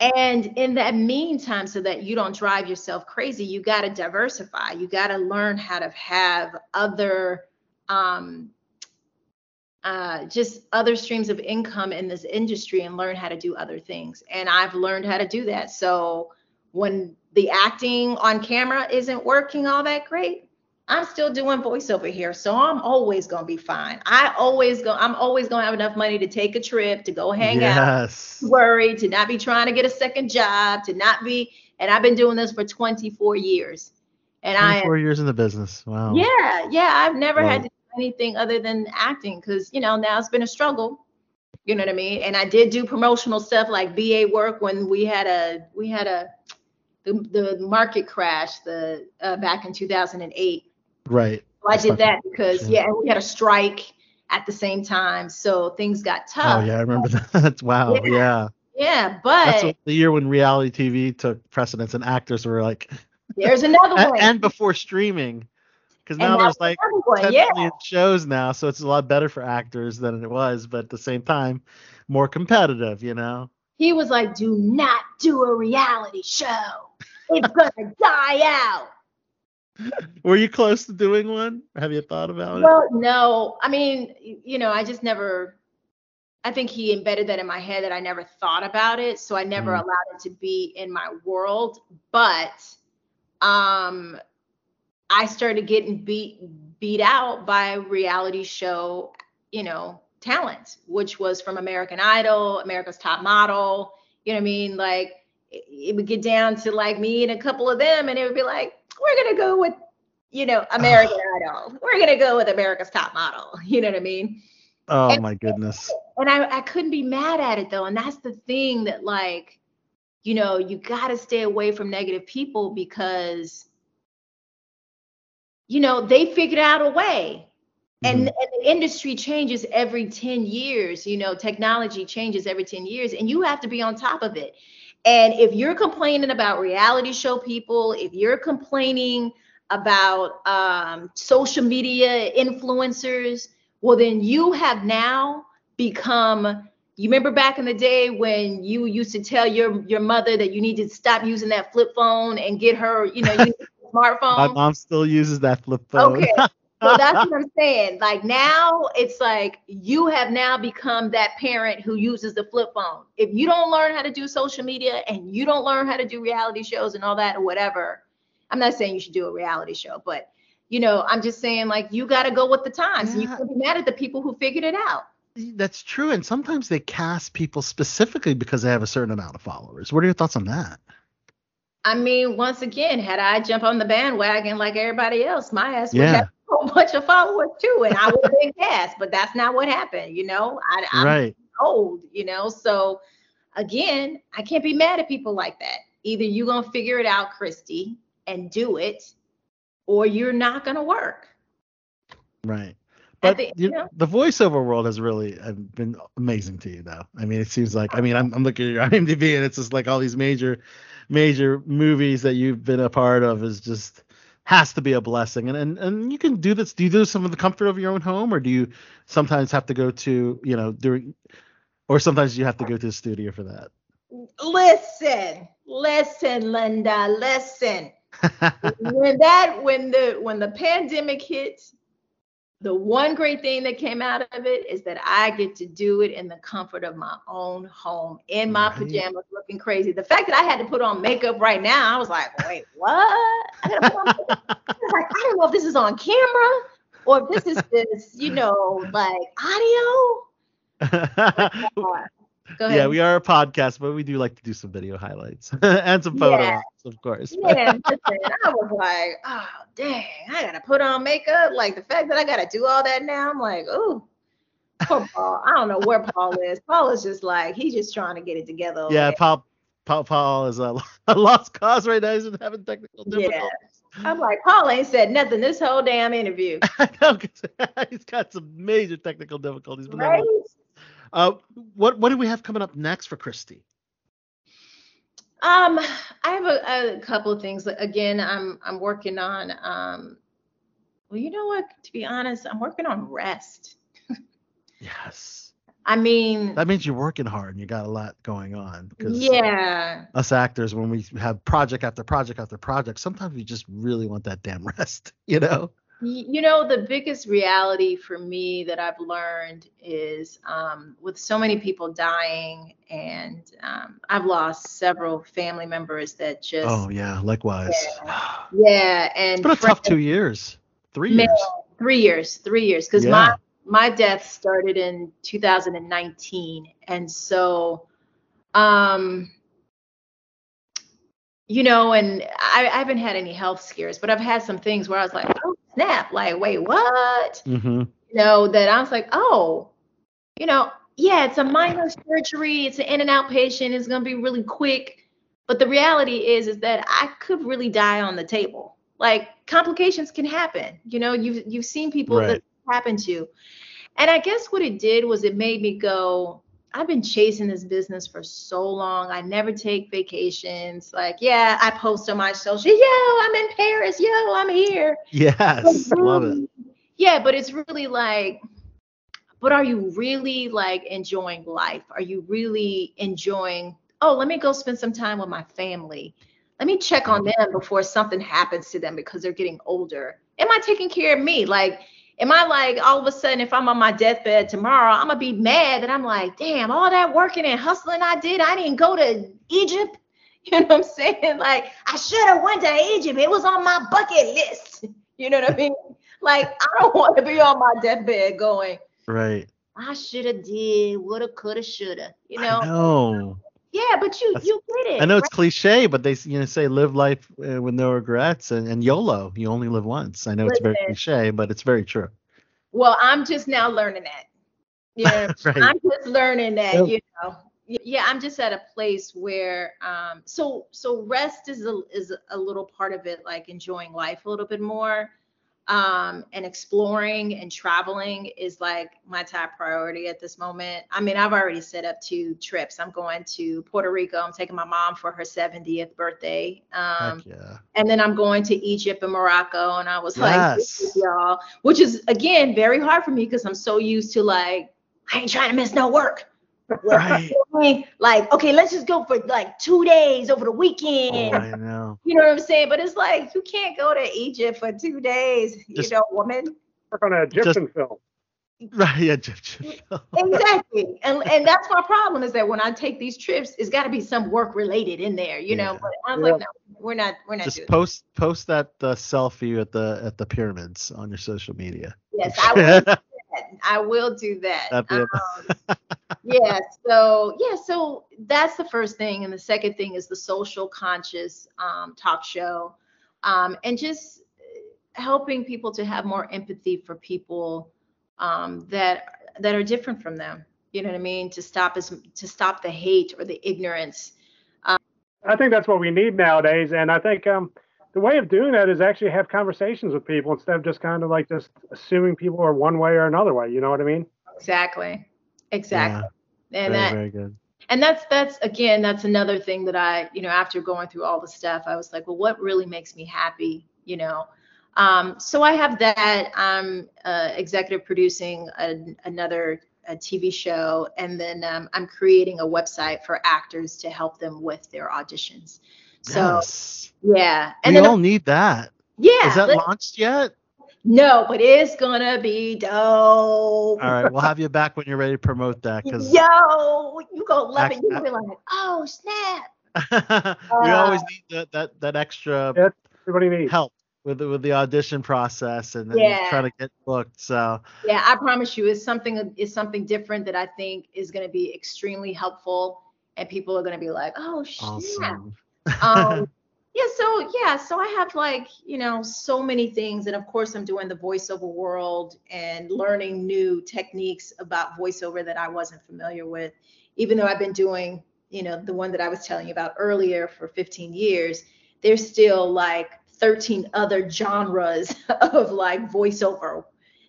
And in that meantime, so that you don't drive yourself crazy, you got to diversify. You got to learn how to have other, um, uh, just other streams of income in this industry and learn how to do other things. And I've learned how to do that. So when the acting on camera isn't working all that great, I'm still doing voiceover here, so I'm always gonna be fine. I always go. I'm always gonna have enough money to take a trip, to go hang out, yes. to worry, to not be trying to get a second job, to not be. And I've been doing this for 24 years, and I 24 years in the business. Wow. yeah, yeah. I've never Wow. had to anything other than acting because, you know, now it's been a struggle. You know what I mean? And I did do promotional stuff like BA work when we had a we had a the, the market crash the uh, back in 2008. Right. So I did that because yeah. yeah, we had a strike at the same time, so things got tough. Oh yeah, I remember that. wow. Yeah. Yeah. Yeah, but That's what, the year when reality TV took precedence and actors were like, there's another one. and before streaming, because now there's like another 10 yeah. million shows now, so it's a lot better for actors than it was, but at the same time, more competitive, you know. he was like, "Do not do a reality show. It's gonna die out." Were you close to doing one? Have you thought about it? Well, no. I mean, you know, I just never. I think he embedded that in my head that I never thought about it, so I never Mm. allowed it to be in my world. But um, I started getting beat beat out by reality show, you know, talent, which was from American Idol, America's Top Model. You know what I mean? Like it, would get down to like me and a couple of them, and it would be like, we're gonna go with, you know, American Idol. We're gonna go with America's Top Model. You know what I mean? oh and- my goodness. and I, I couldn't be mad at it though and that's the thing that like you know you got to stay away from negative people because you know they figured out a way. And, and the industry changes every 10 years you know technology changes every 10 years and you have to be on top of it. And if you're complaining about reality show people if you're complaining about um, social media influencers well then you have now become you remember back in the day when you used to tell your your mother that you need to stop using that flip phone and get her you know you smartphone My mom still uses that flip phone. Okay. So that's what I'm saying. Like now it's like you have now become that parent who uses the flip phone. If you don't learn how to do social media and you don't learn how to do reality shows and all that or whatever, I'm not saying you should do a reality show, but you know, I'm just saying like you got to go with the times and you can't be mad at the people who figured it out. That's true. And sometimes they cast people specifically because they have a certain amount of followers. What are your thoughts on that? I mean, once again, had I jumped on the bandwagon like everybody else, my ass would Yeah. have a whole bunch of followers too, and I would have been cast. But that's not what happened, you know. I, I'm Right. old, you know. So again, I can't be mad at people like that. Either you're gonna figure it out, Christy, and do it, or you're not gonna work. Right. But the- you, you know? the voiceover world has really uh, been amazing to you, though. I mean, it seems like I mean, I'm, I'm looking at your IMDb and it's just like all these major, major movies that you've been a part of is just has to be a blessing. And and and you can do this. Do you do some of the comfort of your own home, or do you sometimes have to go to you know during, or sometimes you have to go to the studio for that? Listen, listen, Linda, listen. when that when the when the pandemic hit, the one great thing that came out of it is that I get to do it in the comfort of my own home in my pajamas looking crazy. The fact that I had to put on makeup right now, I was like, wait, what? I, gotta put on makeup? I was like, I don't know if this is on camera or if this is just, you know, like audio. Uh, Go ahead. Yeah, we are a podcast, but we do like to do some video highlights and some photos, Yeah. of course. Yeah, listen, I was like, oh dang, I gotta put on makeup. Like the fact that I gotta do all that now, I'm like, ooh, poor Paul. I don't know where Paul is. Paul is just like he's just trying to get it together. yeah. Paul, Paul, Paul is a, a lost cause right now. He's having technical difficulties. Yeah. I'm like, Paul ain't said nothing this whole damn interview. I know, He's got some major technical difficulties. But Right? Uh, what what do we have coming up next for Christy? Um, I have a, a couple of things. Again, I'm I'm working on um well, you know what? To be honest, I'm working on rest. Yes. I mean, That means you're working hard and you got a lot going on. 'cause yeah. Us actors, when we have project after project after project, sometimes we just really want that damn rest. You know. You know, the biggest reality for me that I've learned is um, with so many people dying, and um, I've lost several family members that just, Oh yeah, likewise. yeah, and It's been a tough two years. Three years. Three years. Three years. Because Yeah. my my death started in 2019, and so, um, you know, and I, I haven't had any health scares, but I've had some things where I was like, oh snap, like wait, what? Mm-hmm. You know, that I was like, oh, you know, yeah, it's a minor surgery, it's an in and out patient, it's gonna be really quick. But the reality is, is that I could really die on the table. Like complications can happen. You know, you've you've seen people Right. that happen to. And I guess what it did was it made me go, I've been chasing this business for so long. I never take vacations. Like, yeah, I post on my social, yo, I'm in Paris, yo, I'm here. Yes, love it. Yeah, but it's really like, but are you really like enjoying life? Are you really enjoying, oh, let me go spend some time with my family. Let me check on them before something happens to them because they're getting older. Am I taking care of me? Like, am I like all of a sudden, if I'm on my deathbed tomorrow, I'm gonna be mad that I'm like, damn, all that working and hustling I did, I didn't go to Egypt. You know what I'm saying? Like, I should have went to Egypt. It was on my bucket list. You know what I mean? Like, I don't want to be on my deathbed going, Right. I should have did, woulda, coulda, shoulda. You know? I know. Yeah, but you That's- you get it. I know it's right? cliche, but they you know say live life uh, with no regrets and, and YOLO. You only live once. I know it's very cliche, but it's very true. Well, I'm just now learning that. Yeah, Right. I'm just learning that, Yep. you know. Yeah, I'm just at a place where um so so rest is a is a little part of it, like enjoying life a little bit more. Um and exploring and traveling is like my top priority at this moment. I mean, I've already set up two trips. I'm going to Puerto Rico. I'm taking my mom for her 70th birthday. Um yeah. and then I'm going to Egypt and Morocco. And I was like, Yes. is y'all, which is again very hard for me because I'm so used to like, I ain't trying to miss no work. Right. Like, okay, let's just go for like two days over the weekend. Oh, I know. You know what I'm saying? But it's like you can't go to Egypt for two days, Just- you know, woman. Work on an Egyptian film. Right. Yeah. Jim, Jim. Exactly. And and that's my problem is that when I take these trips, it's got to be some work related in there, you know. But I was like, no, we're not, we're not Just doing. post post that uh, selfie at the at the pyramids on your social media. Yes, I will. do that. I will do that. That'd be Um, yeah. So yeah. So that's the first thing, and the second thing is the social conscious um, talk show, um, and just helping people to have more empathy for people um, that that are different from them. You know what I mean? To stop as to stop the hate or the ignorance. I think that's what we need nowadays, and I think um, the way of doing that is actually have conversations with people instead of just kind of like just assuming people are one way or another way. You know what I mean? Exactly. Exactly. Yeah, and very that very good. and that's that's again that's another thing that i you know after going through all the stuff i was like well what really makes me happy you know um, so i have that i'm uh, executive producing a, another a tv show and then um, i'm creating a website for actors to help them with their auditions so yes. yeah and we then all need that. yeah Is that launched yet? no but it's gonna be dope All right, we'll have you back when you're ready to promote that because yo you gonna love it Act- you gonna be like oh snap we always Uh, need that that, that extra everybody needs. help with the, with the audition process and, and Yeah. trying to get booked. So Yeah, I promise you, it's something it's something different that I think is going to be extremely helpful, and people are going to be like, "Oh, snap!" awesome. Um, yeah, so yeah, so I have like you know so many things, and of course I'm doing the voiceover world and learning new techniques about voiceover that I wasn't familiar with, even though I've been doing you know the one that I was telling you about earlier for 15 years. There's still like 13 other genres of like voiceover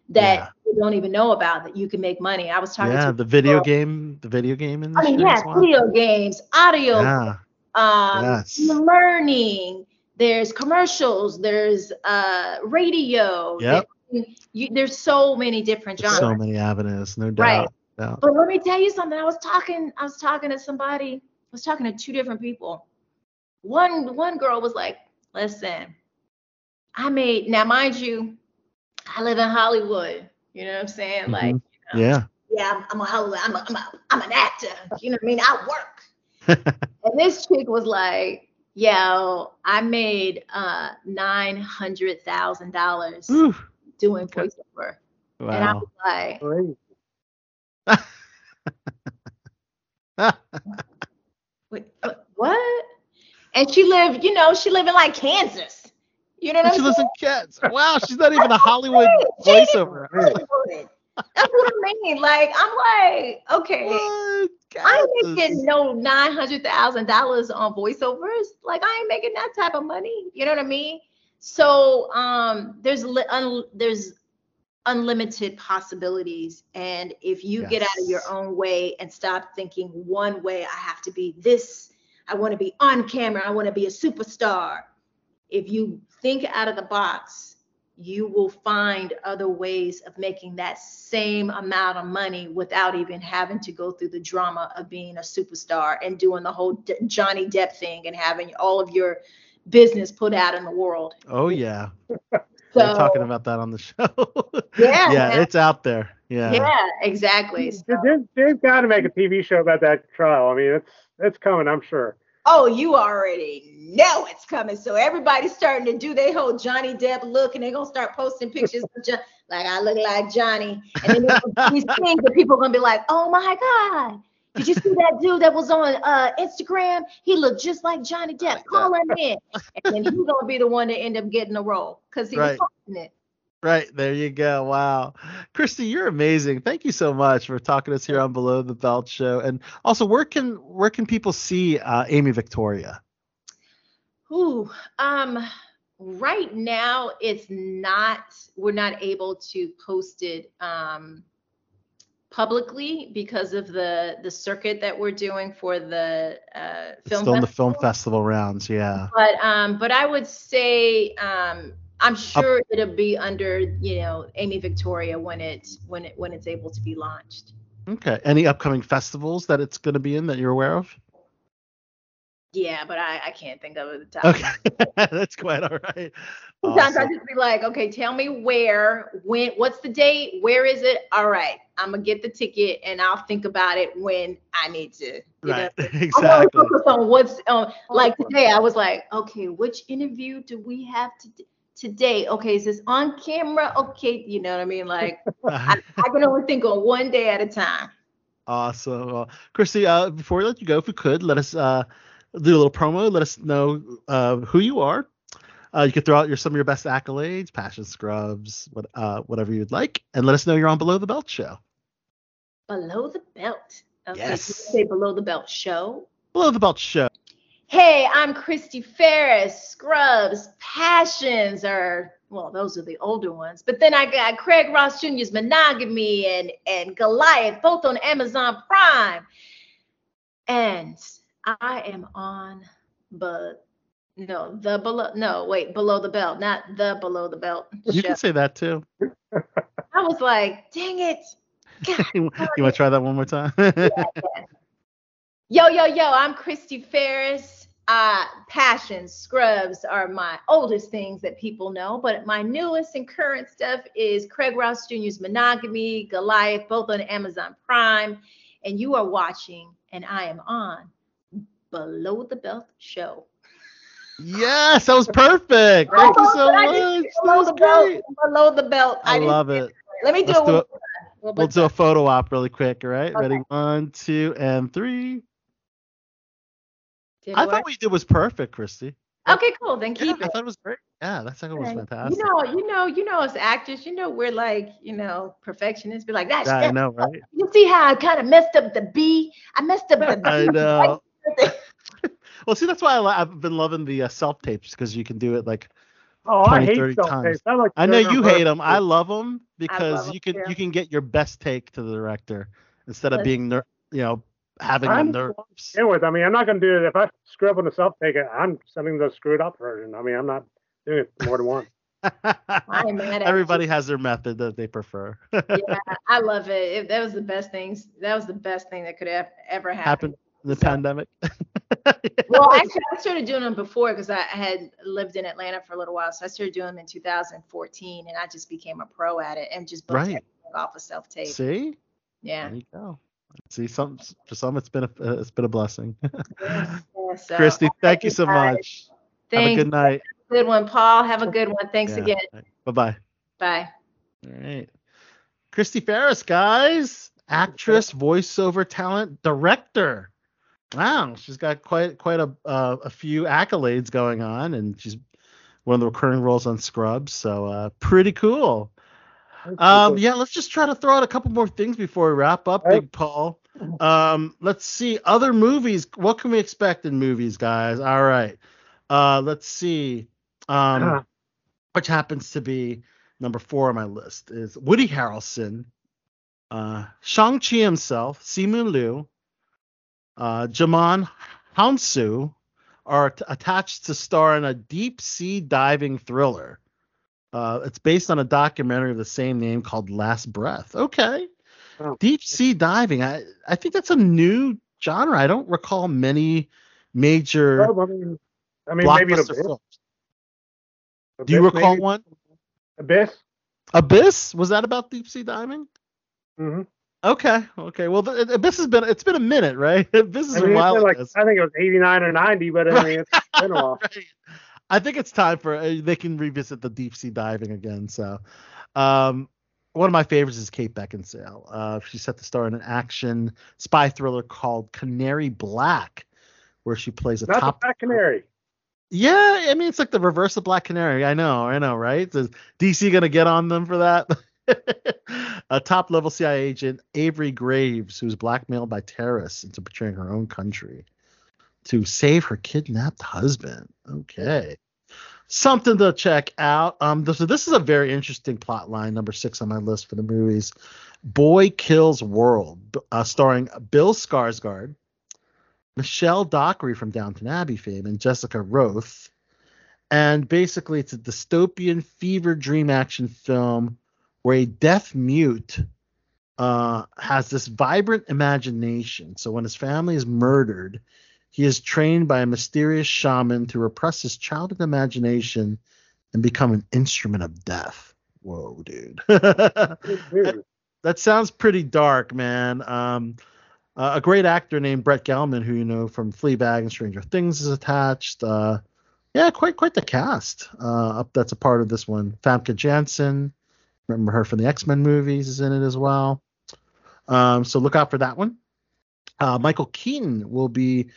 that Yeah. you don't even know about that you can make money. I was talking yeah, the video people- game, the video game I industry. mean, yeah, video games, audio, Yeah. Um, Yes. learning. There's commercials. There's uh, radio. Yep. there- you, there's so many different genres. So many avenues, no doubt. Right. doubt. But let me tell you something. I was talking. I was talking to somebody. I was talking to two different people. One one girl was like, "Listen, I made now, mind you, I live in Hollywood. You know what I'm saying? Like, Mhm. yeah. yeah, I'm, I'm a Hollywood. I'm a, I'm a, I'm an actor. You know what I mean? I work. and this chick was like, "Yo, I made uh nine hundred thousand dollars doing voiceover. Wow. And I was like, Wait, what- what? And she lived, you know, she lived in like Kansas. You know what And I'm she lives in saying? Cats. Wow, she's not even a Hollywood She ain't voiceover. That's what I mean. Like, I'm like, okay, I ain't making no nine hundred thousand dollars on voiceovers. Like, I ain't making that type of money. You know what I mean? So, um, there's li- un- there's unlimited possibilities, and if you get out of your own way and stop thinking one way, I have to be this. I want to be on camera. I want to be a superstar. If you think out of the box, you will find other ways of making that same amount of money without even having to go through the drama of being a superstar and doing the whole Johnny Depp thing and having all of your business put out in the world. Oh yeah. We're talking about that on the show. Yeah, yeah, man. it's out there. Yeah. Yeah, exactly. They've, they've got to make a TV show about that trial. I mean, it's it's coming, I'm sure. Oh, you already know it's coming. So everybody's starting to do their whole Johnny Depp look, and they're gonna start posting pictures of John, like I look like Johnny. And then there's gonna be these things that people are gonna be like, "Oh my God, did you see that dude that was on uh, Instagram? He looked just like Johnny Depp. Call him in." And then he's gonna be the one that end up getting the role because he Right. was posting it. Right there you go. Wow, Christy, you're amazing. Thank you so much for talking to us here on Below the Belt Show. And also, where can where can people see uh, Amy Victoria? Ooh, um, right now it's not. We're not able to post it um, publicly because of the the circuit that we're doing for the uh, It's film. still in the film festival rounds. Yeah. But um, but I would say um, I'm sure it'll be under you know Amy Victoria when it when it when it's able to be launched. Okay. Any upcoming festivals that it's going to be in that you're aware of? Yeah, but I, I can't think of it at the top. Okay, that's quite all right. Sometimes I Awesome. just be like, okay, tell me where, when, what's the date? Where is it? All right, I'm gonna get the ticket and I'll think about it when I need to. You Right, know? I exactly. want to focus on what's on. Like today, I was like, okay, which interview do we have to today? Okay, is this on camera? Okay, you know what I mean? Like, I, I can only think on one day at a time. Awesome. Well, Christy, uh, before we let you go, if we could, let us uh, do a little promo. Let us know uh, who you are. Uh, you could throw out your some of your best accolades, passion scrubs, what, uh, whatever you'd like, and let us know you're on Below the Belt Show. Below the belt. Okay, Yes. you say below the belt show. Below the Belt Show. Hey, I'm Christy Ferris. Scrubs, Passions are well, those are the older ones. But then I got Craig Ross Jr.'s Monogamy and and Goliath, both on Amazon Prime. And I am on but no, the below no, wait, below the belt, not the below the belt. You show. can say that too. I was like, dang it. you want to try that one more time? Yo, yo, yo, I'm Christy Ferris. Uh, passions, scrubs are my oldest things that people know, but my newest and current stuff is Craig Ross Jr.'s Monogamy, Goliath, both on Amazon Prime. And you are watching, and I am on Below the Belt Show. yes, that was perfect. Thank you so much. Below was the belt. Below the belt. I didn't love get it. Let me do Let's it. do one it. more time. One more We'll do a photo op really quick. All right, ready? One, two, and three. Did I what? thought what you did was perfect, Christy. Okay, cool. Then keep Yeah, it. I thought it was great. Yeah, that second was fantastic. You know, you know, you know, as actors, you know, we're like, you know, perfectionists. Be like, that's Yeah, I that- know, right? You see how I kind of messed up the B? I messed up the B. I know. Well, see, that's why I, I've been loving the uh, self tapes because you can do it like Oh, I hate self tapes. I like I know you hate them. I love them because love 'em you can too. you can get your best take to the director instead of Listen. being ner- you know having I'm the nerves. begin with. I mean, I'm not going to do it. If I screw up on the self take, I'm sending the screwed up version. I mean, I'm not doing it more than once. I am Everybody has their method that they prefer. yeah, I love it. it. That was the best things. That was the best thing that could have ever happened. Happened in the pandemic. Well, actually, I started doing them before because I had lived in Atlanta for a little while. So I started doing them in 2014, and I just became a pro at it and just booked Right. everything off of self tape. See, Yeah. there you go. See, some for some it's been a uh, it's been a blessing. Yeah, so, Christy, thank you so guys. much. Have a good night. Good one, Paul. Have a good one. Thanks Yeah. again. Bye bye. Bye. All right. Christy Ferris, guys, actress, voiceover talent, director. Wow, she's got quite quite a uh, a few accolades going on, and she's one of the recurring roles on Scrubs. So uh, pretty cool. Um, yeah, let's just try to throw out a couple more things before we wrap up, Big Paul. Um, let's see other movies. What can we expect in movies, guys? All right. Uh, let's see. Um, which happens to be number four on my list is Woody Harrelson, uh, Shang Chi himself, Simu Liu, uh, Djimon Hounsou are t- attached to star in a deep sea diving thriller. Uh, it's based on a documentary of the same name called Last Breath. Okay. Deep sea diving. I, I think that's a new genre. I don't recall many major Well, I mean, I mean maybe Abyss. films. Do you recall maybe? one? Abyss. Abyss? Was that about deep sea diving? Mm-hmm. Okay, okay. Well, the, Abyss has been it's been a minute, right? Abyss is I a mean, it's while. like. I think it was 89 or 90, but I mean, it's been a while. I think it's time for uh, they can revisit the deep sea diving again. So, um, one of my favorites is Kate Beckinsale. Uh, she's set to star in an action spy thriller called Canary Black, where she plays a Not top. the Black Canary. Yeah, I mean it's like the reverse of Black Canary. I know, I know, right? Is DC gonna get on them for that? a top level CIA agent, Avery Graves, who's blackmailed by terrorists into betraying her own country to save her kidnapped husband. Okay. Something to check out. Um, so this is a very interesting plot line, number six on my list for the movies. Boy Kills World, uh, starring Bill Skarsgård, Michelle Dockery from Downton Abbey fame, and Jessica Rothe. And basically, it's a dystopian fever dream action film where a deaf mute uh, has this vibrant imagination. So when his family is murdered, he is trained by a mysterious shaman to repress his childhood imagination and become an instrument of death. Whoa, dude. that, that sounds pretty dark, man. Um, uh, a great actor named Brett Gelman, who you know from Fleabag and Stranger Things, is attached. Uh, yeah, quite quite the cast. Uh, up that's a part of this one. Famke Janssen, remember her from the X Men movies, is in it as well. Um, so look out for that one. Uh, Michael Keaton will be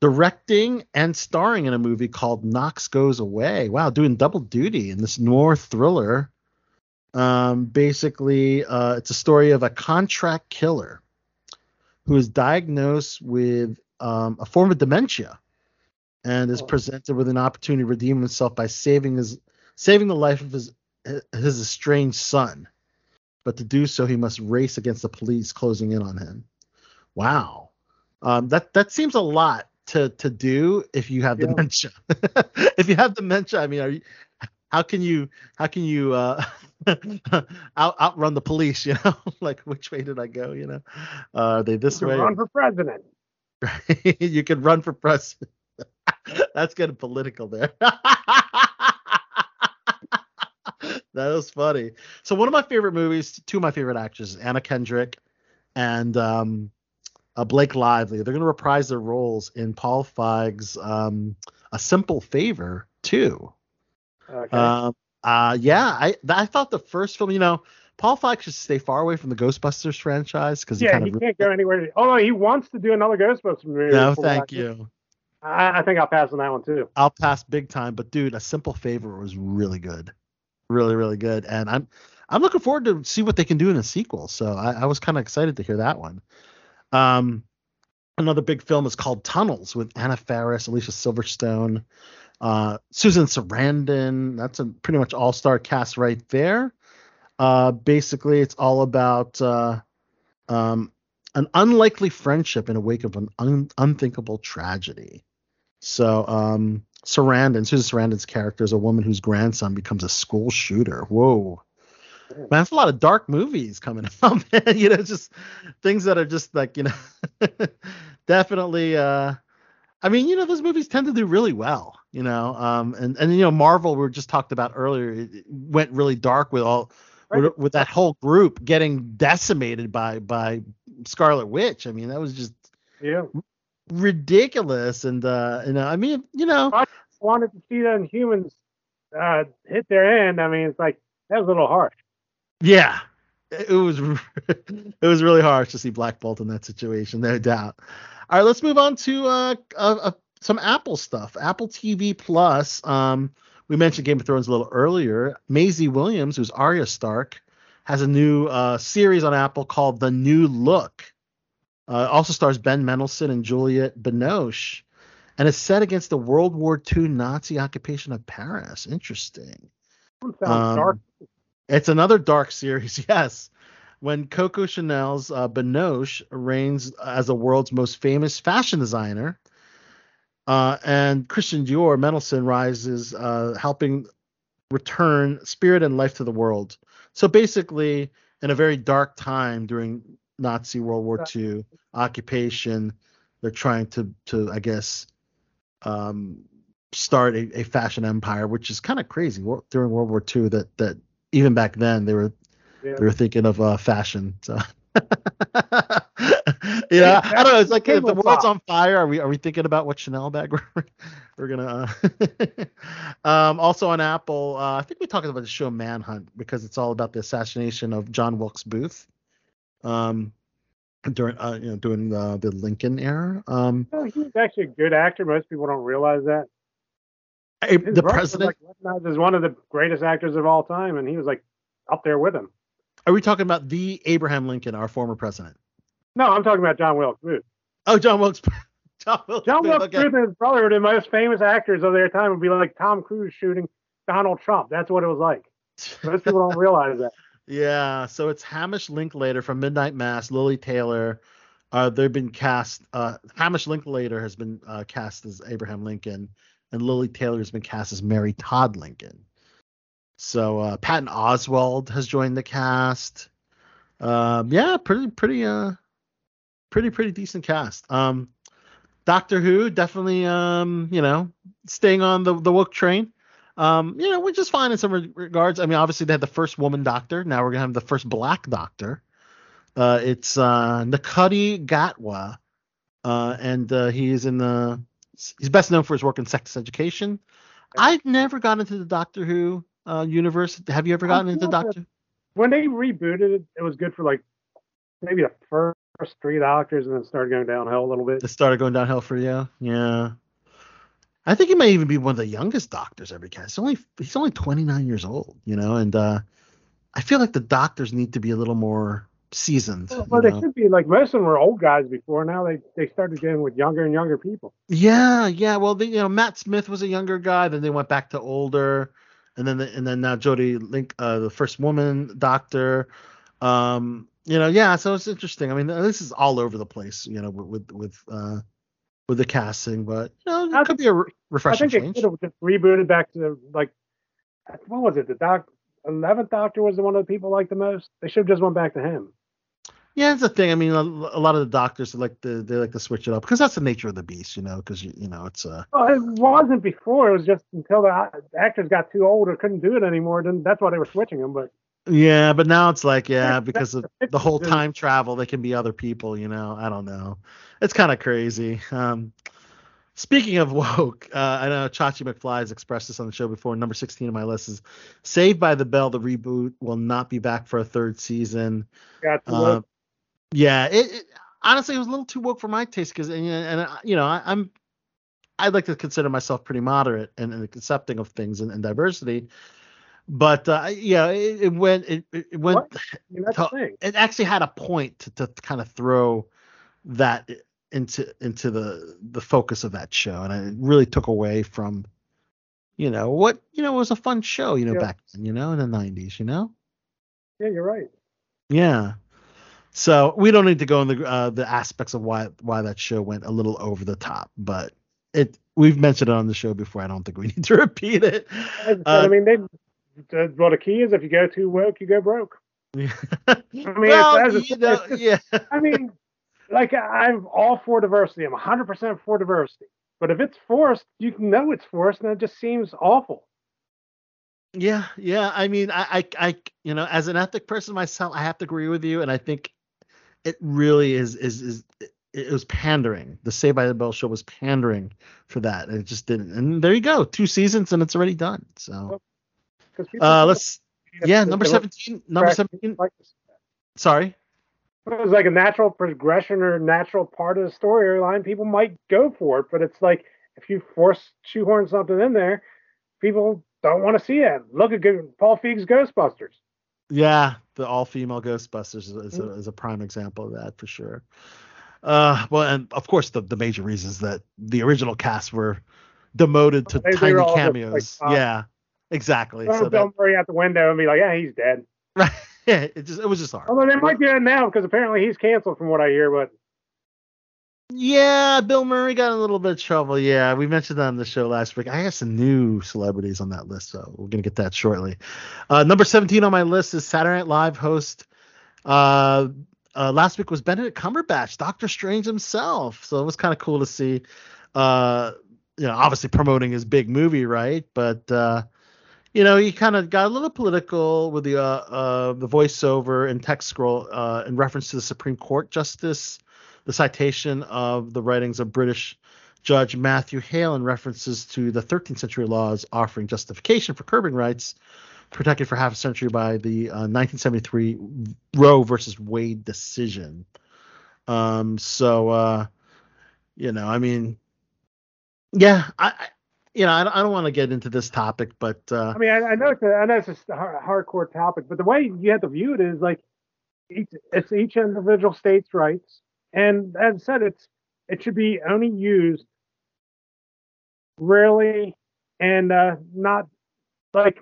directing and starring in a movie called Knox Goes Away. Wow, doing double duty in this noir thriller. Um, basically, uh, it's a story of a contract killer who is diagnosed with um, a form of dementia and is presented with an opportunity to redeem himself by saving his saving the life of his his estranged son. But to do so, he must race against the police closing in on him. Wow, um, that that seems a lot to to do if you have Yeah. dementia. if you have dementia, I mean, are you, how can you how can you uh, out outrun the police? You know, like which way did I go? You know, uh, are they this way? Run for president. you can run for president. That's getting political there. that was funny. So one of my favorite movies, two of my favorite actors, Anna Kendrick and um, uh, Blake Lively. They're going to reprise their roles in Paul Feig's um, A Simple Favor too. Okay. Um, uh, yeah, I I thought the first film, you know, Paul Feig should stay far away from the Ghostbusters franchise because he yeah, kind he of can't go anywhere. Although he wants to do another Ghostbusters movie. no, thank you. I, I think I'll pass on that one too. I'll pass big time, but dude, a simple favor was really good, really really good, and I'm I'm looking forward to see what they can do in a sequel. So I, I was kind of excited to hear that one. Um, another big film is called Tunnels with Anna Faris, Alicia Silverstone, uh, Susan Sarandon. That's a pretty much all star cast right there. Uh, basically, it's all about uh, um, an unlikely friendship in the wake of an un- unthinkable tragedy. So, um, Sarandon, Susan Sarandon's character is a woman whose grandson becomes a school shooter. Whoa. Man, that's a lot of dark movies coming out, man. You know, just things that are just like, you know, definitely uh I mean, you know, those movies tend to do really well, you know. Um and and you know, Marvel we just talked about earlier, it went really dark with all with, with that whole group getting decimated by by Scarlet Witch. I mean, that was just Yeah. ridiculous and uh you know, I mean, you know, I wanted to see the humans uh, hit their end. I mean, it's like that was a little harsh. Yeah, it was it was really harsh to see Black Bolt in that situation, no doubt. All right, let's move on to uh, uh, uh some Apple stuff. Apple TV Plus. Um, we mentioned Game of Thrones a little earlier. Maisie Williams, who's Arya Stark, has a new uh, series on Apple called The New Look. Uh, also stars Ben Mendelsohn and Juliette Binoche, and it's set against the World War II Nazi occupation of Paris. Interesting. Sounds Um, dark. It's another dark series, yes. When Coco Chanel's uh, Binoche reigns as the world's most famous fashion designer, uh, and Christian Dior Mendelsohn rises, uh, helping return spirit and life to the world. So basically, in a very dark time during Nazi World War II occupation, they're trying to, to I guess, um, start a, a fashion empire, which is kind of crazy during World War II. That that even back then they were Yeah. they were thinking of uh, fashion. So. yeah, I don't know. It's like if the world's on fire, are we are we thinking about what Chanel bag we're, we're gonna? Uh, um, also on Apple, uh, I think we talked about the show Manhunt because it's all about the assassination of John Wilkes Booth. Um, during uh, you know during the the Lincoln era. Um, No, he was actually a good actor. Most people don't realize that. His the president. like recognized as one of the greatest actors of all time, and he was like up there with him. Are we talking about the Abraham Lincoln, our former president? No, I'm talking about John Wilkes Booth. Oh, John Wilkes. John Wilkes. John Wilkes okay. Booth and his brother were the most famous actors of their time. Would be like Tom Cruise shooting Donald Trump. That's what it was like. Most people don't realize that. Yeah, so it's Hamish Linklater from Midnight Mass, Lili Taylor. Uh, they've been cast. Uh, Hamish Linklater has been uh, cast as Abraham Lincoln, and Lili Taylor has been cast as Mary Todd Lincoln. So uh, Patton Oswalt has joined the cast. Um, yeah, pretty, pretty, uh, pretty, pretty decent cast. Um, Doctor Who definitely, um, you know, staying on the the woke train. Um, you know, which is fine in some re- regards. I mean, obviously they had the first woman doctor. Now we're gonna have the first black doctor. Uh, it's uh, Gatwa, uh, and uh, he is in the. He's best known for his work in sex education. I've never gotten into the Doctor Who uh, universe. Have you ever gotten into Doctor? When they rebooted it, it was good for like maybe the first three Doctors, and then started going downhill a little bit. It started going downhill for you. Yeah. I think he may even be one of the youngest doctors ever cast. He's only he's only 29 years old, you know, and uh, I feel like the doctors need to be a little more seasoned. Well, you they know? should be like most of them were old guys before. Now they they started going with younger and younger people. Yeah, yeah. Well, they, you know, Matt Smith was a younger guy. Then they went back to older, and then the, and then now Jodie Link, uh, the first woman doctor. Um, you know, yeah. So it's interesting. I mean, this is all over the place. You know, with with with, uh, with the casting, but you know, it could be a re- I refreshing think they change. should have just rebooted back to like what was it? The doc eleventh Doctor was the one of the people liked the most. They should have just went back to him. Yeah, it's a thing. I mean, a, a lot of the doctors like to they like to switch it up because that's the nature of the beast, you know. Because you, you know, it's uh Well, it wasn't before. It was just until the actors got too old or couldn't do it anymore. Then that's why they were switching them. But Yeah, but now it's like, yeah, because of the whole time travel, they can be other people, you know. I don't know. It's kind of crazy. Um, speaking of woke, uh, I know Chachi McFly has expressed this on the show before. Number 16 on my list is Saved by the Bell. The reboot will not be back for a third season. got Uh, old. Yeah, it, it honestly it was a little too woke for my taste because and, and uh, you know I, I'm I'd like to consider myself pretty moderate and, and accepting of things and, diversity, but uh, yeah, it, it went it, it went What? I mean, that's the to- it actually had a point to, to kind of throw that into into the the focus of that show and it really took away from you know what you know was a fun show you know Yeah. back then you know in the 90s you know Yeah, you're right. yeah so we don't need to go in the uh, the aspects of why why that show went a little over the top but it we've mentioned it on the show before i don't think we need to repeat it Uh, I mean, they. the- Well, the key is if you go too woke, you go broke. I mean, well, it's, you know, it's just- yeah I mean, like I'm all for diversity. I'm 100% for diversity. But if it's forced, you know it's forced, and it just seems awful. Yeah, yeah. I mean, I, I, I, you know, as an ethnic person myself, I have to agree with you, and I think it really is, is, is. It, it was pandering. The Saved by the Bell show was pandering for that, and it just didn't. And there you go, two seasons, and it's already done. So, uh, let's. Yeah, number 17. Number 17. Sorry. It was like a natural progression or natural part of the storyline. People might go for it, but it's like if you force shoehorn something in there, people don't want to see it. Look at good, Paul Feig's Ghostbusters. Yeah, the all-female Ghostbusters is, is, a, is a prime example of that for sure. Uh, well, and of course the the major reasons that the original cast were demoted to They- they tiny all like, cameos. uh, yeah, exactly. Throw So that, Bill Murray out the window and be like, yeah, he's dead. Right. yeah, it just it was just hard. Although they might do that now because apparently he's canceled from what I hear. But Yeah, Bill Murray got a little bit of trouble. Yeah, we mentioned that on the show last week. I have some new celebrities on that list, so we're gonna get that shortly. Uh, number 17 on my list is Saturday Night Live host. Uh, uh, last week was Benedict Cumberbatch, Doctor Strange himself. So it was kind of cool to see. Uh, you know, obviously promoting his big movie, right? But uh, you know, he kind of got a little political with the uh, the voiceover and text scroll in reference to the Supreme Court justice, the citation of the writings of British Judge Matthew Hale in references to the 13th century laws offering justification for curbing rights protected for half a century by the uh, 1973 Roe versus Wade decision. Um, so, uh, you know, I mean, yeah, I, I you know, I, don't- I don't want to get into this topic, but uh, I mean, I, I know it's a, I know it's a hardcore topic, but the way you have to view it is like each, it's each individual state's rights, and as I said, it's it should be only used rarely and uh, not like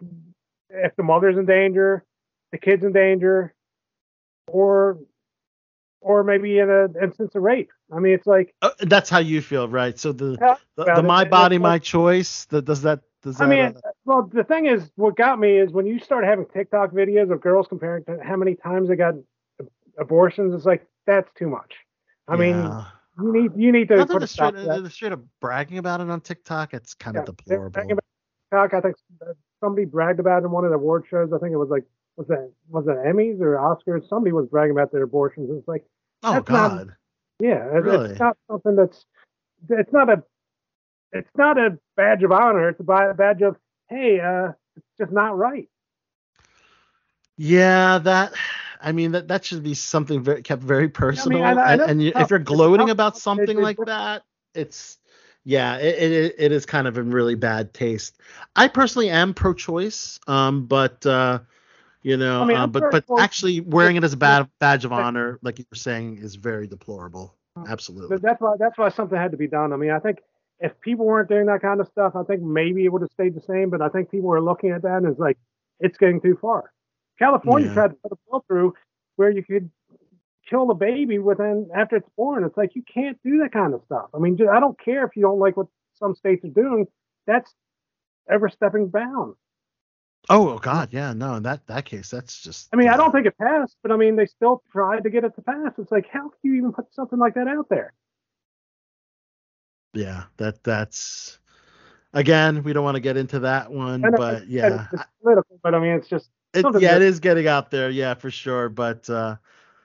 if the mother's in danger, the kid's in danger, or or maybe in an instance of rape. I mean, it's like uh, that's how you feel, right? So the Yeah, the, the my it- body, my like- choice. That does that does that? I mean, uh, well, the thing is, what got me is when you start having TikTok videos of girls comparing to how many times they got abortions. It's like that's too much. I mean, you need you need to put they're a stop straight, that. they're straight up bragging about it on TikTok. It's kind Yeah, of deplorable. bragging TikTok. I think uh, somebody bragged about it in one of the award shows. I think it was like was that was it Emmys or Oscars? Somebody was bragging about their abortions. It's like Oh that's not- God. yeah, Really? it's not something that's it's not a it's not a badge of honor. It's a badge of hey, uh, it's just not right. Yeah, that. I mean, that that should be something very, kept very personal. I know- I and and you, if you're gloating about something like that, it's yeah, it, it it is kind of in really bad taste. I personally am pro-choice, um, but uh, you know, I mean, uh, but but pro- actually wearing it as a bad badge of honor, like you were saying, is very deplorable. Absolutely. But that's why that's why something had to be done. I mean, I think if people weren't doing that kind of stuff, I think maybe it would have stayed the same. But I think people were looking at that and it's like it's getting too far. California Yeah. tried to put a bill through where you could kill the baby within after it's born. It's like you can't do that kind of stuff. I mean, I don't care if you don't like what some states are doing. That's ever stepping bounds. Oh God, yeah, no, in that that case, that's just. I mean, I don't think it passed, but I mean, they still tried to get it to pass. It's like, how can you even put something like that out there? Yeah, that that's. Again, we don't want to get into that one, but it's- yeah, it's political, but I mean, it's just It, yeah, it that- is getting out there, yeah, for sure. But uh,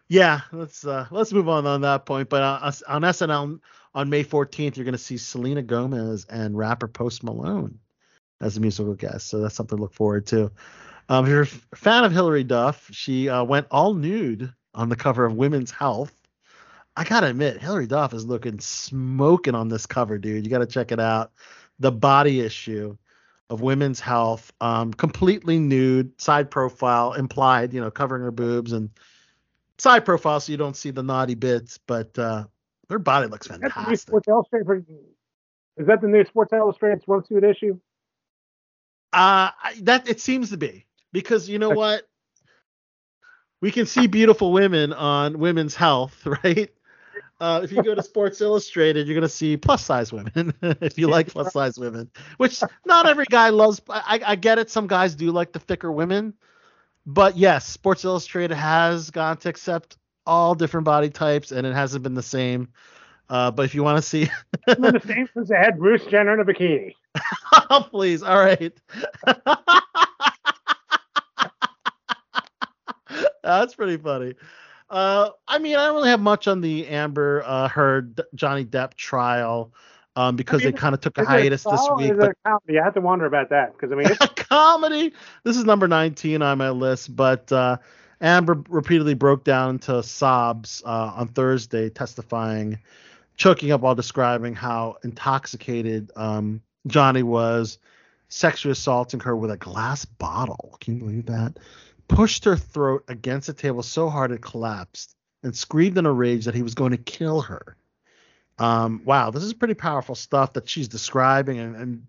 yeah, let's uh, let's move on on that point. But uh, on SNL on May 14th, you're going to see Selena Gomez and rapper Post Malone as a musical guest, so that's something to look forward to. Um, if you're a fan of Hilary Duff, she uh, went all nude on the cover of Women's Health. I gotta admit, Hilary Duff is looking smoking on this cover, dude. You gotta check it out. The body issue of Women's Health, um, completely nude, side profile, implied, you know, covering her boobs and side profile so you don't see the naughty bits, but uh, her body looks the new fantastic. Sports Illustrated. Is that the new Sports Illustrated swimsuit issue? Uh, I- that it seems to be because you know what? We can see beautiful women on Women's Health, right? Uh, if you go to Sports Illustrated, you're gonna see plus size women. if you like plus size women, which not every guy loves. I, I get it. Some guys do like the thicker women, but yes, Sports Illustrated has gone to accept all different body types, and it hasn't been the same. Uh, but if you want to see, It's been the same since they had Bruce Jenner in a bikini. oh, please, all right. That's pretty funny. Uh, I mean, I don't really have much on the Amber uh, Heard Johnny Depp trial. um, because I mean, they kind of took a hiatus this week. But comedy? I have to wonder about that because I mean, it's, comedy. This is number 19 on my list, but uh, Amber repeatedly broke down into sobs uh, on Thursday, testifying, choking up while describing how intoxicated um, Johnny was, sexually assaulting her with a glass bottle. Can you believe that? Pushed her throat against the table so hard it collapsed, and screamed in a rage that he was going to kill her. Um, wow, this is pretty powerful stuff that she's describing, and, and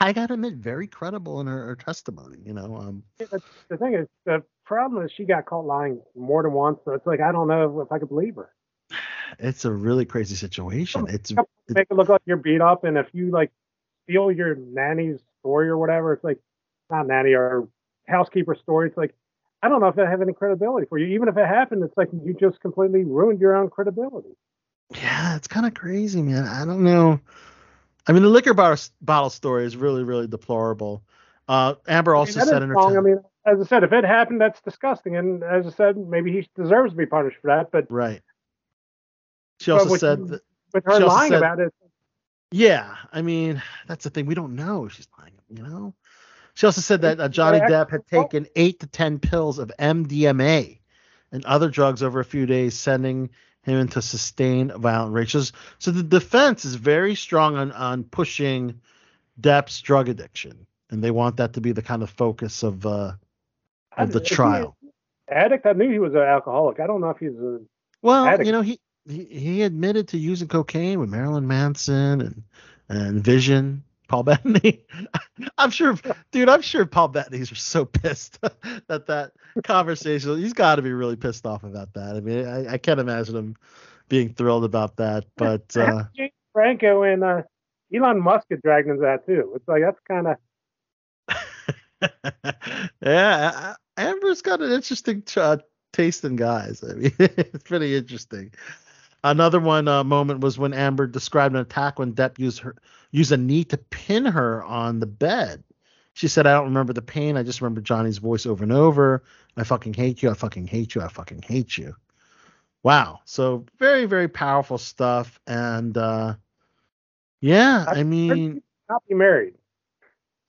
I gotta admit, very credible in her, her testimony. You know, um, the thing is, the problem is she got caught lying more than once. So it's like I don't know if I could believe her. it's a really crazy situation. It's Make it look like you're beat up, and if you like steal your nanny's story or whatever, it's like not nanny or housekeeper story. It's like I don't know if that have any credibility for you. Even if it happened, it's like you just completely ruined your own credibility. yeah, it's kind of crazy, man. I don't know. I mean, the liquor bar, bottle story is really, really deplorable. Uh, Amber I also mean, said in her wrong. te- I mean, as I said, if it happened, that's disgusting. And as I said, maybe he deserves to be punished for that. But right. She also with- said that with her lying said- about it, Yeah, I mean that's the thing. We don't know. if She's lying. You know. She also said that uh, Johnny Depp had taken eight to ten pills of MDMA and other drugs over a few days, sending him into sustained violent rages. So- the defense is very strong on on pushing Depp's drug addiction, and they want that to be the kind of focus of uh of the trial. addict. I knew he was an alcoholic. I don't know if he's a Well, addict. you know, he, he he admitted to using cocaine with Marilyn Manson and and Vision, Paul Bettany. I'm sure, dude. I'm sure Paul Bettany's are so pissed that that conversation. He's got to be really pissed off about that. I mean, I, I can't imagine him being thrilled about that. But uh, James Franco and uh, Elon Musk get dragged into that too. It's like that's kind of yeah, Amber's got an interesting uh, taste in guys. I mean, it's pretty interesting. Another one uh, moment was when Amber described an attack when Depp used her used a knee to pin her on the bed. She said, "I don't remember the pain. I just remember Johnny's voice over and over. I fucking hate you. I fucking hate you. I fucking hate you." Wow. So very very powerful stuff. And uh, yeah, I mean, not be married.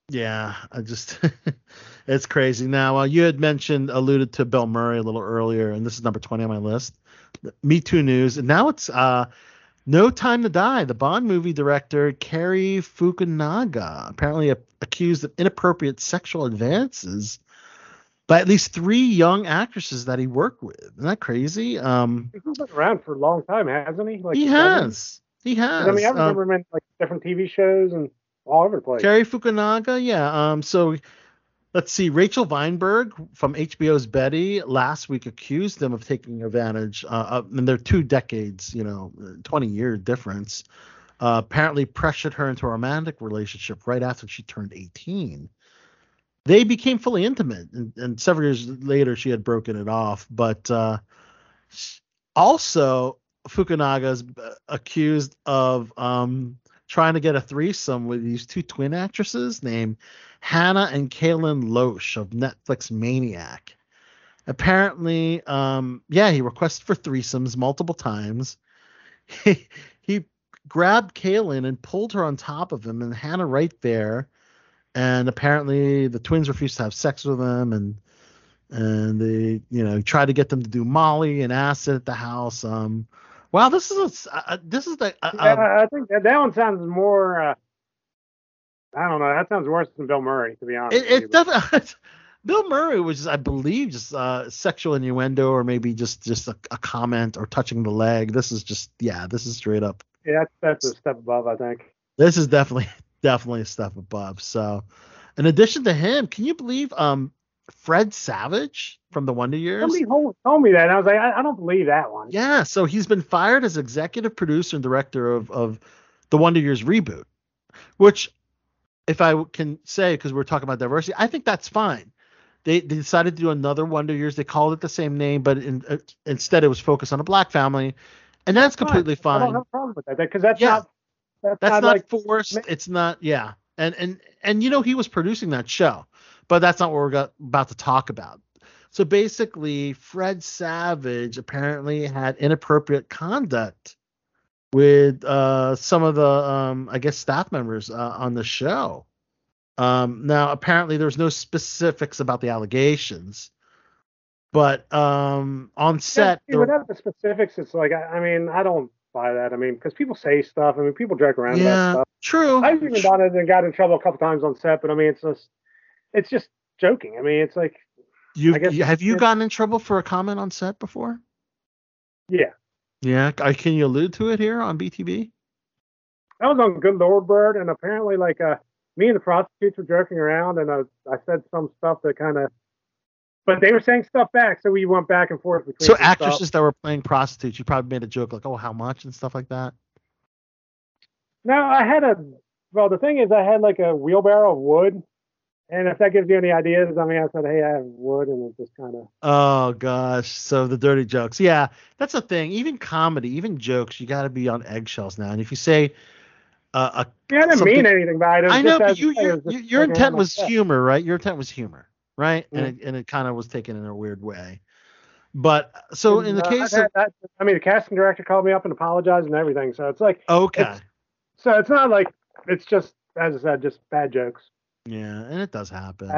yeah, I just it's crazy. Now, uh, you had mentioned alluded to Bill Murray a little earlier, and this is number 20 on my list. Me Too news, and now it's uh No Time to Die. The Bond movie director Cary Fukunaga apparently a- accused of inappropriate sexual advances by at least three young actresses that he worked with. Isn't that crazy? Um, He's been around for a long time, hasn't he? Like he has. He has. I mean, I Um, remember him in like different TV shows and all over the place. Cary Fukunaga, yeah. Um, so let's see. Rachel Vinberg from HBO's Betty last week accused them of taking advantage. Uh, of, and they're two decades, you know, 20 year difference. Uh, apparently pressured her into a romantic relationship right after she turned 18. They became fully intimate, and, and several years later she had broken it off. But uh, also, Fukunaga is uh, accused of um, trying to get a threesome with these two twin actresses named Hannah and Kaylin Loesch of Netflix Maniac. Apparently, um, yeah, he requested for threesomes multiple times. He, he grabbed Kaylin and pulled her on top of him, and Hannah right there. And apparently, the twins refused to have sex with him, and and they, you know, tried to get them to do Molly and acid at the house. Um, wow, this is a, s- uh, this is the uh, Yeah, uh, I think that, that one sounds more. Uh, I don't know. That sounds worse than Bill Murray, to be honest. It, it definitely. Bill Murray was, I believe, just uh, sexual innuendo, or maybe just just a, a comment or touching the leg. This is just, yeah, this is straight up. yeah, that's, that's a step above, I think. This is definitely definitely a step above. So, in addition to him, can you believe um Fred Savage from the Wonder Years? Somebody told, me that, and I was like, I, I don't believe that one. Yeah, so he's been fired as executive producer and director of of the Wonder Years reboot, which, if I can say, because we're talking about diversity, I think that's fine. They, they decided to do another Wonder Years. They called it the same name, but in, uh, instead it was focused on a black family, and that's completely I fine. don't have a problem with that because that's Yeah. not. That's, That's not, not like forced. It's not. Yeah, and and and you know he was producing that show, but that's not what we're about to talk about. So basically, Fred Savage apparently had inappropriate conduct with uh, some of the um, I guess staff members uh, on the show. Um, now apparently there's no specifics about the allegations, but um, on set Yeah, there- without the specifics, it's like I, I mean, I don't buy that. I mean, because people say stuff. I mean, people joke around Yeah, about stuff. true. I've even done it and got in trouble a couple times on set, but I mean, it's just, it's just joking. I mean, it's like, you have you gotten in trouble for a comment on set before? yeah, Yeah, I- can you allude to it here on BTB? I was on Good Lord Bird, and apparently, like, uh, me and the prostitutes were joking around, and I, I said some stuff that kind of, but they were saying stuff back, so we went back and forth between. So some stuff. actresses that were playing prostitutes, you probably made a joke like, "Oh, how much?" and stuff like that. No, I had a. Well, the thing is, I had like a wheelbarrow of wood, and if that gives you any ideas, I mean, I said, "Hey, I have wood," and it just kind of. Oh gosh, so the dirty jokes. Yeah, that's the thing. Even comedy, even jokes, you got to be on eggshells now. And if you say uh, a Yeah, I didn't mean anything by it. it I know, but you, it your, just your, your intent was like humor, right? Your intent was humor, right? Yeah. And it, and it kind of was taken in a weird way. But so in the Uh, case of that- I mean, the casting director called me up and apologized and everything. So it's like, okay, so it's not like it's just, as I said, just bad jokes. Yeah, and it does happen.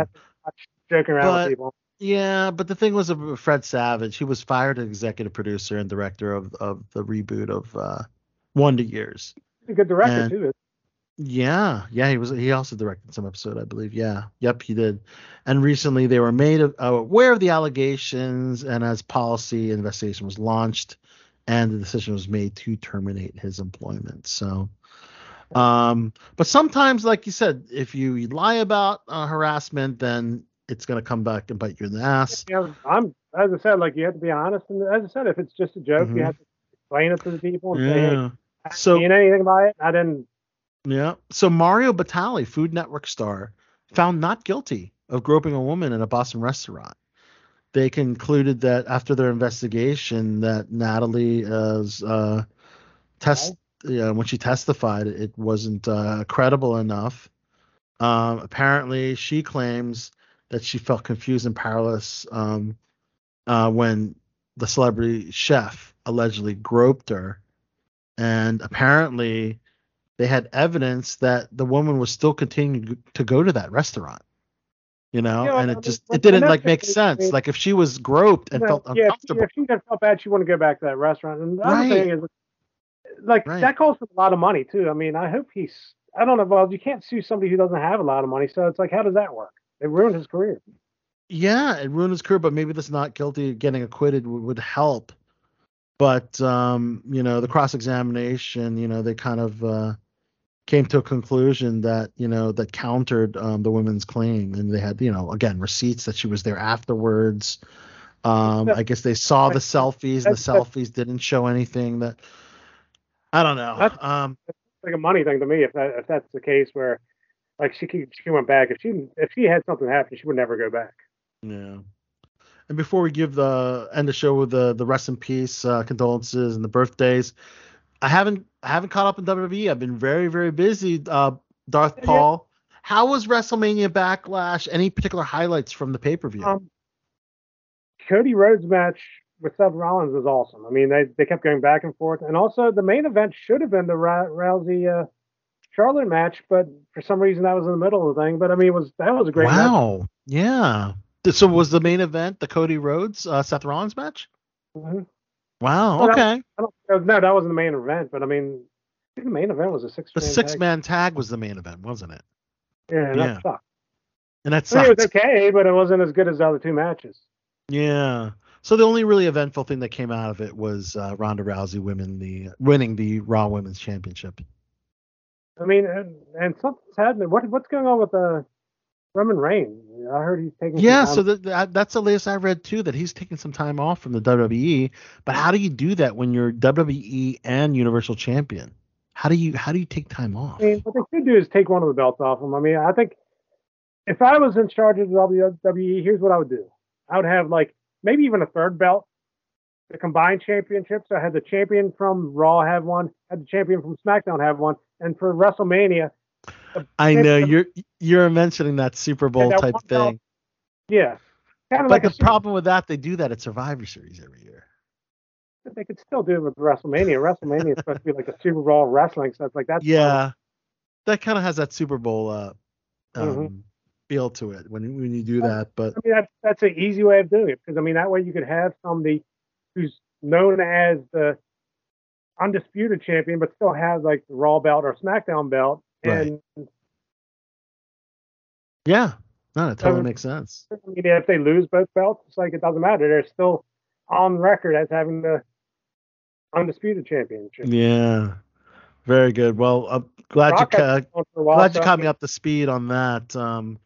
Joking around But- with people. Yeah, but the thing was Fred Savage, he was fired as executive producer and director of, of the reboot of uh, Wonder Years. He's a good director And- too. Yeah, yeah, he was. He also directed some episode, I believe. Yeah, yep, he did. And recently, they were made of, uh, aware of the allegations, and as policy investigation was launched, and the decision was made to terminate his employment. So, um, but sometimes, like you said, if you lie about uh, harassment, then it's gonna come back and bite you in the ass. Yeah, I'm, as I said, like you have to be honest. And as I said, if it's just a joke, Mhm. you have to explain it to the people say, hey, Yeah. I So- didn't mean anything by it. I didn't. Yeah. So Mario Batali, Food Network star, found not guilty of groping a woman in a Boston restaurant. They concluded that after their investigation, that Natalie is uh, test yeah, when she testified, it wasn't uh, credible enough. Um, apparently, she claims that she felt confused and powerless um, uh, when the celebrity chef allegedly groped her, and apparently they had evidence that the woman was still continuing to go to that restaurant. You know, Yeah, and it just it didn't like make sense. Like if she was groped and No, felt yeah, if, uncomfortable. if she felt bad, she wouldn't go back to that restaurant. And the other Right. thing is, like Right. that costs a lot of money too. I mean, I hope he's. I don't know. Well, you can't sue somebody who doesn't have a lot of money. So it's like, how does that work? It ruined his career. Yeah, it ruined his career, but maybe this not guilty getting acquitted would, would help. But um, you know, the cross examination, you know, they kind of uh, came to a conclusion that you know that countered um, the women's claim, and they had you know again receipts that she was there afterwards. Um, I guess they saw the selfies, the selfies didn't show anything that. I don't know. That's- Um, It's like a money thing to me. If that if that's the case, where like she she went back. If she if she had something happen, she would never go back. Yeah. And before we give the end the show with the the rest in peace uh, condolences and the birthdays, I haven't I haven't caught up in WWE. I've been very very busy. Uh, Darth Paul, how was WrestleMania Backlash? Any particular highlights from the pay per view? Um, Cody Rhodes match Seth Rollins was awesome. I mean, they they kept going back and forth, and also the main event should have been the Rousey uh, Charlotte match, but for some reason that was in the middle of the thing. But I mean, it was that was a great match. wow. Yeah. Th- So was the main event the Cody Rhodes uh, Seth Rollins match? Mhm. Wow. Well, that- Okay. I don't, no, that wasn't the main event, but I mean, I think the main event was a six. The six man tag was the main event, wasn't it? Yeah, and yeah. that sucked. And that I mean, it was okay, but it wasn't as good as the other two matches. Yeah. So the only really eventful thing that came out of it was uh, Ronda Rousey women the winning the Raw Women's Championship. I mean, and, and something's happening. What what's going on with uh, Roman Reigns? I heard he's taking. Yeah, so that, that that's the latest I read too that he's taking some time off from the WWE. But how do you do that when you're WWE and Universal Champion? How do you how do you take time off? I mean, what they should do is take one of the belts off him. I mean, I think if I was in charge of the WWE, here's what I would do. I would have like maybe even a third belt, the combined championships. I had the champion from Raw have one, had the champion from SmackDown have one, and for WrestleMania, I know you're you're mentioning that Super Bowl that type one belt thing. yeah, kind of But like the a problem with that, they do that at Survivor Series every year. But they could still do it with WrestleMania. WrestleMania is supposed to be like a Super Bowl of wrestling, so it's like that. Yeah, that kind of has that Super Bowl uh, um, Mhm. Feel to it when when you do that. But I mean, that's that's an easy way of doing it because I mean that way you could have somebody who's known as the undisputed champion, but still has like the Raw belt or SmackDown belt, Right. yeah, no, it totally Um, makes sense. I mean, if they lose both belts, it's like it doesn't matter. They're still on record as having the undisputed championship. Yeah, very good. Well, I'm glad Rock you ca- been on for a while, glad you caught me up to speed on that. Um,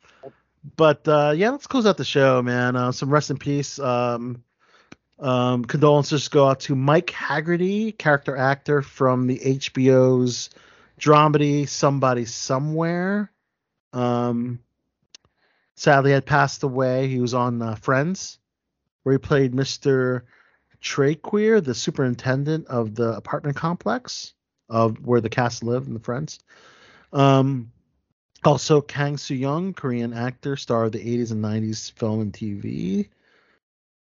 but uh, yeah, let's close out the show, man. Uh, some rest in peace. Um, um, condolences go out to Mike Hagerty, character actor from the HBO's dramedy Somebody Somewhere. Um, sadly, had passed away. He was on uh, Friends, where he played Mr. Treeger, the superintendent of the apartment complex of where the cast lived and the friends. Um, also, Kang Soo Young, Korean actor, star of the 80s and 90s film and TV.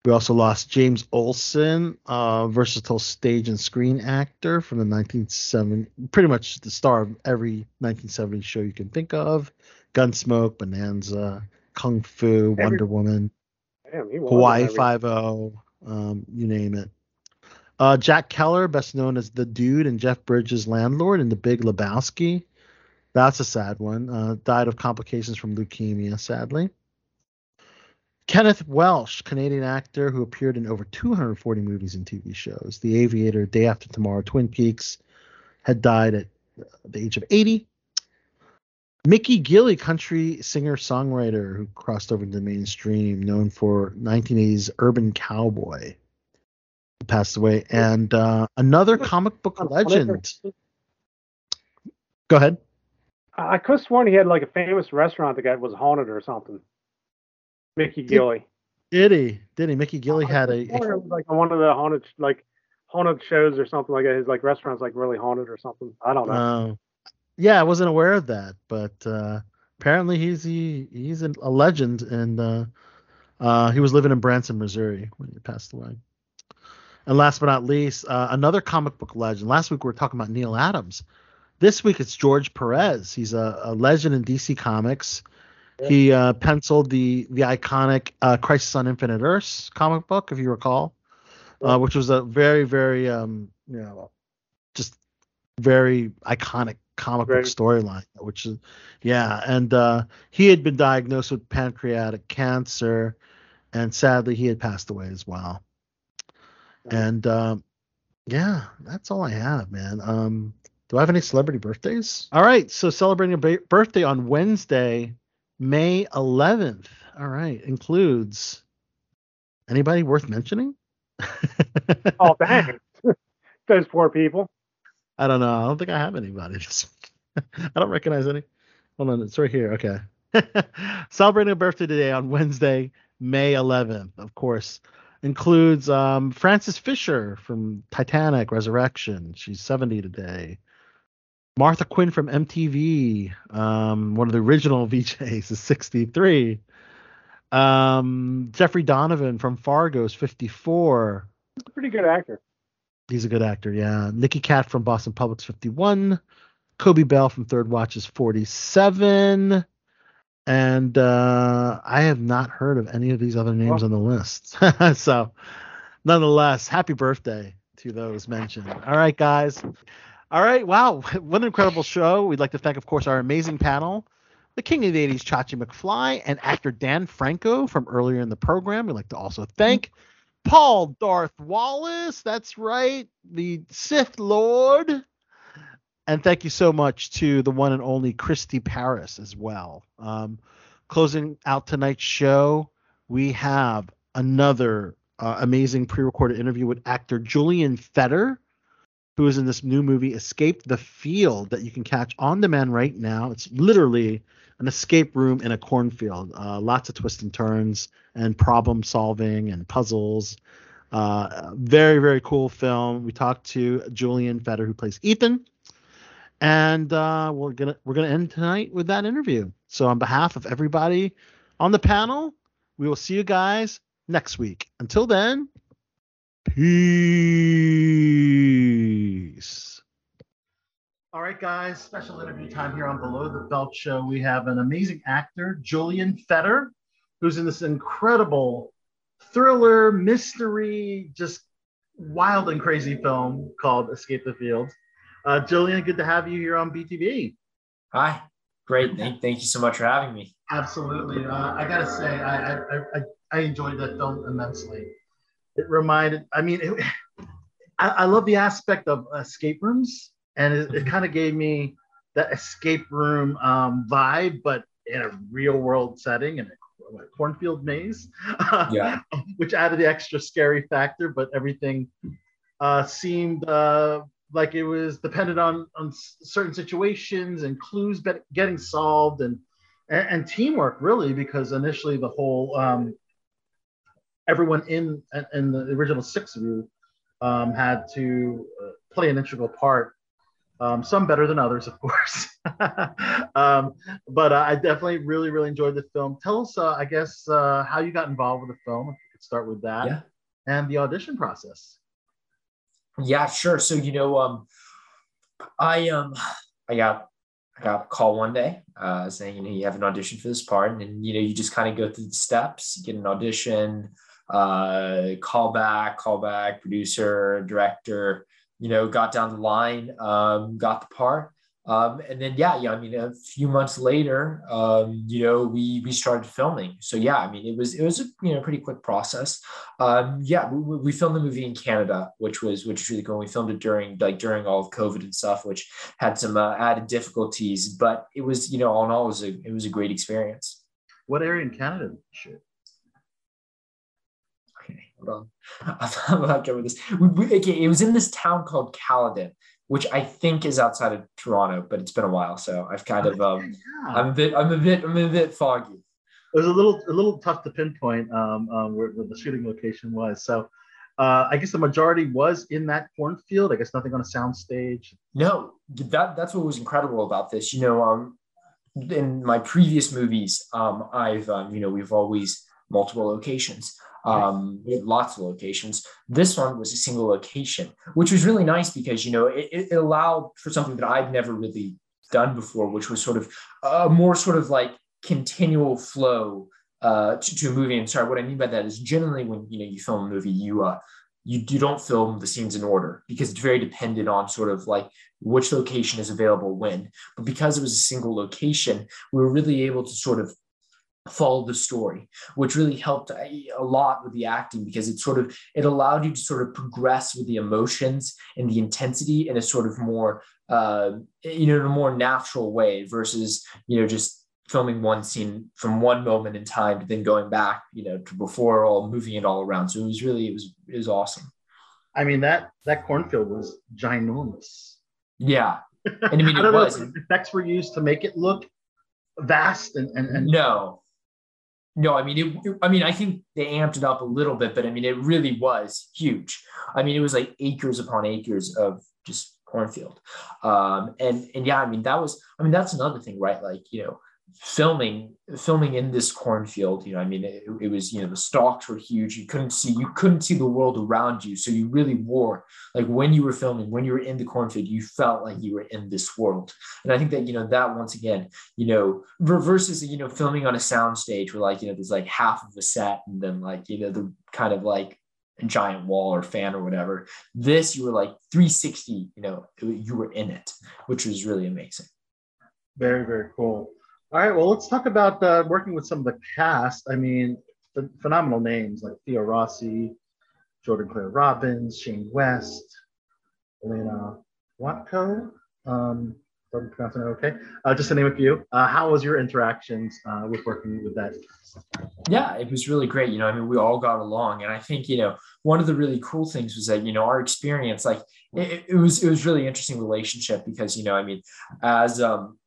We also lost James Olson, uh, versatile stage and screen actor from the 1970s, pretty much the star of every 1970s show you can think of Gunsmoke, Bonanza, Kung Fu, Every- Wonder Woman. Damn, he Hawaii Five O, um, you name it. Uh, Jack Kehler, best known as the Dude and Jeff Bridges' landlord in The Big Lebowski. That's a sad one. Uh, died of complications from leukemia, sadly. Kenneth Welsh, Canadian actor who appeared in over 240 movies and TV shows. The Aviator, Day After Tomorrow, Twin Peaks, had died at the age of 80. Mickey Gilley, country singer songwriter who crossed over into the mainstream, known for 1980s Urban Cowboy, passed away. And uh, another comic book legend. Go ahead. I could have sworn he had like a famous restaurant that got was haunted or something. Mickey Gilley. Did he? Did he? Mickey Gilley had a, swear it was like one of the haunted like haunted shows or something like that. His like restaurants like really haunted or something. I don't know. Uh, yeah, I wasn't aware of that, but uh, apparently he's he, he's a legend, and uh, uh, he was living in Branson, Missouri when he passed away. And last but not least, uh, another comic book legend. Last week we were talking about Neal Adams. This week it's George Perez. He's a, a legend in DC Comics. He uh, penciled the the iconic uh, Crisis on Infinite Earths comic book, if you recall, uh, which was a very very um, you know just very iconic comic book storyline. Which is yeah, and uh, he had been diagnosed with pancreatic cancer, and sadly he had passed away as well. And um, yeah, that's all I have, man. Um, do I have any celebrity birthdays? All right, so celebrating a ba- birthday on Wednesday, May 11th. All right, includes anybody worth mentioning? oh dang. Those poor people. I don't know. I don't think I have anybody. I don't recognize any. Hold on, it's right here. Okay. Celebrating a birthday today on Wednesday, May 11th, of course, includes um, Frances Fisher from Titanic Resurrection. She's 70 today. Martha Quinn from MTV, um, one of the original VJs, is 63. Um, Jeffrey Donovan from Fargo is 54. He's a pretty good actor. He's a good actor, yeah. Nicky Katt from Boston Public's 51. Coby Bell from Third Watch is 47. And uh, I have not heard of any of these other names on the list. so, nonetheless, happy birthday to those mentioned. All right, guys. All right. Wow. What an incredible show. We'd like to thank, of course, our amazing panel, the king of the 80s, Chachi McFly, and actor Dan Franco from earlier in the program. We'd like to also thank Paul Darth Wallace. That's right. The Sith Lord. And thank you so much to the one and only Christy Paris as well. Um, closing out tonight's show, we have another uh, amazing pre recorded interview with actor Julian Feder, who is in this new movie, Escape the Field, that you can catch on demand right now. It's literally an escape room in a cornfield. Uh, lots of twists and turns and problem solving and puzzles. Uh, very, very cool film. We talked to Julian Feder, who plays Ethan and uh, we're gonna we're gonna end tonight with that interview. So on behalf of everybody on the panel, we will see you guys next week. Until then, Peace. All right, guys, special interview time here on Below the Belt Show. We have an amazing actor, Julian Feder, who's in this incredible thriller, mystery, just wild and crazy film called Escape the Fields. Uh, Julian, good to have you here on BTV. Hi, great. Thank, thank you so much for having me. Absolutely. Uh, I gotta say, I, I, I, I enjoyed that film immensely. It reminded, I mean, it, I, I love the aspect of escape rooms, and it, it kind of gave me that escape room um, vibe, but in a real world setting in a cornfield maze, Yeah. which added the extra scary factor. But everything uh, seemed uh, like it was dependent on on certain situations and clues getting solved and, and and teamwork really because initially the whole um, everyone in in the original six of you um, had to uh, play an integral part. Um, some better than others, of course. um, but uh, I definitely really, really enjoyed the film. Tell us, uh, I guess, uh, how you got involved with the film. If you could start with that, Yeah. and the audition process. Yeah, sure. So you know, um, I um, I got I got a call one day uh, saying you know you have an audition for this part, and you know you just kind of go through the steps, you get an audition, uh, call back, call back, producer, director. You know, got down the line, um, got the part. Um, and then yeah, yeah. I mean, a few months later, um, you know, we we started filming. So yeah, I mean, it was it was a you know pretty quick process. Um, yeah, we, we filmed the movie in Canada, which was which was really cool. We filmed it during like during all of COVID and stuff, which had some uh, added difficulties, but it was you know all in all, it was a it was a great experience. What area in Canada? Hold on, I'm not good with this. We, we, okay, it was in this town called Caledon, which I think is outside of Toronto, but it's been a while, so I've kind of um, I'm a bit I'm a bit I'm a bit foggy. It was a little a little tough to pinpoint um, um, where, where the shooting location was. So uh, I guess the majority was in that cornfield. I guess nothing on a sound stage. No, that that's what was incredible about this. You know, um, in my previous movies, um, I've um, you know we've always multiple locations, um, we had lots of locations. This one was a single location, which was really nice because you know it, it allowed for something that I've never really done before, which was sort of a more sort of like continual flow uh, to, to a movie. And sorry, what I mean by that is generally when you know you film a movie, you uh, you, you don't film the scenes in order because it's very dependent on sort of like which location is available when. But because it was a single location, we were really able to sort of follow the story which really helped a a lot with the acting because it sort of it allowed you to sort of progress with the emotions and the intensity in a sort of more uh you know in a more natural way versus you know just filming one scene from one moment in time to then going back you know to before all moving it all around. So it was really it was it was awesome. I mean that that cornfield was ginormous. yeah. And i mean I it don't know effects were used to make it look vast and and, and no no i mean it, i mean i think they amped it up a little bit but i mean it really was huge. I mean it was like acres upon acres of just cornfield. Um and and yeah i mean that was i mean that's another thing right? Like you know filming filming in this cornfield you know i mean it, it was you know the stalks were huge. You couldn't see you couldn't see the world around you. So you really wore like when you were filming when you were in the cornfield you felt like you were in this world. And i think that you know that once again you know ver- versus you know filming on a sound stage where like you know there's like half of a set and then like you know the kind of like a giant wall or fan or whatever. This you were like 360 you know you were in it which was really amazing. Very, very cool. All right, well, let's talk about uh, working with some of the cast. I mean, ph- phenomenal names like Theo Rossi, Jordan Claire Robbins, Shane West, Elena Juatco. Um, I'm pronouncing it okay. Uh, just to name a few. Uh, how was your interactions uh, with working with that? yeah it was really great you know i mean we all got along and i think you know one of the really cool things was that you know our experience like it, it was it was really interesting relationship because you know i mean as um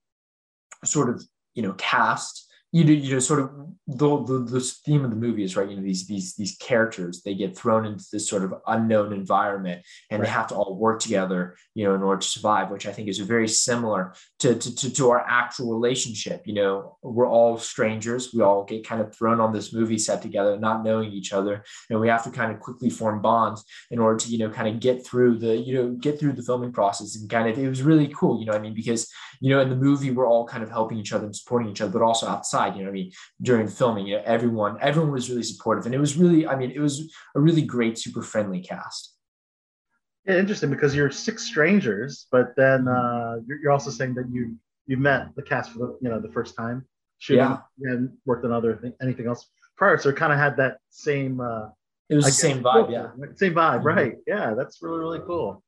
sort of you know cast you know, you know, sort of the, the the theme of the movie is right. You know, these these these characters they get thrown into this sort of unknown environment, and Right. they have to all work together, you know, in order to survive. Which I think is very similar to to to, to our actual relationship. You know, we're all strangers. We all get kind of thrown on this movie set together, not knowing each other, and we have to kind of quickly form bonds in order to you know kind of get through the you know get through the filming process. And kind of it was really cool. You know, I mean, because you know in the movie we're all kind of helping each other and supporting each other, but also outside. You know, I mean during filming, you know, everyone everyone was really supportive, and it was really, I mean, it was a really great, super friendly cast. Yeah, interesting because you're six strangers, but then uh, you're, you're also saying that you you met the cast for the you know the first time shooting Yeah. and worked on other thing, anything else prior, so it kind of had that same. Uh, It was I the same vibe, yeah. Same vibe, Mhm. right? Yeah, that's really really cool.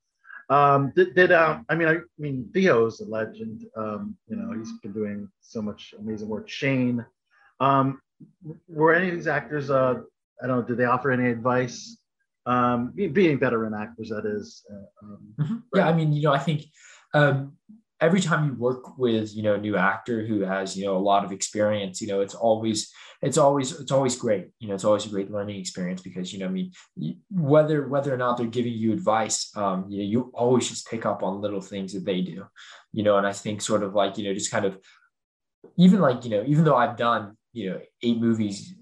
Um, did, did um, I mean I mean Theo's a legend. Um, you know he's been doing so much amazing work. Shane, um, were any of these actors? Uh, I don't know. Did they offer any advice? Um, being veteran actors, that is. Uh, um, Mhm. Yeah, I mean, you know, I think um, every time you work with you know a new actor who has you know a lot of experience, you know, it's always it's always it's always great. You know, it's always a great learning experience because you know, I mean, whether whether or not they're giving you advice, um, you know, you always just pick up on little things that they do. You know, and I think sort of like you know, just kind of even like you know, even though I've done you know eight movies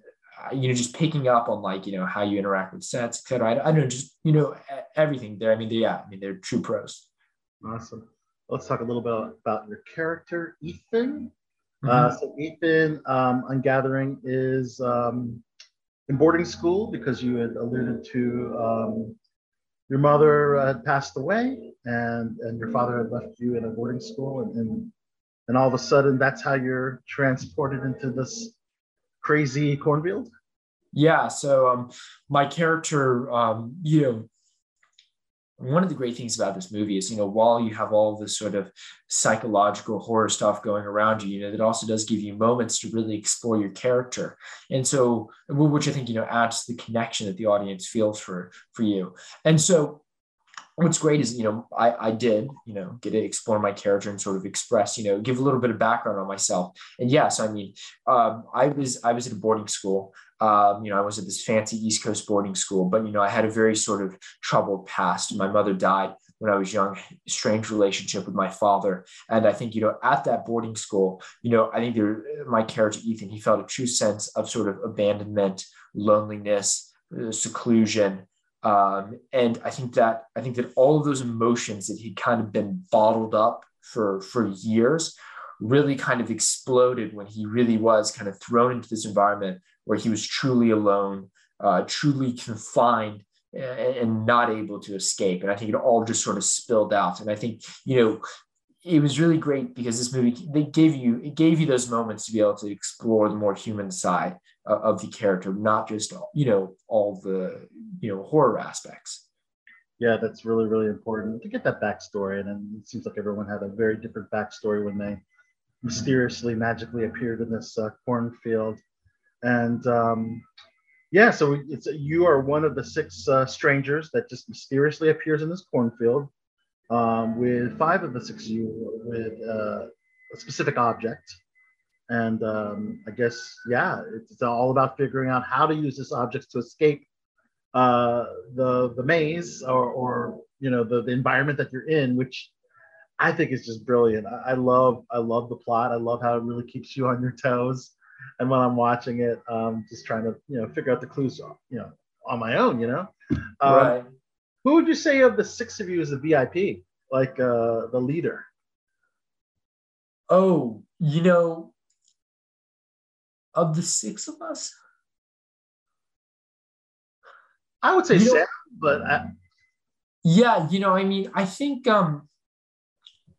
uh, you know, just picking up on like, you know, how you interact with sets, et cetera. I, I don't know, just, you know, e- everything there. I mean, yeah, I mean, they're true pros. Awesome. Let's talk a little bit about your character, Ethan. Mm-hmm. Uh, so Ethan, um, on Gathering, is um, in boarding school because you had alluded to um, your mother had passed away and and your father had left you in a boarding school and and, and all of a sudden that's how you're transported into this crazy cornfield. Yeah. So um, my character, um, you know, one of the great things about this movie is, you know, while you have all this sort of psychological horror stuff going around you, you know, it also does give you moments to really explore your character. And so, which I think, you know, adds to the connection that the audience feels for, for you. And so what's great is, you know, I, I did, you know, get to explore my character and sort of express, you know, give a little bit of background on myself. And yes, I mean, um, I was, I was at a boarding school. Um, you know, I was at this fancy East Coast boarding school, but you know, I had a very sort of troubled past. My mother died when I was young, strange relationship with my father. And I think, you know, at that boarding school, you know, I think there, my character, Ethan, he felt a true sense of sort of abandonment, loneliness, uh, seclusion. Um, and I think that, I think that all of those emotions that he'd kind of been bottled up for, for years really kind of exploded when he really was kind of thrown into this environment where he was truly alone, uh, truly confined, and, and not able to escape. And I think it all just sort of spilled out. And I think you know it was really great because this movie they gave you it gave you those moments to be able to explore the more human side of, the character, not just you know all the you know horror aspects. Yeah, that's really, really important to get that backstory. And then it seems like everyone had a very different backstory when they mysteriously, magically appeared in this uh, cornfield. And um, yeah, so it's you are one of the six uh, strangers that just mysteriously appears in this cornfield. Um, with five of the six of you with uh, a specific object. And um, I guess, yeah, it's all about figuring out how to use this object to escape uh, the the maze or, or you know the, the environment that you're in, which I think is just brilliant. I, I love I love the plot. I love how it really keeps you on your toes. And when I'm watching it, um, just trying to you know figure out the clues, you know, on my own. You know, um, Right. Who would you say of the six of you is the VIP, like uh, the leader? Oh, you know, of the six of us, I would say You know- Sam, but I, Yeah, you know, I mean, I think um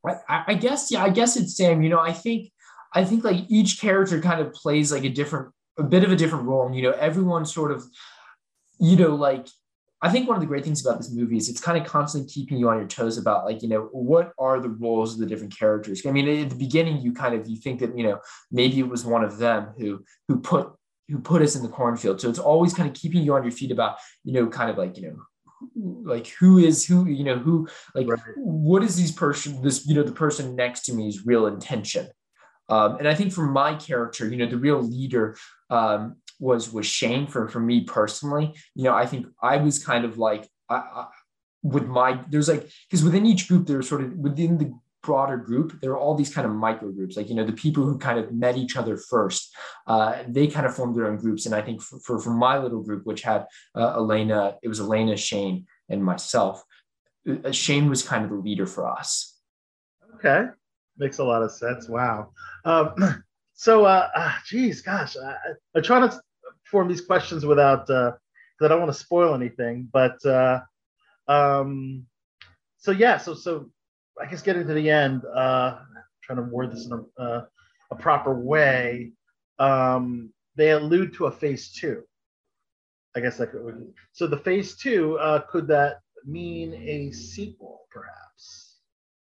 I I guess yeah, I guess it's Sam. You know, I think I think like each character kind of plays like a different a bit of a different role. And you know, everyone sort of, you know, like I think one of the great things about this movie is it's kind of constantly keeping you on your toes about like, you know, what are the roles of the different characters? I mean, at the beginning, you kind of you think that, you know, maybe it was one of them who who put who put us in the cornfield. So it's always kind of keeping you on your feet about, you know, kind of like, you know, like who is who you know who like what is these person this you know the person next to me's real intention Um, and I think for my character, you know, the real leader um, was was Shane. For for me personally, you know, I think I was kind of like I, I with my there's like because within each group there's sort of within the broader group there are all these kind of micro groups like you know the people who kind of met each other first. Uh, they kind of formed their own groups. And i think for, for, for my little group which had uh, elena it was elena shane and myself uh, shane was kind of the leader for us. Okay, makes a lot of sense. Wow. Um, so, uh, uh, geez, gosh, I, I try to form these questions without uh, because I don't want to spoil anything. But uh, um, so yeah, so so I guess getting to the end, uh, trying to word this in a, uh, a proper way. Um, they allude to a phase two. I guess that could. So the phase two, uh, could that mean a sequel, perhaps?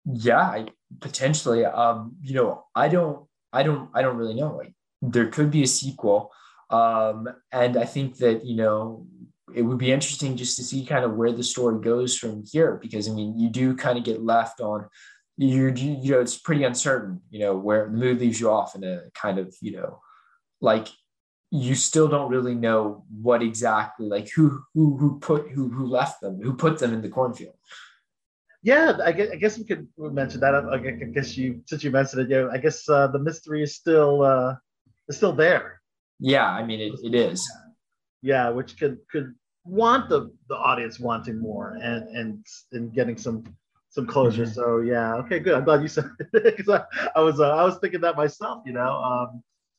Yeah I, potentially um you know i don't i don't i don't really know. Like there could be a sequel um and i think that you know it would be interesting just to see kind of where the story goes from here because i mean you do kind of get left on you you know it's pretty uncertain you know where the mood leaves you off in a kind of you know like you still don't really know what exactly like who who who put who who left them who put them in the cornfield Yeah, I guess, I guess we could mention that. I, guess you, since you mentioned it, yeah, I guess uh, the mystery is still uh, is still there. yeah i mean it, it is Yeah, which could could want the the audience wanting more and and and getting some some closure. Mhm. So yeah, okay, good. I'm glad you said it because I, I was uh, I was thinking that myself. You know, um,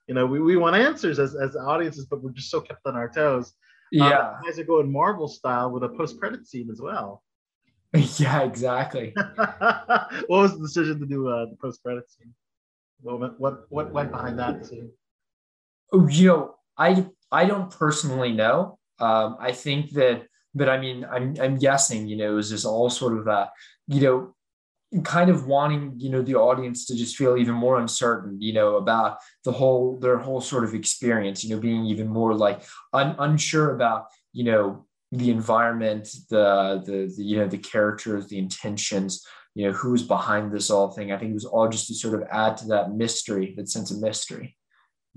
you know, we, we want answers as as audiences, but we're just so kept on our toes. Um, yeah you guys are going Marvel style with a post credit scene as well. yeah exactly what was the decision to do uh, the post credit scene? What went, what what went behind that scene? Oh, you know i i don't personally know um i think that but i mean i'm i'm guessing you know it was just all sort of uh you know kind of wanting you know the audience to just feel even more uncertain you know about the whole their whole sort of experience you know being even more like un- unsure about you know the environment the, the the you know the characters the intentions you know who's behind this all thing i think it was all just to sort of add to that mystery that sense of mystery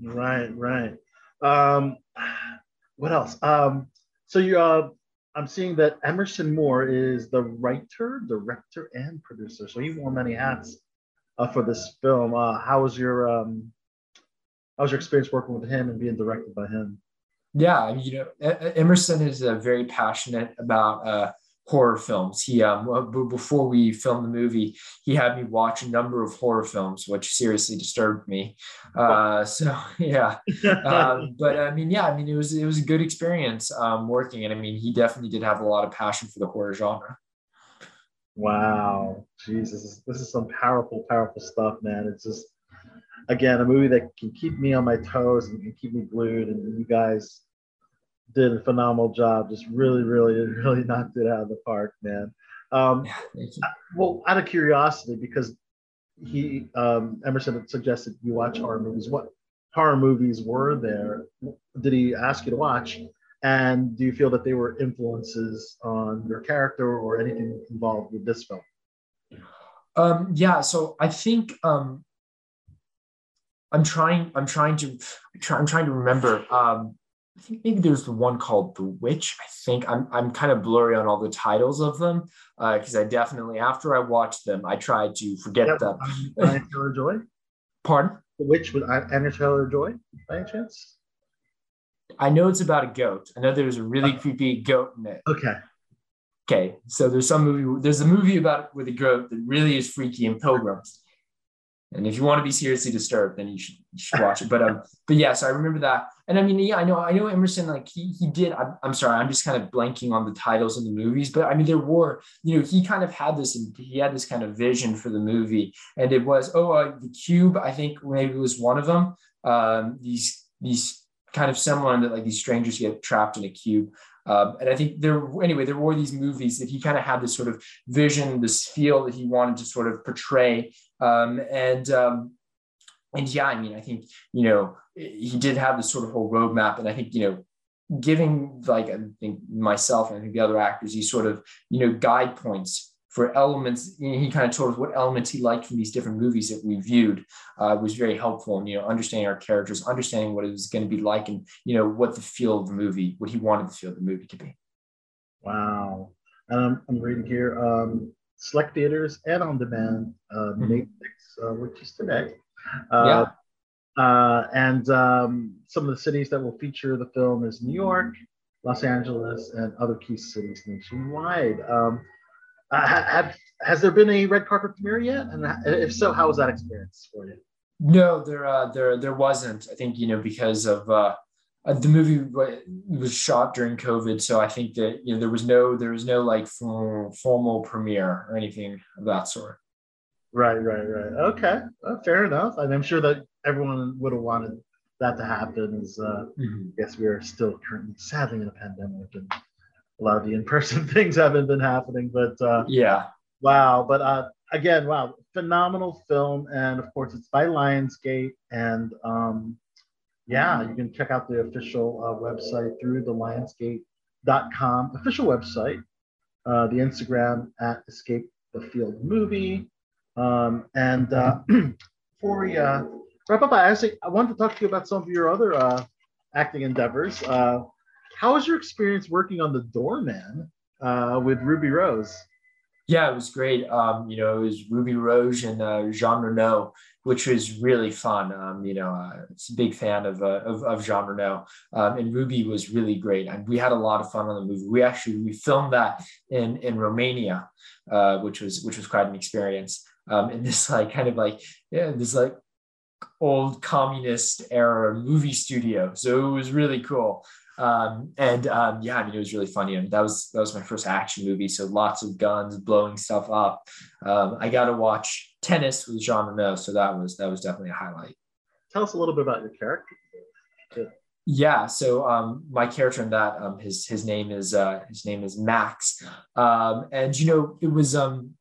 Right, right. Um, what else? Um, so you, uh, I'm seeing that Emerson Moore is the writer, director, and producer. So he wore many hats uh, for this film. Uh, how was your um, how was your experience working with him and being directed by him? Yeah, you know, Emerson is uh, very passionate about uh, horror films. He, um, b- before we filmed the movie, he had me watch a number of horror films, which seriously disturbed me. Uh, so yeah, um, but I mean, yeah, I mean, it was it was a good experience um, working, and I mean, he definitely did have a lot of passion for the horror genre. Wow, Jesus, this is some powerful, powerful stuff, man. It's just again a movie that can keep me on my toes and can keep me glued. And you guys did a phenomenal job. Just really, really, really knocked it out of the park, man. Um, well, out of curiosity, because he um, Emerson suggested you watch horror movies. What horror movies were there? Did he ask you to watch? And do you feel that they were influences on your character or anything involved with this film? Um, yeah, so I think um, I'm trying. I'm trying to. I'm trying to remember. Um, I think maybe there's the one called The Witch. I think I'm I'm kind of blurry on all the titles of them uh, because I definitely after I watched them I tried to forget Yep, them. Um, Anya Taylor Joy. Pardon? The Witch with uh, Anya Taylor Joy, by any chance? I know it's about a goat. I know there's a really uh-huh. creepy goat in it. Okay. Okay, so there's some movie. There's a movie about with a goat that really is freaky in Pilgrims. And if you want to be seriously disturbed, then you should, you should watch it. But um, but yeah, so I remember that. And I mean, yeah, I know, I know Emerson. Like he he did. I'm, I'm sorry, I'm just kind of blanking on the titles of the movies. But I mean, there were, you know, he kind of had this. He had this kind of vision for the movie, and it was oh, uh, the Cube. I think maybe was one of them. Um, these these kind of similar that like these strangers get trapped in a cube. Um, and I think there, anyway, there were these movies that he kind of had this sort of vision, this feel that he wanted to sort of portray. Um, and, um, and yeah, I mean, I think, you know, he did have this sort of whole roadmap. And I think, you know, giving like, I think myself and I think the other actors, these sort of, you know, guide points for elements. You know, he kind of told us what elements he liked from these different movies that we viewed. Uh, was very helpful in you know understanding our characters, understanding what it was going to be like, and you know what the feel of the movie, what he wanted the feel of the movie to be. Wow. Um, I'm reading here. Um, select theaters and on demand, uh, Mhm. May 6th, uh, which is today. Uh, uh, and um, some of the cities that will feature the film is New York, Los Angeles, and other key cities nationwide. Um, uh, have, has there been a red carpet premiere yet? And if so, how was that experience for you? No, there, uh, there, there wasn't. I think you know because of uh, uh, the movie wa- was shot during COVID, so I think that you know there was no, there was no like for, formal premiere or anything of that sort. Right, right, right. Okay, uh, fair enough. And I'm sure that everyone would have wanted that to happen. As uh, Mhm. I guess we are still currently, sadly, in a pandemic, and a lot of the in-person things haven't been happening. But uh, Yeah, wow, but uh, again, wow, phenomenal film, and of course, it's by Lionsgate, and um, yeah, you can check out the official uh, website through the Lionsgate.com official website, uh, the Instagram at Escape the Field Movie, um, and uh, before we uh, wrap up, I actually I wanted to talk to you about some of your other uh, acting endeavors. Uh, how was your experience working on The Doorman uh, with Ruby Rose? yeah, it was great. Um, you know, it was Ruby Rose and uh, Jean Reno, which was really fun. Um, you know, uh, it's a big fan of, uh, of, of Jean Reno, um, and Ruby was really great. And we had a lot of fun on the movie. We actually we filmed that in in Romania, uh, which was which was quite an experience. Um, in this like kind of like yeah, this like old communist era movie studio. So it was really cool. Um, and um, yeah, I mean, it was really funny. And that was that was my first action movie. So lots of guns, blowing stuff up. Um, I got to watch tennis with Jean Reno. So that was that was definitely a highlight. Tell us a little bit about your character. Yeah. So um, my character in that, um, his his name is uh, his name is Max, um, and you know it was um,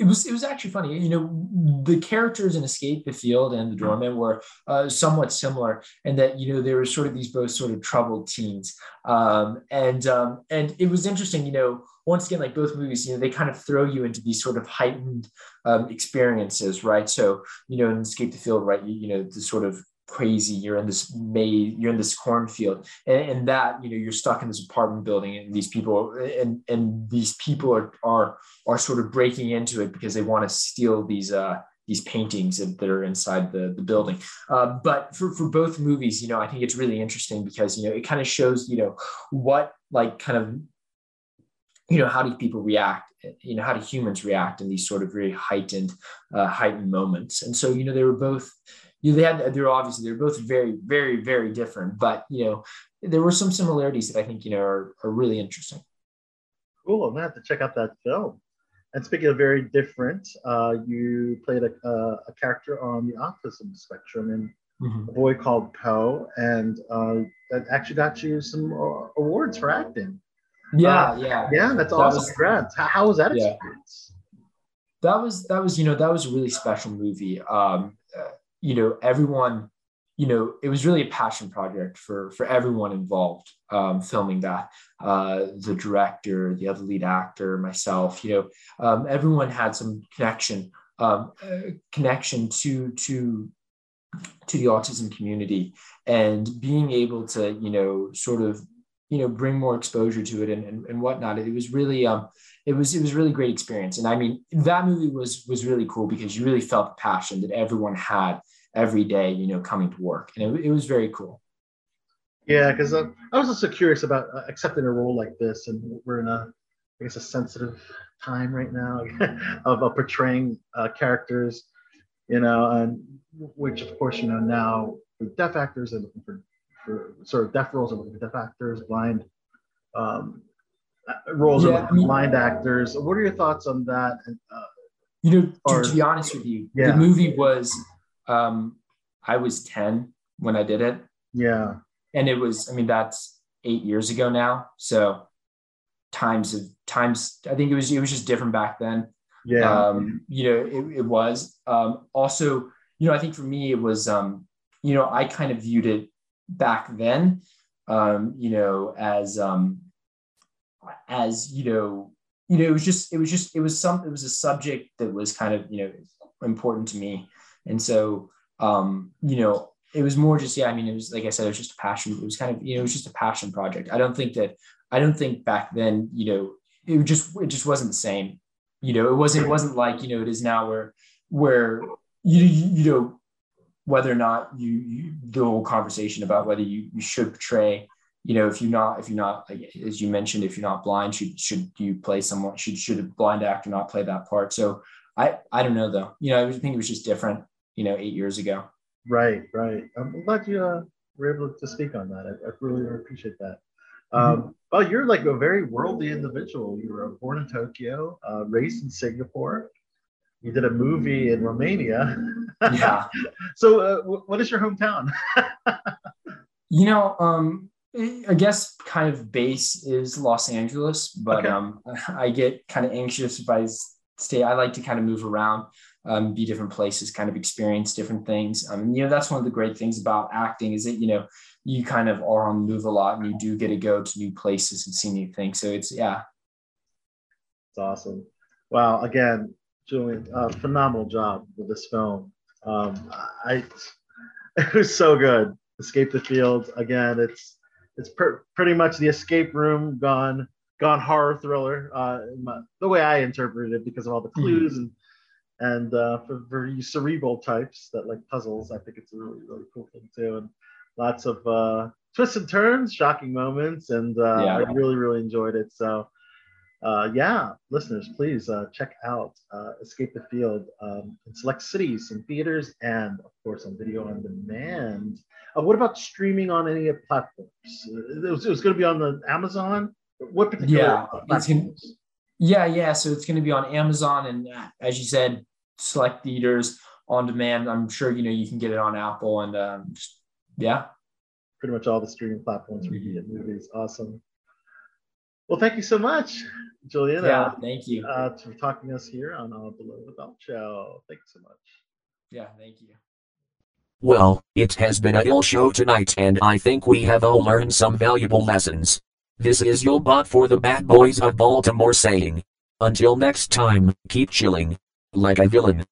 it was it was actually funny. You know the characters in Escape the Field and the Doorman were uh, somewhat similar, and that you know they were sort of these both sort of troubled teens, um, and um, and it was interesting. You know once again like both movies you know they kind of throw you into these sort of heightened um, experiences right so you know in escape the field right you, you know the sort of crazy you're in this maze you're in this cornfield and, and that you know you're stuck in this apartment building and these people and and these people are are are sort of breaking into it because they want to steal these uh these paintings that are inside the, the building. Uh, but for, for both movies, you know, I think it's really interesting because, you know, it kind of shows, you know, what like kind of you know how do people react you know how do humans react in these sort of very heightened uh, heightened moments and so you know they were both you know, they had they're obviously they're both very very very different but you know there were some similarities that i think you know are, are really interesting Cool. I'm gonna have to check out that film. And speaking of very different, uh, you played a, a, a character on the autism spectrum in a boy called Po, and uh, that actually got you some uh, awards for acting. yeah Uh, yeah yeah, that's That awesome. was- Congrats. How, how was that Yeah. experience? that was that was you know that was a really special movie um uh, you know everyone you know it was really a passion project for for everyone involved um filming that uh the director the other lead actor myself you know um everyone had some connection um uh, connection to to to the autism community. And being able to you know sort of you know bring more exposure to it and, and, and whatnot. It was really um it was it was really great experience. And i mean that movie was was really cool because you really felt the passion that everyone had every day you know coming to work. And it, it was very cool. Yeah, because uh, I was also curious about uh, accepting a role like this, and we're in a, I guess, a sensitive time right now of, of portraying uh, characters, you know, and which of course you know now for deaf actors are looking for sort of deaf roles looking for deaf actors, blind um, roles Yeah, and I mean- blind actors. What are your thoughts on that? And uh, you know Or- to be honest with you Yeah. the movie was um i was 10 when i did it yeah, and it was i mean that's eight years ago now so times of times i think it was it was just different back then yeah, um you know it, it was um also you know i think for me it was um you know i kind of viewed it back then um you know as um as you know you know, it was just, it was just, it was some, it was a subject that was kind of, you know, important to me. And so, um, you know, it was more just, yeah, I mean, it was, like I said, it was just a passion. It was kind of, you know, it was just a passion project. I don't think that, I don't think back then, you know, it just, it just wasn't the same. You know, it wasn't, it wasn't like, you know, it is now where, where, you, you know, whether or not you, you the whole conversation about whether you, you should portray you know, if you're not, if you're not, like, as you mentioned, if you're not blind, should should you play someone? Should should a blind actor not play that part? So I I don't know though. You know, I think it was just different. You know, eight years ago. Right, right. I'm glad you uh, were able to speak on that. I, I really appreciate that. Um, mm-hmm. Well, you're like a very worldly individual. You were born in Tokyo, uh, raised in Singapore. You did a movie in Romania. Yeah. so, uh, what is your hometown? you know, um, I guess kind of base is Los Angeles, but okay. um, I get kind of anxious if I stay. I like to kind of move around, um, be different places, kind of experience different things. Um, you know, that's one of the great things about acting is that you know you kind of are on the move a lot, and you do get to go to new places and see new things. So it's yeah, it's awesome. Wow! Again, Julian, uh, phenomenal job with this film. Um, I it was so good. Escape the Field again. It's it's per- pretty much the escape room gone gone horror thriller uh, my, the way I interpreted it because of all the hmm. clues mm-hmm. and and uh, for, for you cerebral types that like puzzles, I think it's a really really cool thing too, and lots of uh, twists and turns, shocking moments, and uh, yeah. I really really enjoyed it. So uh, yeah, listeners, please uh, check out uh, Escape the Field um, in select cities and theaters, and of course on video on demand. Uh, what about streaming on any platforms? It was, it was going to be on the Amazon. What particular yeah, platforms? Gonna, yeah, yeah. So it's going to be on Amazon, and uh, as you said, select theaters on demand. I'm sure you know you can get it on Apple, and um, just, yeah, pretty much all the streaming platforms where you get movies. Awesome. Well, thank you so much, Julian. Yeah, uh, thank you uh, for talking to us here on uh, Below the Belt Show. Thank you so much. Yeah, thank you. Well, it has been a ill show tonight, and I think we have all learned some valuable lessons. This is your bot for the bad boys of Baltimore saying, until next time, keep chilling like a villain.